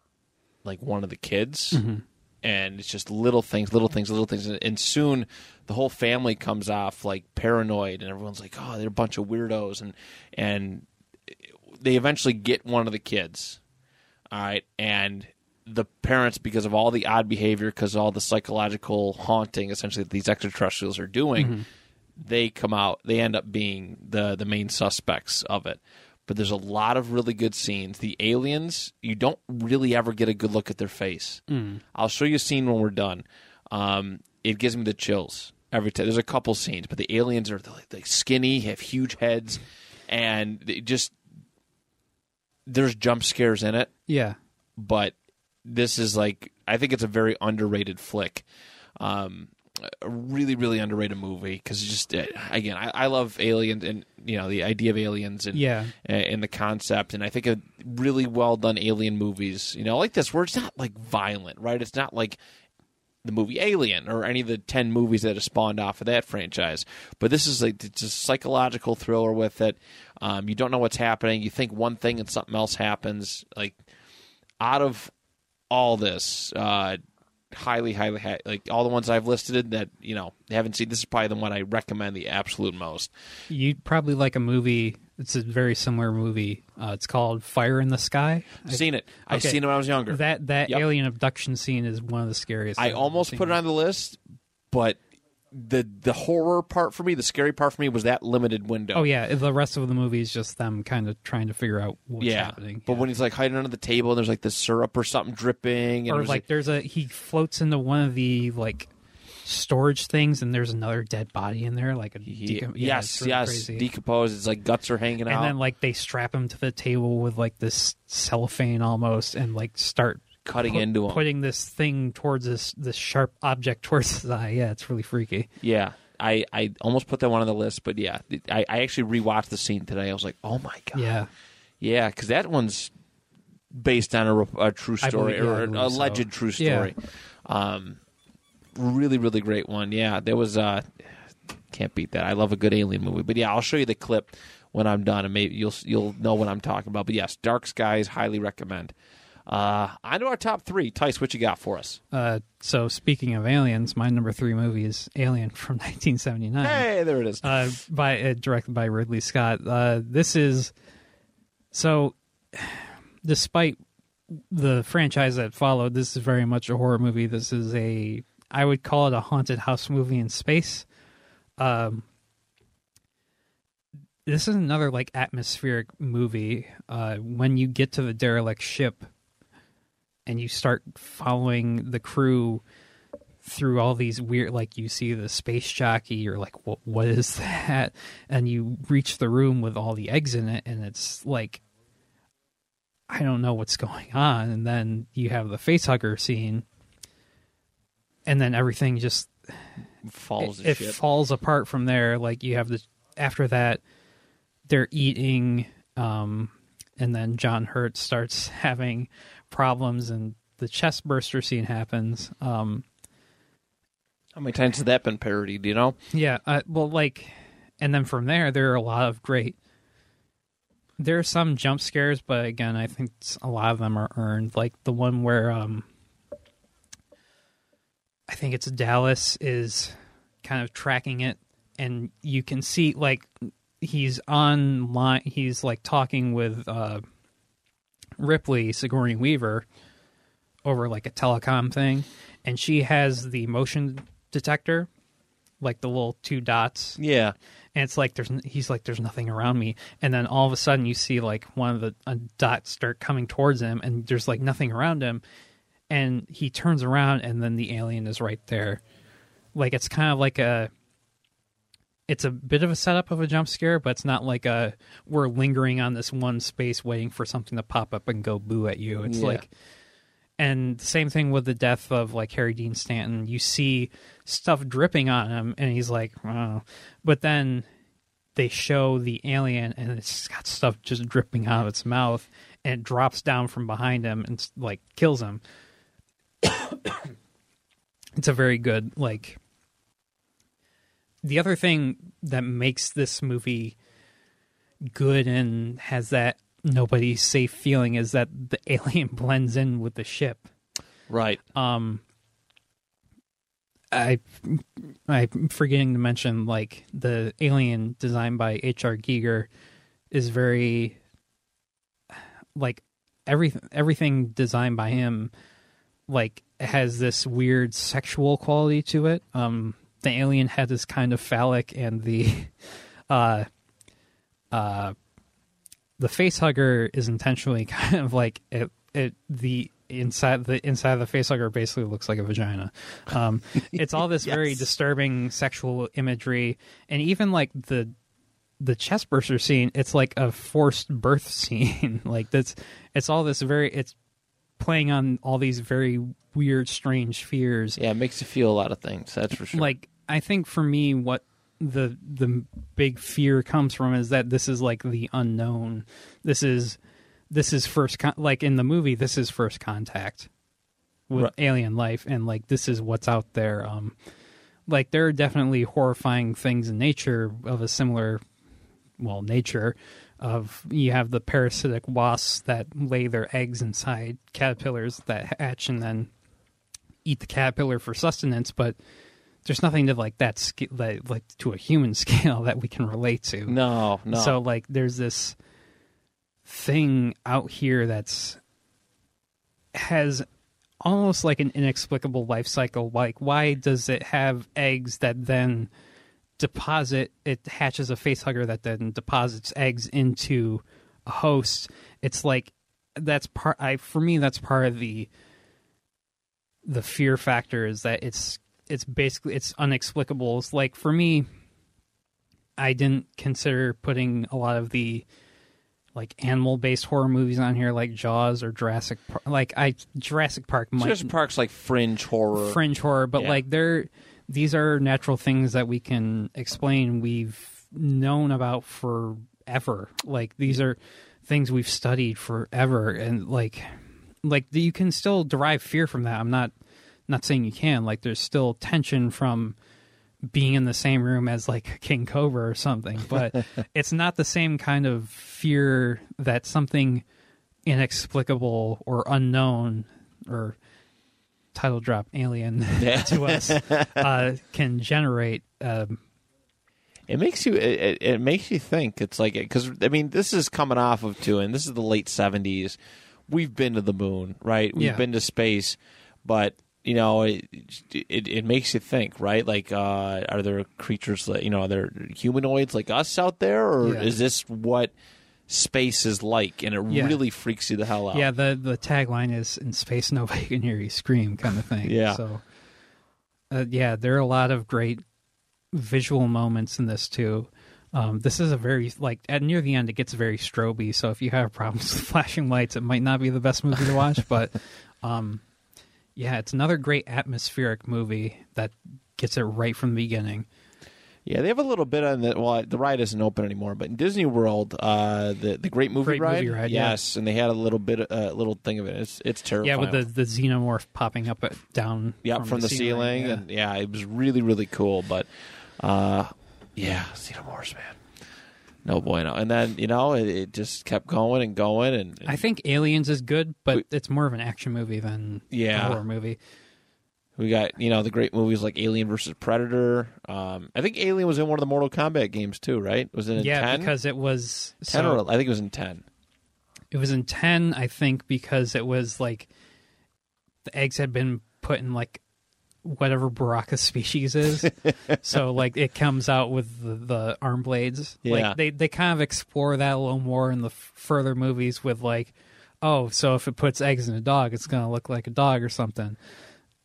like one of the kids and it's just little things, little things, little things, and, and soon the whole family comes off like paranoid, and everyone's like, "Oh, they're a bunch of weirdos," and and they eventually get one of the kids, all right, and the parents, because of all the odd behavior, because of all the psychological haunting, essentially that these extraterrestrials are doing, mm-hmm. they come out. They end up being the the main suspects of it. But there's a lot of really good scenes. The aliens, you don't really ever get a good look at their face. I'll show you a scene when we're done. Um, it gives me the chills every time. There's a couple scenes, but the aliens are like, like skinny, have huge heads, and they just there's jump scares in it. Yeah. But this is like I think it's a very underrated flick. Um, a really really underrated movie because just uh, again I, I love aliens and you know the idea of aliens and Yeah. uh, and the concept and I think a really well done alien movies you know like this where it's not like violent right it's not like the movie Alien or any of the 10 movies that have spawned off of that franchise. But this is like it's a psychological thriller with it. Um, you don't know what's happening. You think one thing and something else happens. Like out of all this, uh, highly, highly, hi- like all the ones I've listed that you know haven't seen. This is probably the one I recommend the absolute most. You'd probably like a movie. It's a very similar movie. Uh, it's called Fire in the Sky. I've seen it. I've seen it when I was younger. That that Yep. alien abduction scene is one of the scariest. I almost put it on the list, but the the horror part for me, the scary part for me, was that limited window. Oh yeah, the rest of the movie is just them kind of trying to figure out what's yeah. happening. But Yeah. when he's like hiding under the table, and there's like the syrup or something dripping, or was like there's a he floats into one of the like storage things, and there's another dead body in there, like a yeah, yes, really yes, crazy. decomposed. It's like guts are hanging and out. And then like they strap him to the table with like this cellophane almost, and like start Cutting put- into him. putting this thing towards this this sharp object towards his eye. Yeah, it's really freaky. yeah, I, I almost put that one on the list, but yeah, I, I actually rewatched the scene today. I was like, oh my god, Yeah, yeah, because that one's based on a, a true story believe- yeah, or an believe so. alleged true Yeah. story. Um, really, really great one. Yeah, there was. Uh, can't beat that. I love a good alien movie. But yeah, I'll show you the clip when I'm done, and maybe you'll you'll know what I'm talking about. But yes, Dark Skies, highly recommend. Uh, on to our top three. Tice, what you got for us? Uh, so speaking of aliens, my number three movie is Alien from [laughs] 1979. Hey, there it is. uh, by uh, directed by Ridley Scott. Uh, this is so, despite the franchise that followed, this is very much a horror movie. This is a, I would call it a haunted house movie in space. Um, this is another like atmospheric movie. Uh, when you get to the derelict ship and you start following the crew through all these weird like you see the space jockey you're like what what is that? And you reach the room with all the eggs in it and it's like i don't know what's going on. And then you have the face hugger scene and then everything just Falls it, it falls apart from there. Like you have the after that, they're eating, um, and then John Hurt starts [laughs] having problems, and the chest burster scene happens. Um, How many times has that been parodied? You know? yeah, uh, well, like, and then from there, there are a lot of great. There are some jump scares, but again, I think a lot of them are earned. Like the one where, um, I think it's Dallas is kind of tracking it, and you can see like he's online. He's like talking with uh, Ripley Sigourney Weaver over like a telecom thing, and she has the motion detector, like the little two dots, Yeah. and it's like there's he's like there's nothing around me, and then all of a sudden you see like one of the a dots start coming towards him, and there's like nothing around him, and he turns around, and then the alien is right there, like it's kind of like a. It's a bit of a setup of a jump scare, but it's not like a we're lingering on this one space waiting for something to pop up and go boo at you. It's Yeah. like and same thing with the death of like Harry Dean Stanton. You see stuff dripping on him, and he's like, oh. but then they show the alien, and it's got stuff just dripping out of its mouth, and it drops down from behind him and like kills him. [coughs] it's a very good like. The other thing that makes this movie good and has that nobody's safe feeling is that the [laughs] alien blends in with the ship. Right. Um, I I'm forgetting to mention like the alien designed by H.R. Giger is very like everything everything designed by him like has this weird sexual quality to it. Um, the alien head is kind of phallic, and the [laughs] uh uh the face hugger is intentionally [laughs] kind of like it, it the inside the inside of the face hugger basically looks like a vagina. Um [laughs] it's all this very disturbing sexual imagery. And even like the the chest burster scene it's like a forced birth scene. Like that's it's all this very it's playing on all these very weird strange fears Yeah, it makes you feel a lot of things. That's for sure. like I think for me, what the the big fear comes from is that this is like the unknown. This is this is first con- like in the movie. This is first contact with Right. alien life, and like this is what's out there. Um, like there are definitely horrifying things in nature of a similar, well, nature. Of you have the parasitic wasps that lay their eggs inside caterpillars that hatch and then eat the caterpillar for sustenance, but there's nothing to like that like to a human [laughs] scale that we can relate to. no, no. So like there's this thing out here that's has almost like an inexplicable life cycle. Like why does it have eggs that then deposit it hatches a face hugger that then deposits eggs into a host. It's like that's part I for me that's part of the the fear factor is that it's it's basically it's unexplicable. It's like for me I didn't consider putting a lot of the like animal based horror movies on here like Jaws or Jurassic Park. Like I Jurassic Park might Jurassic Park's like fringe horror. fringe horror, but Yeah. like they're these are natural things that we can explain. We've known about forever. Like these are things we've studied forever, and like like you can still derive fear from that. I'm not not saying you can. Like there's still tension from being in the same room as like King Cobra or something, but [laughs] it's not the same kind of fear that something inexplicable or unknown or title drop alien [laughs] [laughs] to us uh, can generate. Um, It makes you. It, it- it makes you think. It's like because I mean, this is coming off of two, and this is the late seventies. We've been to the moon, right? We've Yeah. been to space, but you know, it, it it makes you think, right? Like, uh, are there creatures that you know, are there humanoids like us out there, or Yeah. is this what space is like? And it Yeah. really freaks you the hell out. Yeah, the the tagline is "In space, nobody can hear you scream," kind of thing. Yeah. So, uh, yeah, there are a lot of great visual moments in this too. Um, this is a very like at near the end, it gets very stroby. So if you have problems [laughs] with flashing lights, it might not be the best movie to watch. but [laughs] um, yeah, it's another great atmospheric movie that gets it right from the beginning. Yeah, they have a little bit on the well, the ride isn't open anymore, but in Disney World, uh, the the Great Movie Great Ride, Movie Ride, yeah. yes, and they had a little bit, a uh, little thing of it. It's it's terrifying. Yeah, with the the xenomorph popping up at, down. yeah from, the, ceiling, yeah. and yeah, it was really really cool. But uh, yeah, xenomorphs, man, no bueno. And then you know it, it just kept going and going, and, and I think Aliens is good, but it's more of an action movie than Yeah. a horror movie. We got you know the great movies like Alien versus Predator. Um, I think Alien was in one of the Mortal Kombat games too, right? Was it in yeah, 10? because it was 10 so- or I think it was in ten. it was in ten, I think, because it was like the eggs had been put in like whatever Baraka [laughs] species is. so like it comes out with the, the arm blades. Yeah. Like they they kind of explore that a little more in the f- further movies with like, oh, so if it puts eggs in a dog, it's gonna look like a dog or something.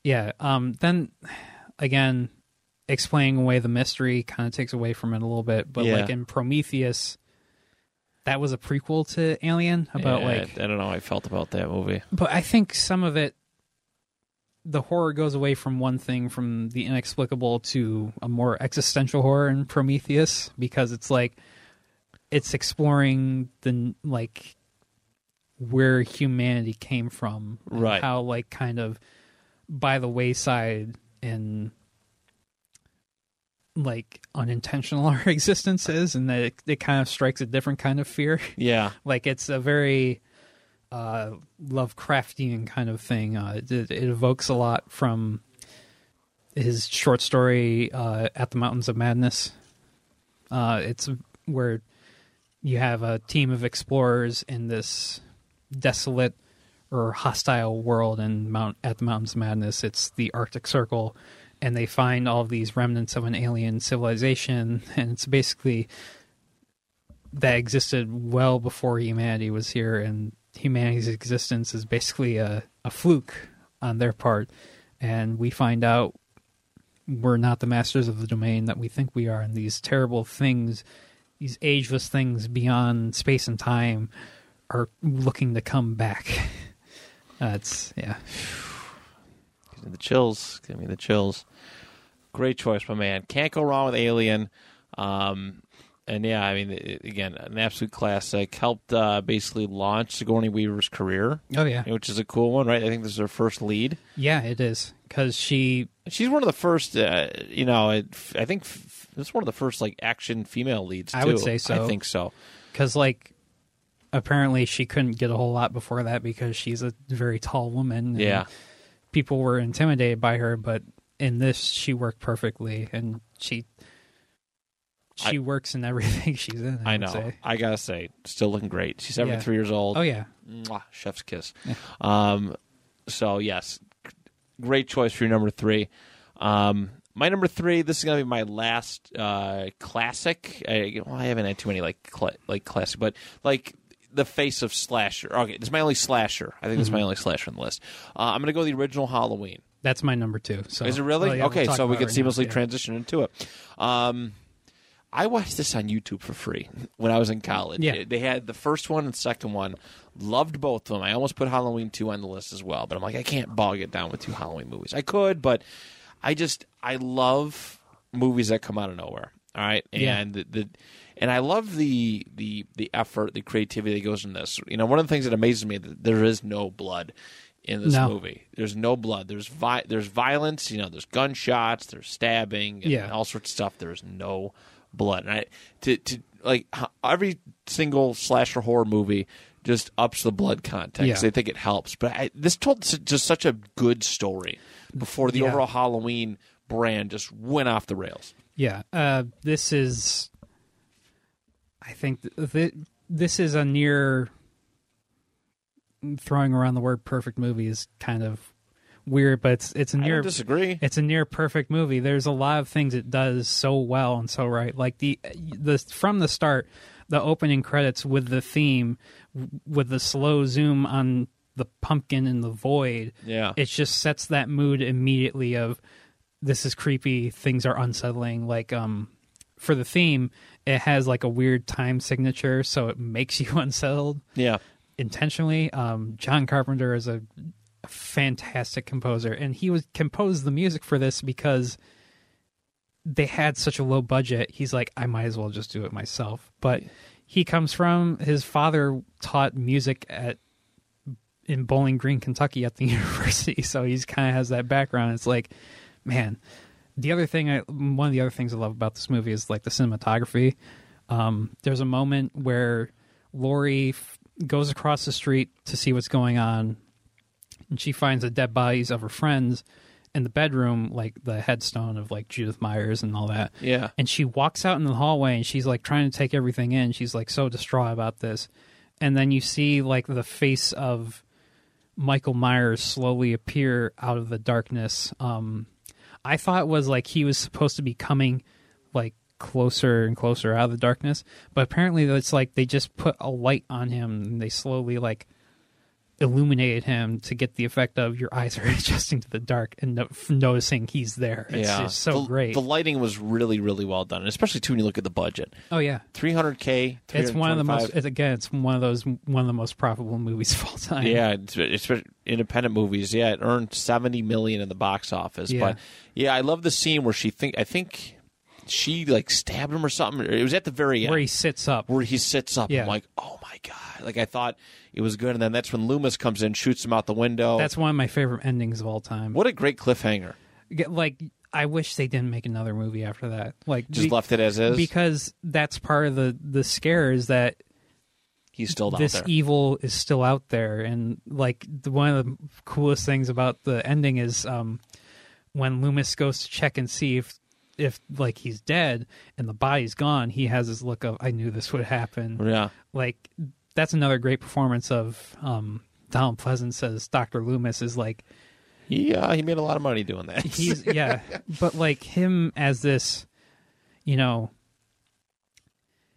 Yeah. Um. Then again, explaining away the mystery kind of takes away from it a little bit. But Yeah. like in Prometheus. That was a prequel to Alien about Yeah, like I, I don't know how I felt about that movie. but I think some of it, the horror goes away from one thing, from the inexplicable to a more existential horror in Prometheus, because it's like it's exploring the like where humanity came from, and Right. How like kind of by the wayside and like unintentional [laughs] our existence is, and that it, it kind of strikes a different kind of fear. Yeah, [laughs] Like it's a very uh, Lovecraftian kind of thing. Uh, it, it evokes a lot from his short story uh, "At the Mountains of Madness." Uh, it's where you have a team of explorers in this desolate or hostile world in Mount at the Mountains of Madness. It's the Arctic Circle, and they find all these remnants of an alien civilization, [laughs] and it's basically that existed well before humanity was here, and humanity's existence is basically a, a fluke on their part. And we find out we're not the masters of the domain that we think we are, and these terrible things, these ageless things beyond space and time, are looking to come back. [laughs] That's yeah. Give me the chills. Give me the chills. Great choice, my man. Can't go wrong with Alien. Um, and yeah, I mean, it- again, an absolute classic. Helped uh, basically launch Sigourney Weaver's career, Oh yeah, which is a cool one, right? I think this is her first lead. yeah. It is because she She's one of the first, uh, you know, it, I think f- this is one of the first like action female leads. Too. I would say so. I think so. because like apparently she couldn't get a whole lot before that because she's a very tall woman. and Yeah. people were intimidated by her, but in this she worked perfectly, and she she I- works in everything [laughs] she's in. I, I know. say. I gotta say, still looking great. She's seventy three years old. Oh yeah, Mwah, chef's kiss. Yeah. Um, so yes, great choice for your number three. Um, my number three. This is gonna be my last uh, classic. I, well, I haven't had too many like cla- like classic, but like the face of slasher. Okay, this is my only slasher. I think this is my Mm-hmm. only slasher on the list. Uh, I'm gonna go the original Halloween. that's my number two. So Is it really? Yeah, we'll okay, so we can right now, seamlessly yeah. transition into it. Um, I watched this on YouTube for free when I was in college. Yeah. They had the first one and second one. Loved both of them. I almost put Halloween 2 on the list as well, but I'm like, I can't bog it down with two Halloween movies. I could, but I just, I love movies that come out of nowhere. All right. Yeah. And the, the and I love the the the effort, the creativity that goes in this. You know, one of the things that amazes me that there is no blood in this No. movie. There's no blood. There's vi- there's violence. You know, there's gunshots. There's stabbing. And Yeah. all sorts of stuff. There's no blood. And I to to like every single slasher horror movie just ups the blood content. Yeah. They think it helps, but I, this told just such a good story before the Yeah. overall Halloween brand just went off the rails. Yeah, uh, this is. I think th- th- this is a near throwing around the word "perfect" movie is kind of weird, but it's it's a near disagree. it's a near perfect movie. There's a lot of things it does so well and so right. Like the the from the start, the opening credits with the theme, with the slow zoom on the pumpkin in the void. Yeah. it just sets that mood immediately of this is creepy. Things are unsettling. Like um, for the theme, it has like a weird time signature, so it makes [laughs] you unsettled yeah. intentionally. Um, John Carpenter is a fantastic composer, and he was composed the music for this because they had such a low budget. He's like, I might as well just do it myself. But he comes from his father taught music at in Bowling Green, Kentucky, at the [laughs] university, so he's kind of has that background. It's like, man. The other thing, I one of the other things I love about this movie is like the cinematography. Um, there's a moment where Laurie f- goes across the street to see what's going on, and she finds the dead bodies of her friends in the bedroom, like the headstone of like Judith Myers and all that. Yeah. And she walks out in the hallway and she's like trying to take everything in. She's like so distraught about this. And then you see like the face of Michael Myers slowly appear out of the darkness. Um, I thought was like he was supposed to be coming like closer and closer out of the darkness, but apparently it's like they just put a light on him and they slowly like illuminated him to get the effect of your eyes are [laughs] adjusting to the dark and no- noticing he's there. It's yeah. just so the, great. The lighting was really, really well done, especially too when you look at the budget. oh yeah. 300K. It's one of the most. It's, again, it's one of those one of the most profitable movies of all time. Yeah, it's, it's independent movies. Yeah, it earned seventy million in the box office. Yeah. But yeah, I love the scene where she think I think she like stabbed him or something. It was at the very end where he sits up. where he sits up. Yeah. I'm like, oh my god! Like I thought it was good, and then that's when Loomis comes in, shoots him out the window. That's one of my favorite endings of all time. what a great cliffhanger. Like, I wish they didn't make another movie after that. Like, Just be- left it as is. because that's part of the the scare is that He's still out this evil is still out there, and like the, one of the coolest things about the ending is um when Loomis goes to check and see if if like he's dead and the body's gone, he has this look of I knew this would happen. yeah. like that's another great performance of um Donald Pleasence as Dr. Loomis is like He uh, he made a lot of money doing that. he's [laughs] yeah, but like him as this you know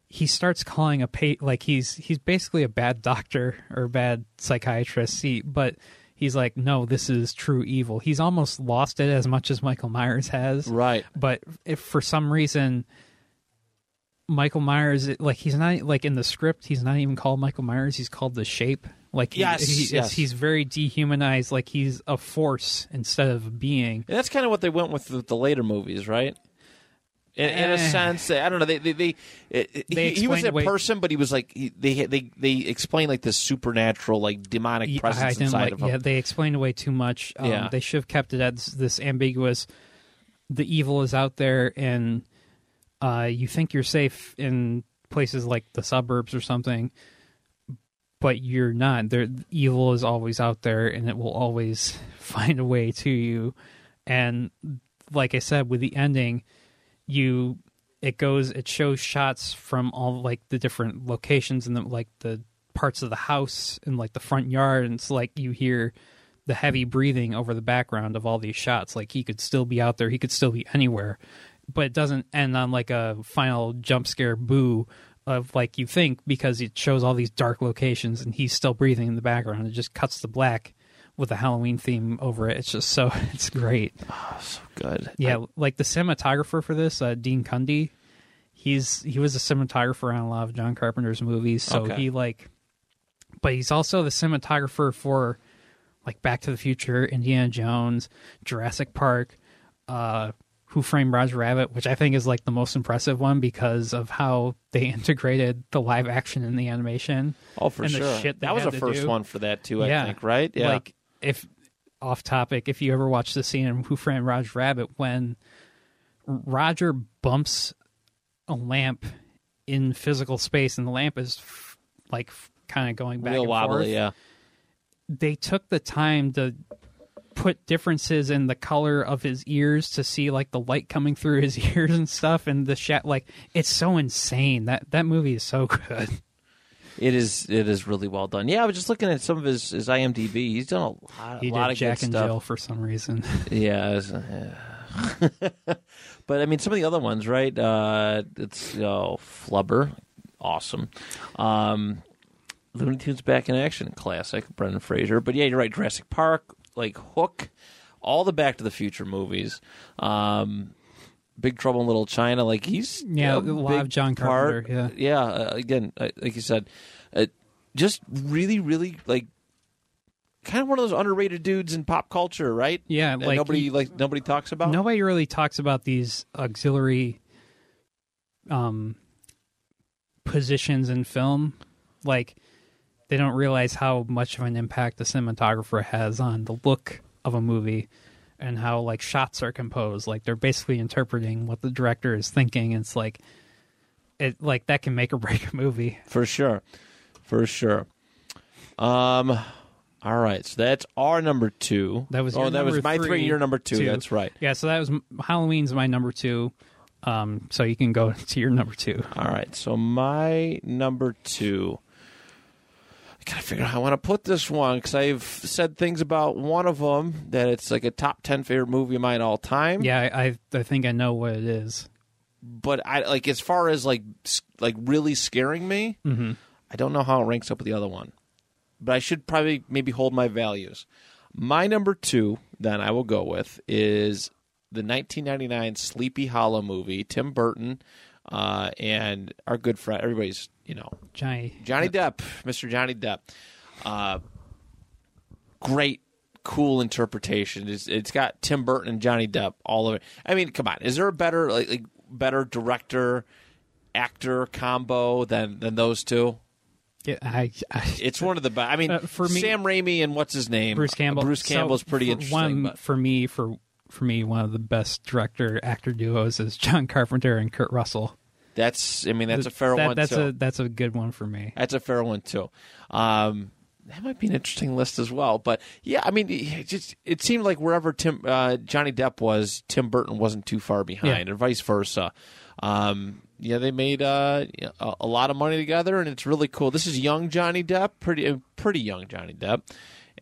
he starts calling a pa- like he's he's basically a bad doctor or bad psychiatrist he, but he's like no this is true evil he's almost lost it as much as michael myers has right. but if for some reason Michael Myers, like he's not like in the script, he's not even called Michael Myers. He's called the Shape. Like he, Yes, he- yes. he's very dehumanized. Like he's a force instead of a being. And that's kind of what they went with the, the later movies, right? In, in a Eh. sense, I don't know. They they, they, They he, he was a away- person, but he was like he, they they they explained like this supernatural, like demonic presence inside like. of him. Yeah, they explained away too much. Um, Yeah. they should have kept it as this ambiguous. The evil is out there, and uh, you think you're safe in places like the suburbs or something, but you're not. There, evil is always out there, and it will always [laughs] find a way to you. And like I said, with the ending, you it goes it shows shots from all like the different locations and the like the parts of the house and like the front yard. And it's like you hear the heavy breathing over the background of all these shots. Like he could still be out there. He could still be anywhere. But it doesn't end on like a final jump scare boo of like you think because it shows all these dark locations and he's still breathing in the background. It just cuts to black with the halloween theme over it it's just so [laughs] it's great Oh, so good. yeah, like the cinematographer for this, uh, Dean Cundey, he's he was a cinematographer on a lot of John Carpenter's movies, so Okay. he like, but he's also the cinematographer for like Back to the Future, Indiana Jones, Jurassic Park, uh, Who Framed Roger Rabbit, which I think is like the most impressive one because of how they [laughs] integrated the live action and the animation. oh, for and the sure. shit they that was the first do. one for that too. I Yeah. think, right? Yeah. Like if off topic, if you ever watch the scene in Who Framed Roger Rabbit when Roger bumps a lamp in physical space and the lamp is f- like kind of going back real and wobbly. forth. Yeah. They took the time to put differences in the color of his ears to see like the light coming through his [laughs] ears and stuff and the shat like it's so insane that that movie is so [laughs] good It is it is really well done. Yeah, I was just looking at some of his, his IMDb. He's done a lot, He a lot did of Jack good and stuff. Jill for some reason. [laughs] Yeah, was, uh, [laughs] but I mean some of the other ones, right? Uh, it's know, Flubber, awesome. Um, Looney Tunes Back in Action, classic. Brendan Fraser. But yeah, you're right. Jurassic Park, like Hook, all the Back to the Future movies. Um, Big Trouble in Little China, like he's Yeah, lot big of John part. Carpenter, yeah. Uh, again, uh, like you said, uh, just really, really like kind of one of those underrated dudes in pop culture, right? Yeah, That like nobody he- like nobody talks about. Nobody really talks about these auxiliary um, positions in film. Like, they don't realize how much of an impact the cinematographer has on the look of a movie and how, like, shots are composed. Like, they're basically interpreting what the director is thinking. It's like, it like that can make or break a movie. For sure. For sure. Um all right, so that's our number two. That was oh, that was my three. three, Your number two. two. That's right. Yeah, so that was Halloween's my number two. Um, so you can go [laughs] to your number two. All right, so my number two. I gotta figure out how I want to put this one because I've said things about one of them that it's like a top ten favorite movie of mine all time. Yeah, I, I I think I know what it is. but I like as far as like like really scaring me. Mm-hmm. I don't know how it ranks up with the other one, but I should probably maybe hold my values. My number two, then I will go with is the 1999 Sleepy Hollow movie. Tim Burton uh, and our good friend, everybody's you know Johnny. Johnny Depp, Mr. Johnny Depp. Uh, great, cool interpretation. It's, it's got Tim Burton and Johnny Depp all of it. I mean, come on, is there a better like, like better director actor combo than than those two? Yeah, I, I, It's one of the best. I mean, Uh, for me- Sam Raimi and what's his name, Bruce Campbell. Bruce So, Campbell's pretty for interesting. One but for me, for for me, one of the best director actor duos is John Carpenter and Kurt Russell. That's, I mean, that's a fair That- one That's too. a that's a good one for me. That's a fair one too. Um, that might be an interesting list as well. But yeah, I mean, it just it seemed like wherever Tim uh, Johnny Depp was, Tim Burton wasn't too far behind, Yeah. and vice versa. Um, yeah, they made uh, a, a lot of money together, and it's really cool. This is young Johnny Depp, pretty uh, pretty young Johnny Depp,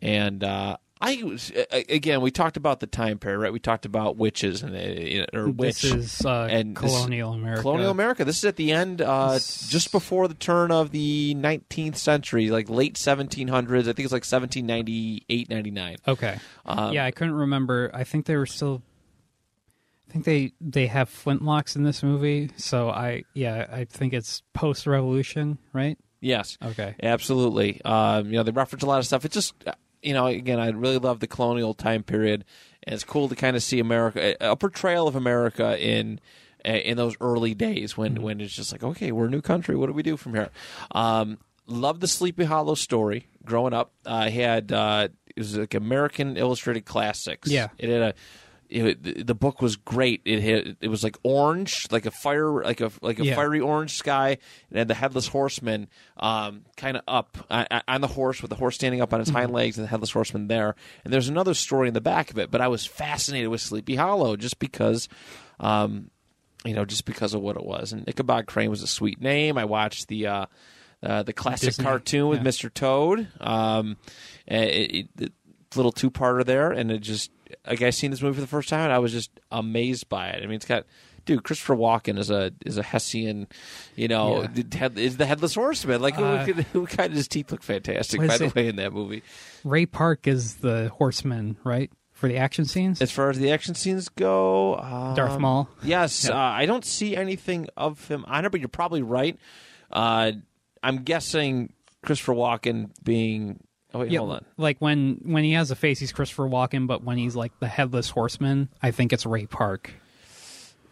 and uh, I was again we talked about the time period, right? We talked about witches and uh, or witch. This is uh, and this- colonial America. Colonial America. This is at the end, uh, just before the turn of the 19th century, like late 1700s. I think it's like 1798, 99. Okay. Um, yeah, I couldn't remember. I think they were still. I think they they have flintlocks in this movie, so I yeah I think it's post revolution, right? Yes, Okay. absolutely. Um, you know, they reference a lot of stuff. It's just, you know, again, I really love the colonial time period, and it's cool to kind of see America, a portrayal of America in in those early days when when it's just like, okay, we're a new country. What do we do from here? Um, love the Sleepy Hollow story. Growing up, I had uh, it was like American Illustrated Classics. Yeah. it had a. It, the- the book was great. It had, it was like orange, like a fire, like a like a Yeah. fiery orange sky. and had the headless horseman, um, kind of up uh, on the horse with the horse standing up on its hind legs, and the headless horseman there. And there's another story in the back of it. But I was fascinated with Sleepy Hollow just because, um, you know, just because of what it was. And Ichabod Crane was a sweet name. I watched the uh, uh, the classic Disney, cartoon with yeah. Mr. Toad. Um, it, it, little two parter there, and it just like I seen this movie for the first time, and I was just amazed by it. I mean, it's got. Dude, Christopher Walken is a is a Hessian, you know, Yeah. the head, is the headless horseman. Like, Uh, who, [laughs] who kind of his teeth look fantastic, by the it? way, in that movie. Ray Park is the horseman, right, for the action scenes. As far as the action scenes go, um, Darth Maul. Yes, uh, I don't see anything of him on it, but you're probably right. Uh, I'm guessing Christopher Walken being. Oh wait, Yeah, hold on. like when when he has a face, he's Christopher Walken, but when he's like the headless horseman, I think it's Ray Park.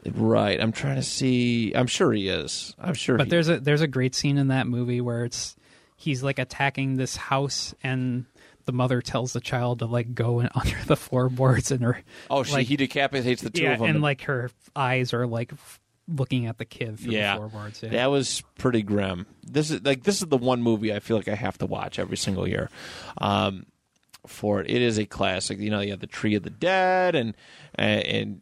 Right, I'm trying to see. I'm sure he is. I'm sure. But he, there's a there's a great scene in that movie where it's he's like attacking this house and the mother tells the child to like go in [laughs] under the floorboards and her oh, she like- he decapitates the two yeah of them. and like her eyes are like f- looking at the kid through Yeah. the floorboards. Yeah. That was pretty grim. This is like this is the one movie I feel like I have to watch every single year. Um, for it, it is a classic. You know, you have the Tree of the Dead and and,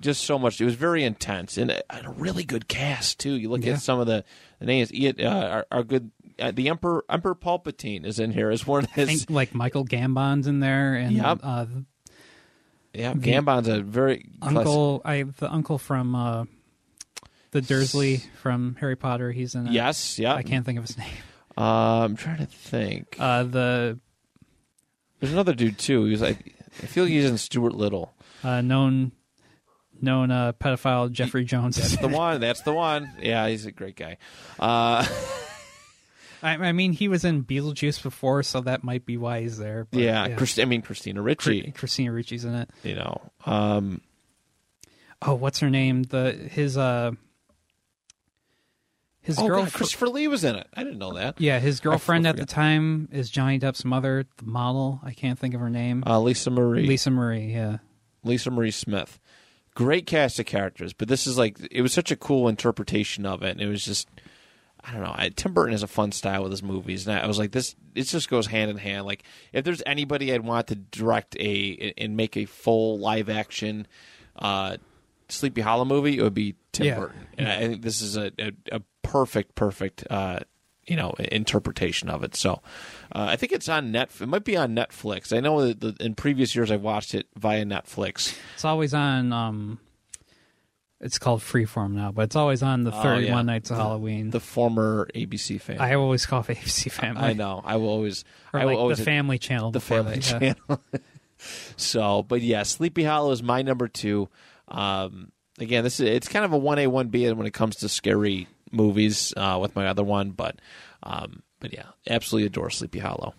just so much. It was very intense and a, and a really good cast too. You look Yeah. at some of the, the names. Ian, uh, our, our good uh, the Emperor Emperor Palpatine is in here as one of I his. think like Michael Gambon's in there, and Yep. uh, yeah, Gambon's a very uncle, I the uncle from uh, the Dursley from Harry Potter. He's in it. Yes, yeah. I can't think of his name. [laughs] Uh, I'm trying to think. Uh, the There's another dude too. He was like, I feel like he's in Stuart Little. uh, known known uh, pedophile Jeffrey Jones. That's the [laughs] one. That's the one. Yeah, he's a great guy. Uh, [laughs] I, I mean, he was in Beetlejuice before, so that might be why he's there. but, yeah, Christ- I mean Christina Ricci. Cri- Christina Ricci's in it. You know, um, Oh, what's her name? The his uh his oh, girl. God, Christopher Lee was in it. I didn't know that. yeah, his girlfriend at the time is Johnny Depp's mother, the model. I can't think of her name. Uh, Lisa Marie. Lisa Marie. Yeah. Lisa Marie Smith. Great cast of characters, but this is like it was such a cool interpretation of it, and it was just I don't know. I, Tim Burton has a fun style with his movies, and I was like, this it just goes hand in hand. Like if there's anybody I'd want to direct a and make a full live action uh, Sleepy Hollow movie, it would be Tim Yeah. Burton, and I think this is a a, a perfect perfect. Uh, you know, interpretation of it. So, uh, I think it's on net. It might be on Netflix. I know that the, in previous years I've watched it via Netflix. It's always on um it's called Freeform now, but it's always on the Oh, 31 yeah. Nights of Halloween. the former ABC family. I always call it [laughs] ABC Family. I know. I will always. Or I like will always the Family Channel. the family that, yeah. [laughs] channel. [laughs] so, but yeah, Sleepy Hollow is my number two. Um, again, this is it's kind of a one A one B when it comes to scary movies uh, with my other one, but um, but yeah, absolutely adore Sleepy Hollow.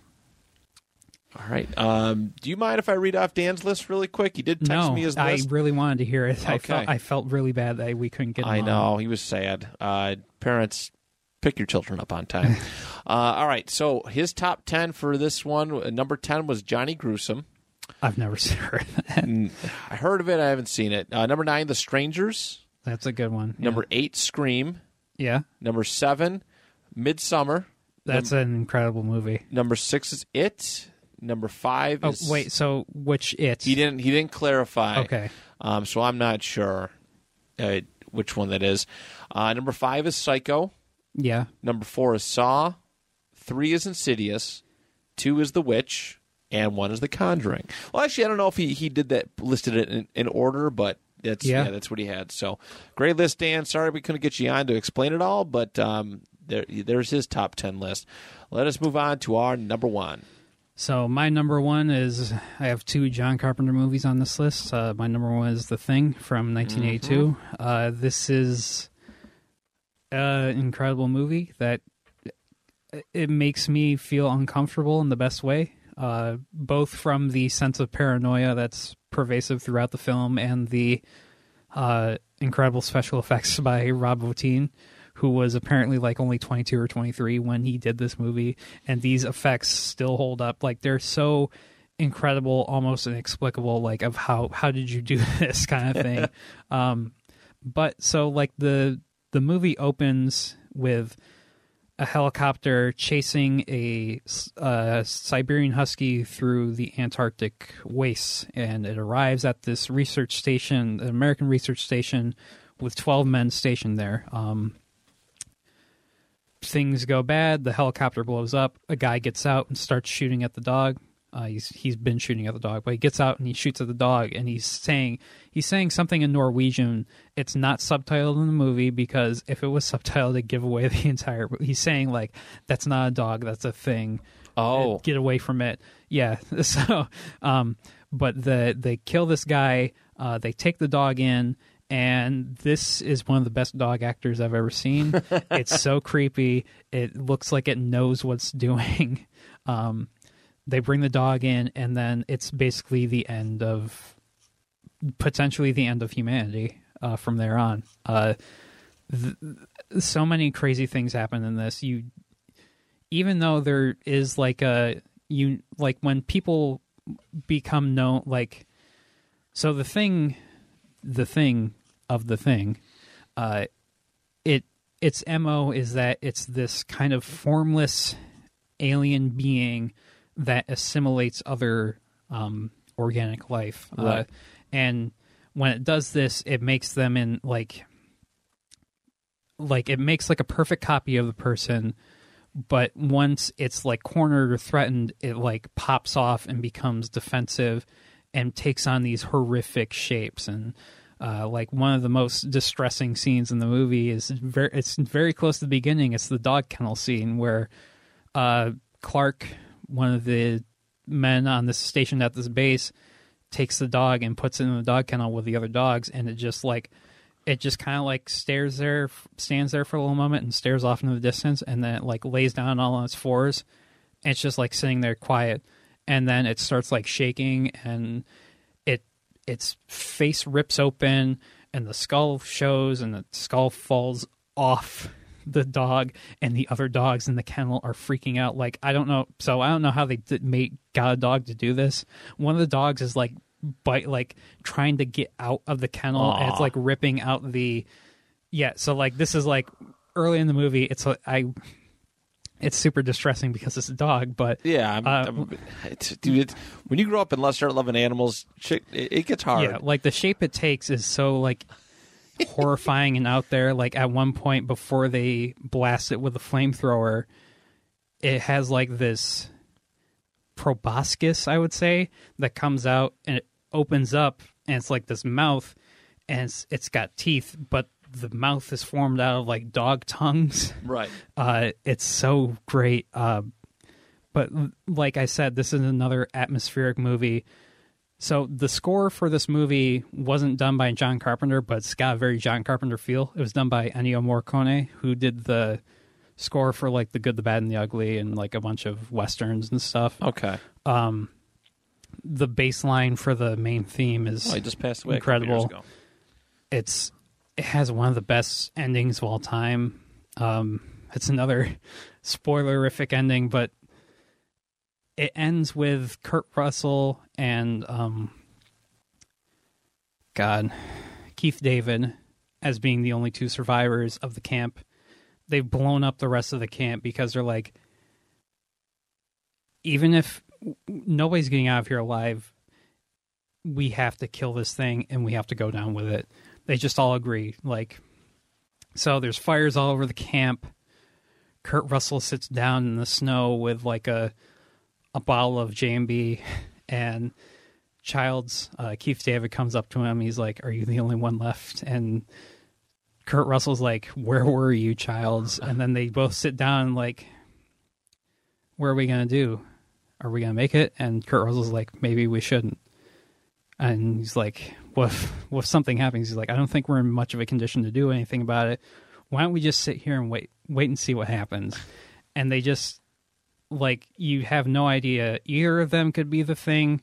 All right. Um, do you mind if I read off Dan's list really quick? He did text No, me his list. I really wanted to hear it. I Okay. felt I felt really bad that we couldn't get. I on. know he was sad. Uh, parents, pick your children up on time. [laughs] uh, all right, so his top ten for this one, uh, number ten was Johnny Gruesome. I've never [laughs] heard that. Mm, I heard of it. I haven't seen it. Uh, number nine, The Strangers. That's a good one. Yeah. Number eight, Scream. yeah, Number seven, Midsommar. that's an incredible movie. Number six is It. Number five Oh is wait, so which it? He didn't. He didn't clarify. Okay. Um, so I'm not sure uh, which one that is. Uh, number five is Psycho. Yeah. Number four is Saw. Three is Insidious. Two is The Witch. And one is The Conjuring. Well, actually, I don't know if he, he did that, listed it in, in order, but that's yeah. Yeah. that's what he had. So great list, Dan. Sorry we couldn't get you on to explain it all, but um, there there's his top ten list. Let us move on to our number one. So my number one is I have two John Carpenter movies on this list. Uh, my number one is The Thing from 1982. Mm-hmm. Uh, this is an incredible movie that it makes me feel uncomfortable in the best way. Uh, both from the sense of paranoia that's pervasive throughout the film and the uh, incredible special [laughs] effects by Rob Bottin, who was apparently like only 22 or 23 when he did this movie, and these effects still hold up. Like they're so incredible, almost inexplicable. Like of how how did you do [laughs] this kind of thing? [laughs] um, but so like the the movie opens with a helicopter chasing a uh, Siberian husky through the Antarctic wastes, and it arrives at this research station, an American research station, with twelve men stationed there. Um, things go bad. The helicopter blows up. A guy gets out and starts shooting at the dog. Uh, he's he's been shooting at the dog, but he gets out and he shoots at the dog, and he's saying he's saying something in Norwegian. It's not subtitled in the movie because if it was subtitled, it'd give away [laughs] the entire. He's saying like that's not a dog, that's a thing. Oh. get away from it. Yeah. [laughs] So, um, but the they kill this guy. Uh, they take the dog in, and this is one of the best dog actors I've ever seen. [laughs] it's so creepy. It looks like it knows what's doing. Um, they bring the dog in, and then it's basically the end of potentially the end of humanity uh, from there on. Uh, th- so many crazy things happen in this. You, even though there is like a you like when people become known, like so the thing, the thing of the thing, uh, it its mo is that it's this kind of formless alien being that assimilates other um, organic life, uh, and when it does this, it makes them in like like it makes like a perfect copy of the person, but once it's like cornered or threatened, it like pops off and becomes defensive and takes on these horrific shapes and uh, like one of the most distressing scenes in the movie is very it's very close to the beginning. It's the dog kennel scene where uh, Clark, one of the men on this station at this base, takes the dog and puts it in the dog kennel with the other dogs, and it just like it just kind of like stares there, stands there for a little moment, and stares off into the distance, and then it like lays down all on its fours. And it's just like sitting there quiet, and then it starts like shaking, and it its face rips open, and the skull shows, and the skull falls off the dog and the other dogs in the kennel are freaking out like i don't know so i don't know how they did make got a dog to do this one of the dogs is like bite like trying to get out of the kennel and it's like ripping out the yeah so like this is like early in the movie it's like i it's super distressing because it's a dog but Yeah, I'm, Uh, I'm- it's, dude. It's, when you grow up and start loving animals, it, it gets hard. Yeah, like the shape it takes is so like horrifying and out there. Like at one point before they blast it with a flamethrower, it has like this proboscis, I would say, that comes out and it opens up and it's like this mouth and it's, it's got teeth, but the mouth is formed out of like dog tongues. Right. [laughs] Uh, it's so great. Uh, but like I said, this is another atmospheric movie. So the score for this movie wasn't done by John Carpenter, but it's got a very John Carpenter feel. It was done by Ennio Morricone, who did the score for like The Good, the Bad, and the Ugly, and like a bunch of westerns and stuff. Okay. Um, the bass line for the main theme is Well, he just passed away. Incredible. it's it has one of the best endings of all time. Um, it's another [laughs] spoilerific ending, but it ends with Kurt Russell and um, God, Keith David as being the only two survivors of the camp. They've blown up the rest of the camp because they're like, even if nobody's getting out of here alive, we have to kill this thing and we have to go down with it. They just all agree. Like, so there's fires all over the camp. Kurt Russell sits down in the snow with like a a bottle of JMB, and Childs uh, Keith David comes up to him. He's like, "Are you the only one left?" And Kurt Russell's like, "Where were you, Childs?" And then they both sit down like, "What are we gonna do? Are we gonna make it?" And Kurt Russell's like, "Maybe we shouldn't." And he's like, "What if, what if something happens?" He's like, "I don't think we're in much of a condition to do anything about it. Why don't we just sit here and wait, wait and see what happens?" And they just like you have no idea. Either of them could be the thing.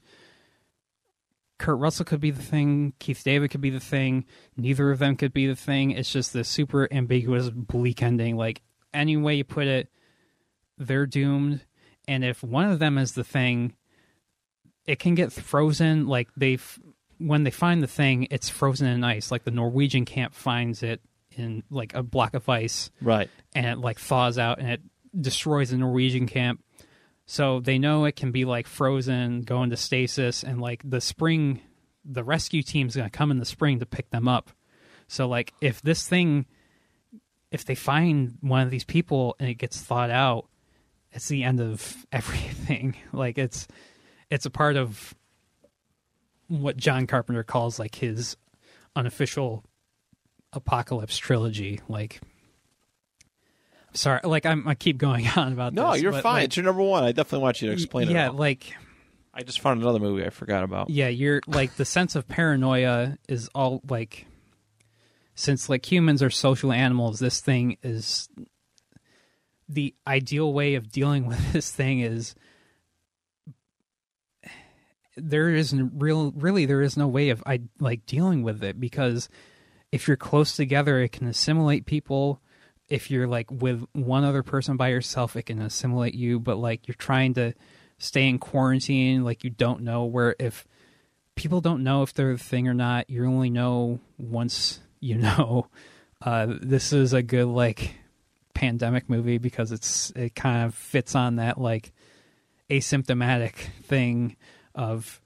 Kurt Russell could be the thing. Keith David could be the thing. Neither of them could be the thing. It's just this super ambiguous, bleak ending. Like any way you put it, they're doomed. And if one of them is the thing, it can get frozen. Like they, have when they find the thing, it's frozen in ice. Like the Norwegian camp finds it in like a block of ice Right. and it like thaws out and it destroys the Norwegian camp. So they know it can be like frozen, go into stasis, and like the spring, the rescue team's gonna come in the spring to pick them up. So like if this thing, if they find one of these people and it gets thawed out, it's the end of [laughs] everything. [laughs] like it's it's a part of what John Carpenter calls like his unofficial apocalypse trilogy. Like sorry like I'm, i keep going [laughs] on about this. No, this, you're but, fine. like, it's your number one. I definitely want you to explain yeah it. Yeah, like I just found another movie I forgot about. yeah you're like the sense of paranoia is all like since like humans are social animals this thing is the ideal way of dealing [laughs] with this thing is there isn't real really there is no way of I like dealing with it because if you're close together it can assimilate people if you're like with one other person by yourself it can assimilate you but like you're trying to stay in quarantine like you don't know where if people don't know if they're the thing or not you only know once you [laughs] know. Uh this is a good like pandemic movie because it's it kind of fits on that like asymptomatic thing of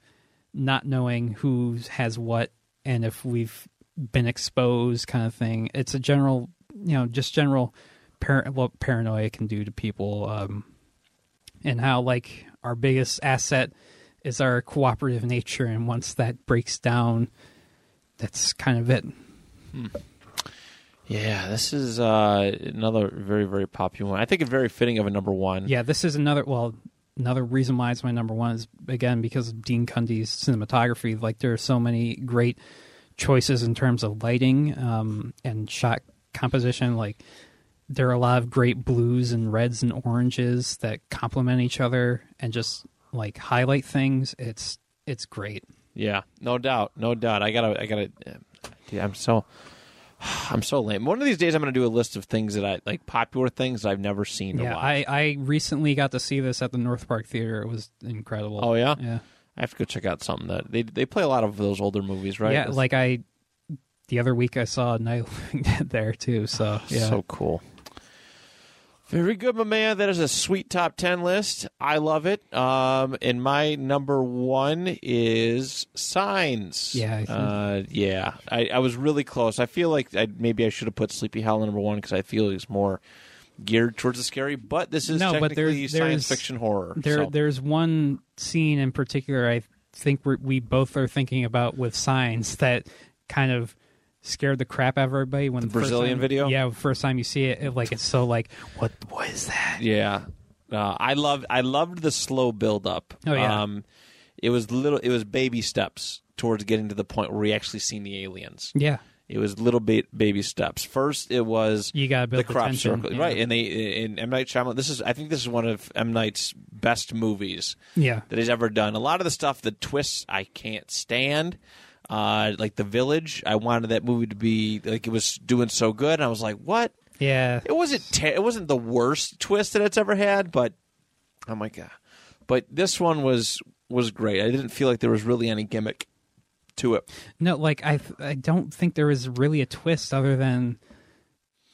not knowing who has what and if we've been exposed kind of thing. It's a general you know just general par- what paranoia can do to people, um, and how like our biggest asset is our cooperative nature, and once that breaks down, that's kind of it. Yeah, this is uh, another very very popular one. I think a very fitting of a number one. Yeah, this is another well, another reason why it's my number one is again because of Dean Cundey's cinematography. Like there are so many great choices in terms of lighting um, and shot composition. Like there are a lot of great blues and reds and oranges that complement each other and just like highlight things. It's it's great. Yeah, no doubt, no doubt. I gotta, I gotta. Yeah, I'm so, I'm so lame. One of these days, I'm gonna do a list of things that I like, popular things I've never seen. Yeah, watch. I, I recently got to see this at the North Park Theater. It was incredible. Oh yeah, yeah. I have to go check out something that they they play a lot of those older movies, right? Yeah, That's like I the other week I saw a Night of the Living Dead [laughs] there too. So yeah, so cool. Very good, my man. That is a sweet top ten list. I love it. Um, and my number one is Signs. Yeah, I think- uh, yeah. I, I was really close. I feel like I, maybe I should have put Sleepy Hollow number one because I feel it's more geared towards the scary. But this is No, but there's- science there's- fiction horror. there so. there's one scene in particular I think we both are thinking about with signs that kind of scared the crap out of everybody when The first Brazilian time- video? Yeah, first time you see it, it like it's so like what what is that? Yeah, uh, I loved I loved the slow build up. Oh, yeah. um, it was little. It was baby steps towards getting to the point where we actually seen the aliens. Yeah, It was little ba- baby steps. First, it was you got to the build the, crop tension, circle, yeah. right? And they in M Night Shyamalan. This is I think this is one of M Night's best movies Yeah, that he's ever done. A lot of the stuff, the twists, I can't stand. Uh, like the village, I wanted that movie to be like it was doing so good. And I was like, what? yeah. It wasn't. Ter- it wasn't the worst twist that it's ever had, but oh my god! But this one was was great. I didn't feel like there was really any gimmick to it. No, like I I don't think there was really a twist other than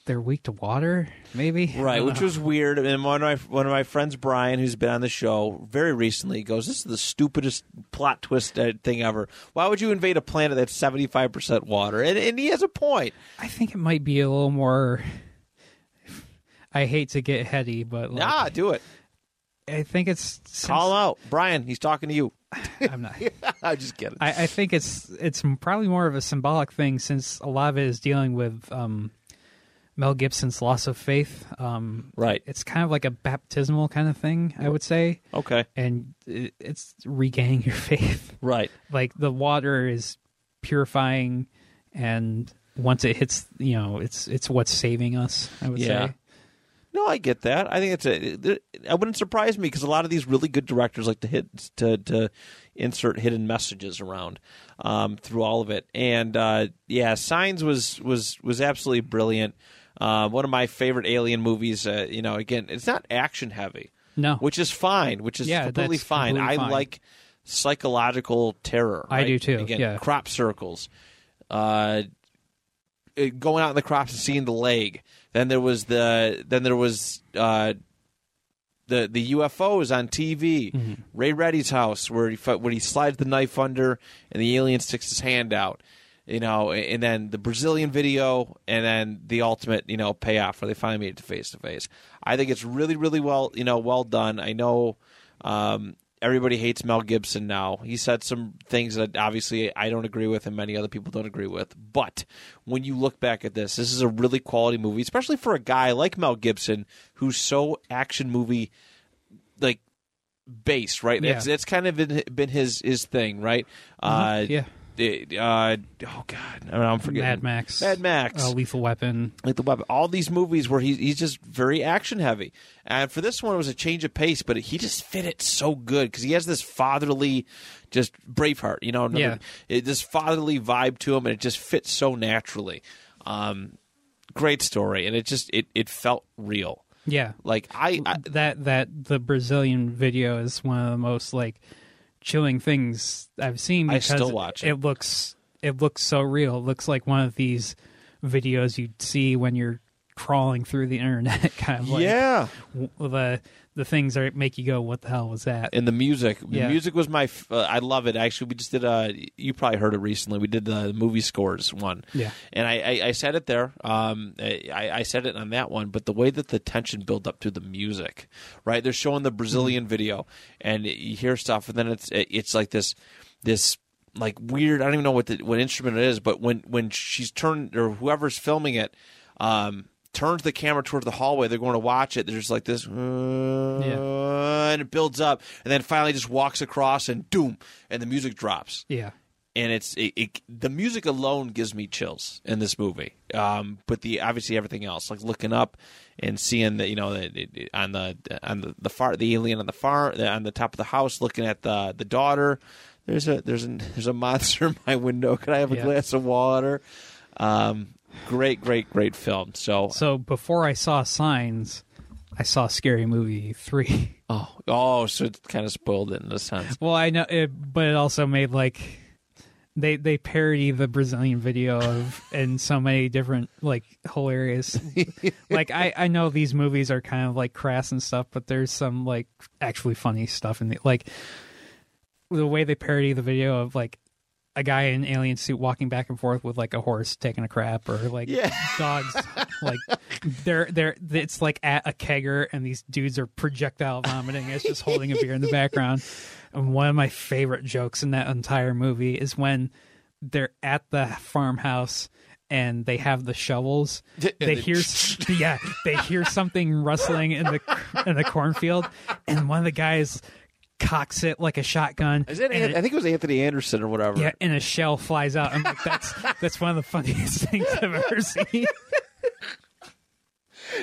they're weak to water, maybe. Right, which know. was weird. And one of my one of my friends, Brian, who's been on the show very recently, goes, "This is the stupidest plot twist uh, thing ever. Why would you invade a planet that's seventy five percent water?" And, and he has a point. I think it might be a little more. I hate to get heady, but like, Nah, do it. I think it's since- Call out, Brian. He's talking to you. [laughs] I'm not. [laughs] I'm just kidding. I, I think it's it's probably more of a symbolic thing since a lot of it is dealing with um, Mel Gibson's loss of faith. Um, right. it's kind of like a baptismal kind of thing, I would say, Okay. and it, it's regaining your faith. Right. Like the water is purifying, and once it hits, you know, it's it's what's saving us. I would Yeah. say. No, I get that. I think it's a. It wouldn't surprise me because a lot of these really good directors like to hit to to insert hidden messages around um, through all of it. And uh, yeah, Signs was was was absolutely brilliant. Uh, one of my favorite Alien movies. Uh, you know, again, it's not action heavy, No, which is fine. Which is Yeah, completely fine. completely I fine. like psychological terror. I right? do too, Again, yeah. crop circles. Uh, going out in the crops and seeing the leg. Then there was the then there was uh, the the UFOs on TV. Mm-hmm. Ray Reddy's house where he when he slides the knife under and the alien sticks his hand out. You know, and then the Brazilian video, and then the ultimate, you know, payoff where they finally made it to face to face. I think it's really, really well, you know, well done. I know um, everybody hates Mel Gibson now. He said some things that obviously I don't agree with, and many other people don't agree with. But when you look back at this, this is a really quality movie, especially for a guy like Mel Gibson who's so action movie like based, right? Yeah. It's it's kind of been, been his his thing, right? Uh, yeah. It- uh, oh God, I mean, I'm forgetting. Mad Max, Mad Max. uh, Lethal Weapon. like the weapon. All these movies where he, he's just very action heavy, and for this one it was a change of pace, but he just fit it so good because he has this fatherly, just Braveheart, you know, another- Yeah. it, this fatherly vibe to him, and it just fits so naturally. Um, great story, and it just it it felt real. Yeah, Like I, I that that the Brazilian video is one of the most like chilling things I've seen. I Because still watch it. It looks it looks so real. It looks like one of these videos you'd see when you're crawling through the internet, [laughs] kind of like yeah. the the things that make you go, "What the hell was that?" And the music, the Yeah. music was my. f- Uh, I love it. Actually, we just did. Uh, you probably heard it recently. We did the movie scores one. Yeah. and I, I, I said it there. Um, I, I said it on that one. But the way that the tension built up to the music, right? They're showing the Brazilian video, and you hear stuff, and then it's it's like this this like weird. I don't even know what the, what instrument it is, but when when she's turned or whoever's filming it. Um, turns the camera towards the hallway they're going to watch it there's like this uh, and it builds up and then finally just walks across and doom and the music drops yeah, and it's it, it, the music alone gives me chills in this movie. Um, but the obviously everything else, like looking up and seeing that you know it, on the on the, the far the alien on the far on the top of the house, looking at the the daughter. There's a there's a [laughs] there's a monster in my window. Can I have a Yeah. glass of water? Um, great, great, great film. So, So before I saw Signs, I saw Scary Movie three. [laughs] oh, oh, so it kind of spoiled it in a sense. well, I know, it, but it also made like they they parody the Brazilian video of [laughs] in so many different like hilarious. like I I know these movies are kind of like crass and stuff, but there's some like actually funny stuff in the like the way they parody the video of like a guy in an alien suit walking back and forth with like a horse taking a crap or like Yeah. dogs. [laughs] Like they're they're it's like at a kegger and these dudes are projectile vomiting. It's just holding a beer in the background. And one of my favorite jokes in that entire movie is when they're at the farmhouse and they have the shovels. [laughs] And they they- hear [laughs] yeah they hear something rustling in the in the cornfield. And one of the guys cocks it like a shotgun Is and An- it- I think it was Anthony Anderson or whatever. yeah, and a shell flies out. I'm like, that's [laughs] that's one of the funniest things I've ever seen. [laughs]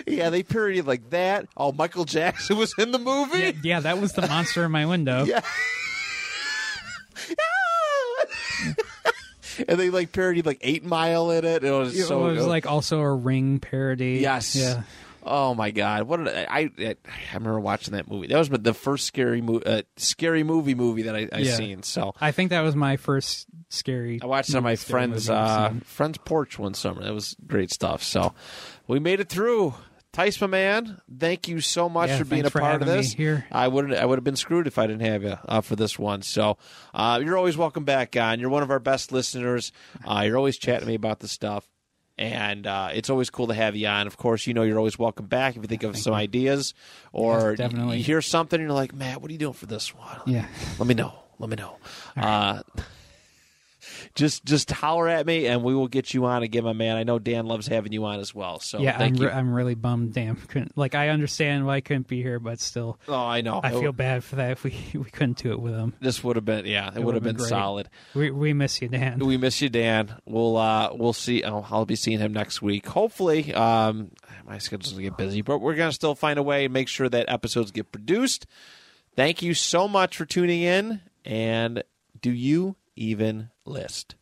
Yeah, they parodied like that. Oh, Michael Jackson was in the movie. Yeah, yeah, that was the monster in my window. [laughs] Yeah. and they like parodied like Eight Mile in it. It was It so was good. like also a ring parody. yes. Yeah. Oh my god! What did I, I? I remember watching that movie. That was the first scary movie, uh, scary movie movie that I, I Yeah. seen. So I think that was my first scary. I watched it on my friend's uh, friend's porch one summer. That was great stuff. So we made it through. Tice, my man, thank you so much Yeah, for being a for part of this. here. I would I would have been screwed if I didn't have you uh, for this one. So uh, you're always welcome back on. You're one of our best listeners. Uh, you're always chatting to me about the stuff. And uh, it's always cool to have you on. Of course, you know you're always welcome back if you think of some ideas or Yes, definitely. you hear something and you're like, Matt, what are you doing for this one? Yeah. Let me know. Let me know. Uh, just just holler at me and we will get you on again, my man. I know Dan loves having you on as well. So Yeah, I'm, re- I'm really bummed. Damn, couldn't like I understand why I couldn't be here, but still, oh, I know. I feel bad for that if we [laughs] we couldn't do it with him. this would have been yeah, it, would have been, been solid. We we miss you, Dan. We miss you, Dan. We'll uh we'll see. Oh, I'll be seeing him next week. Hopefully, um, my schedule's gonna get busy, but we're gonna still find a way and make sure that episodes get produced. Thank you so much for tuning in, and do you even list.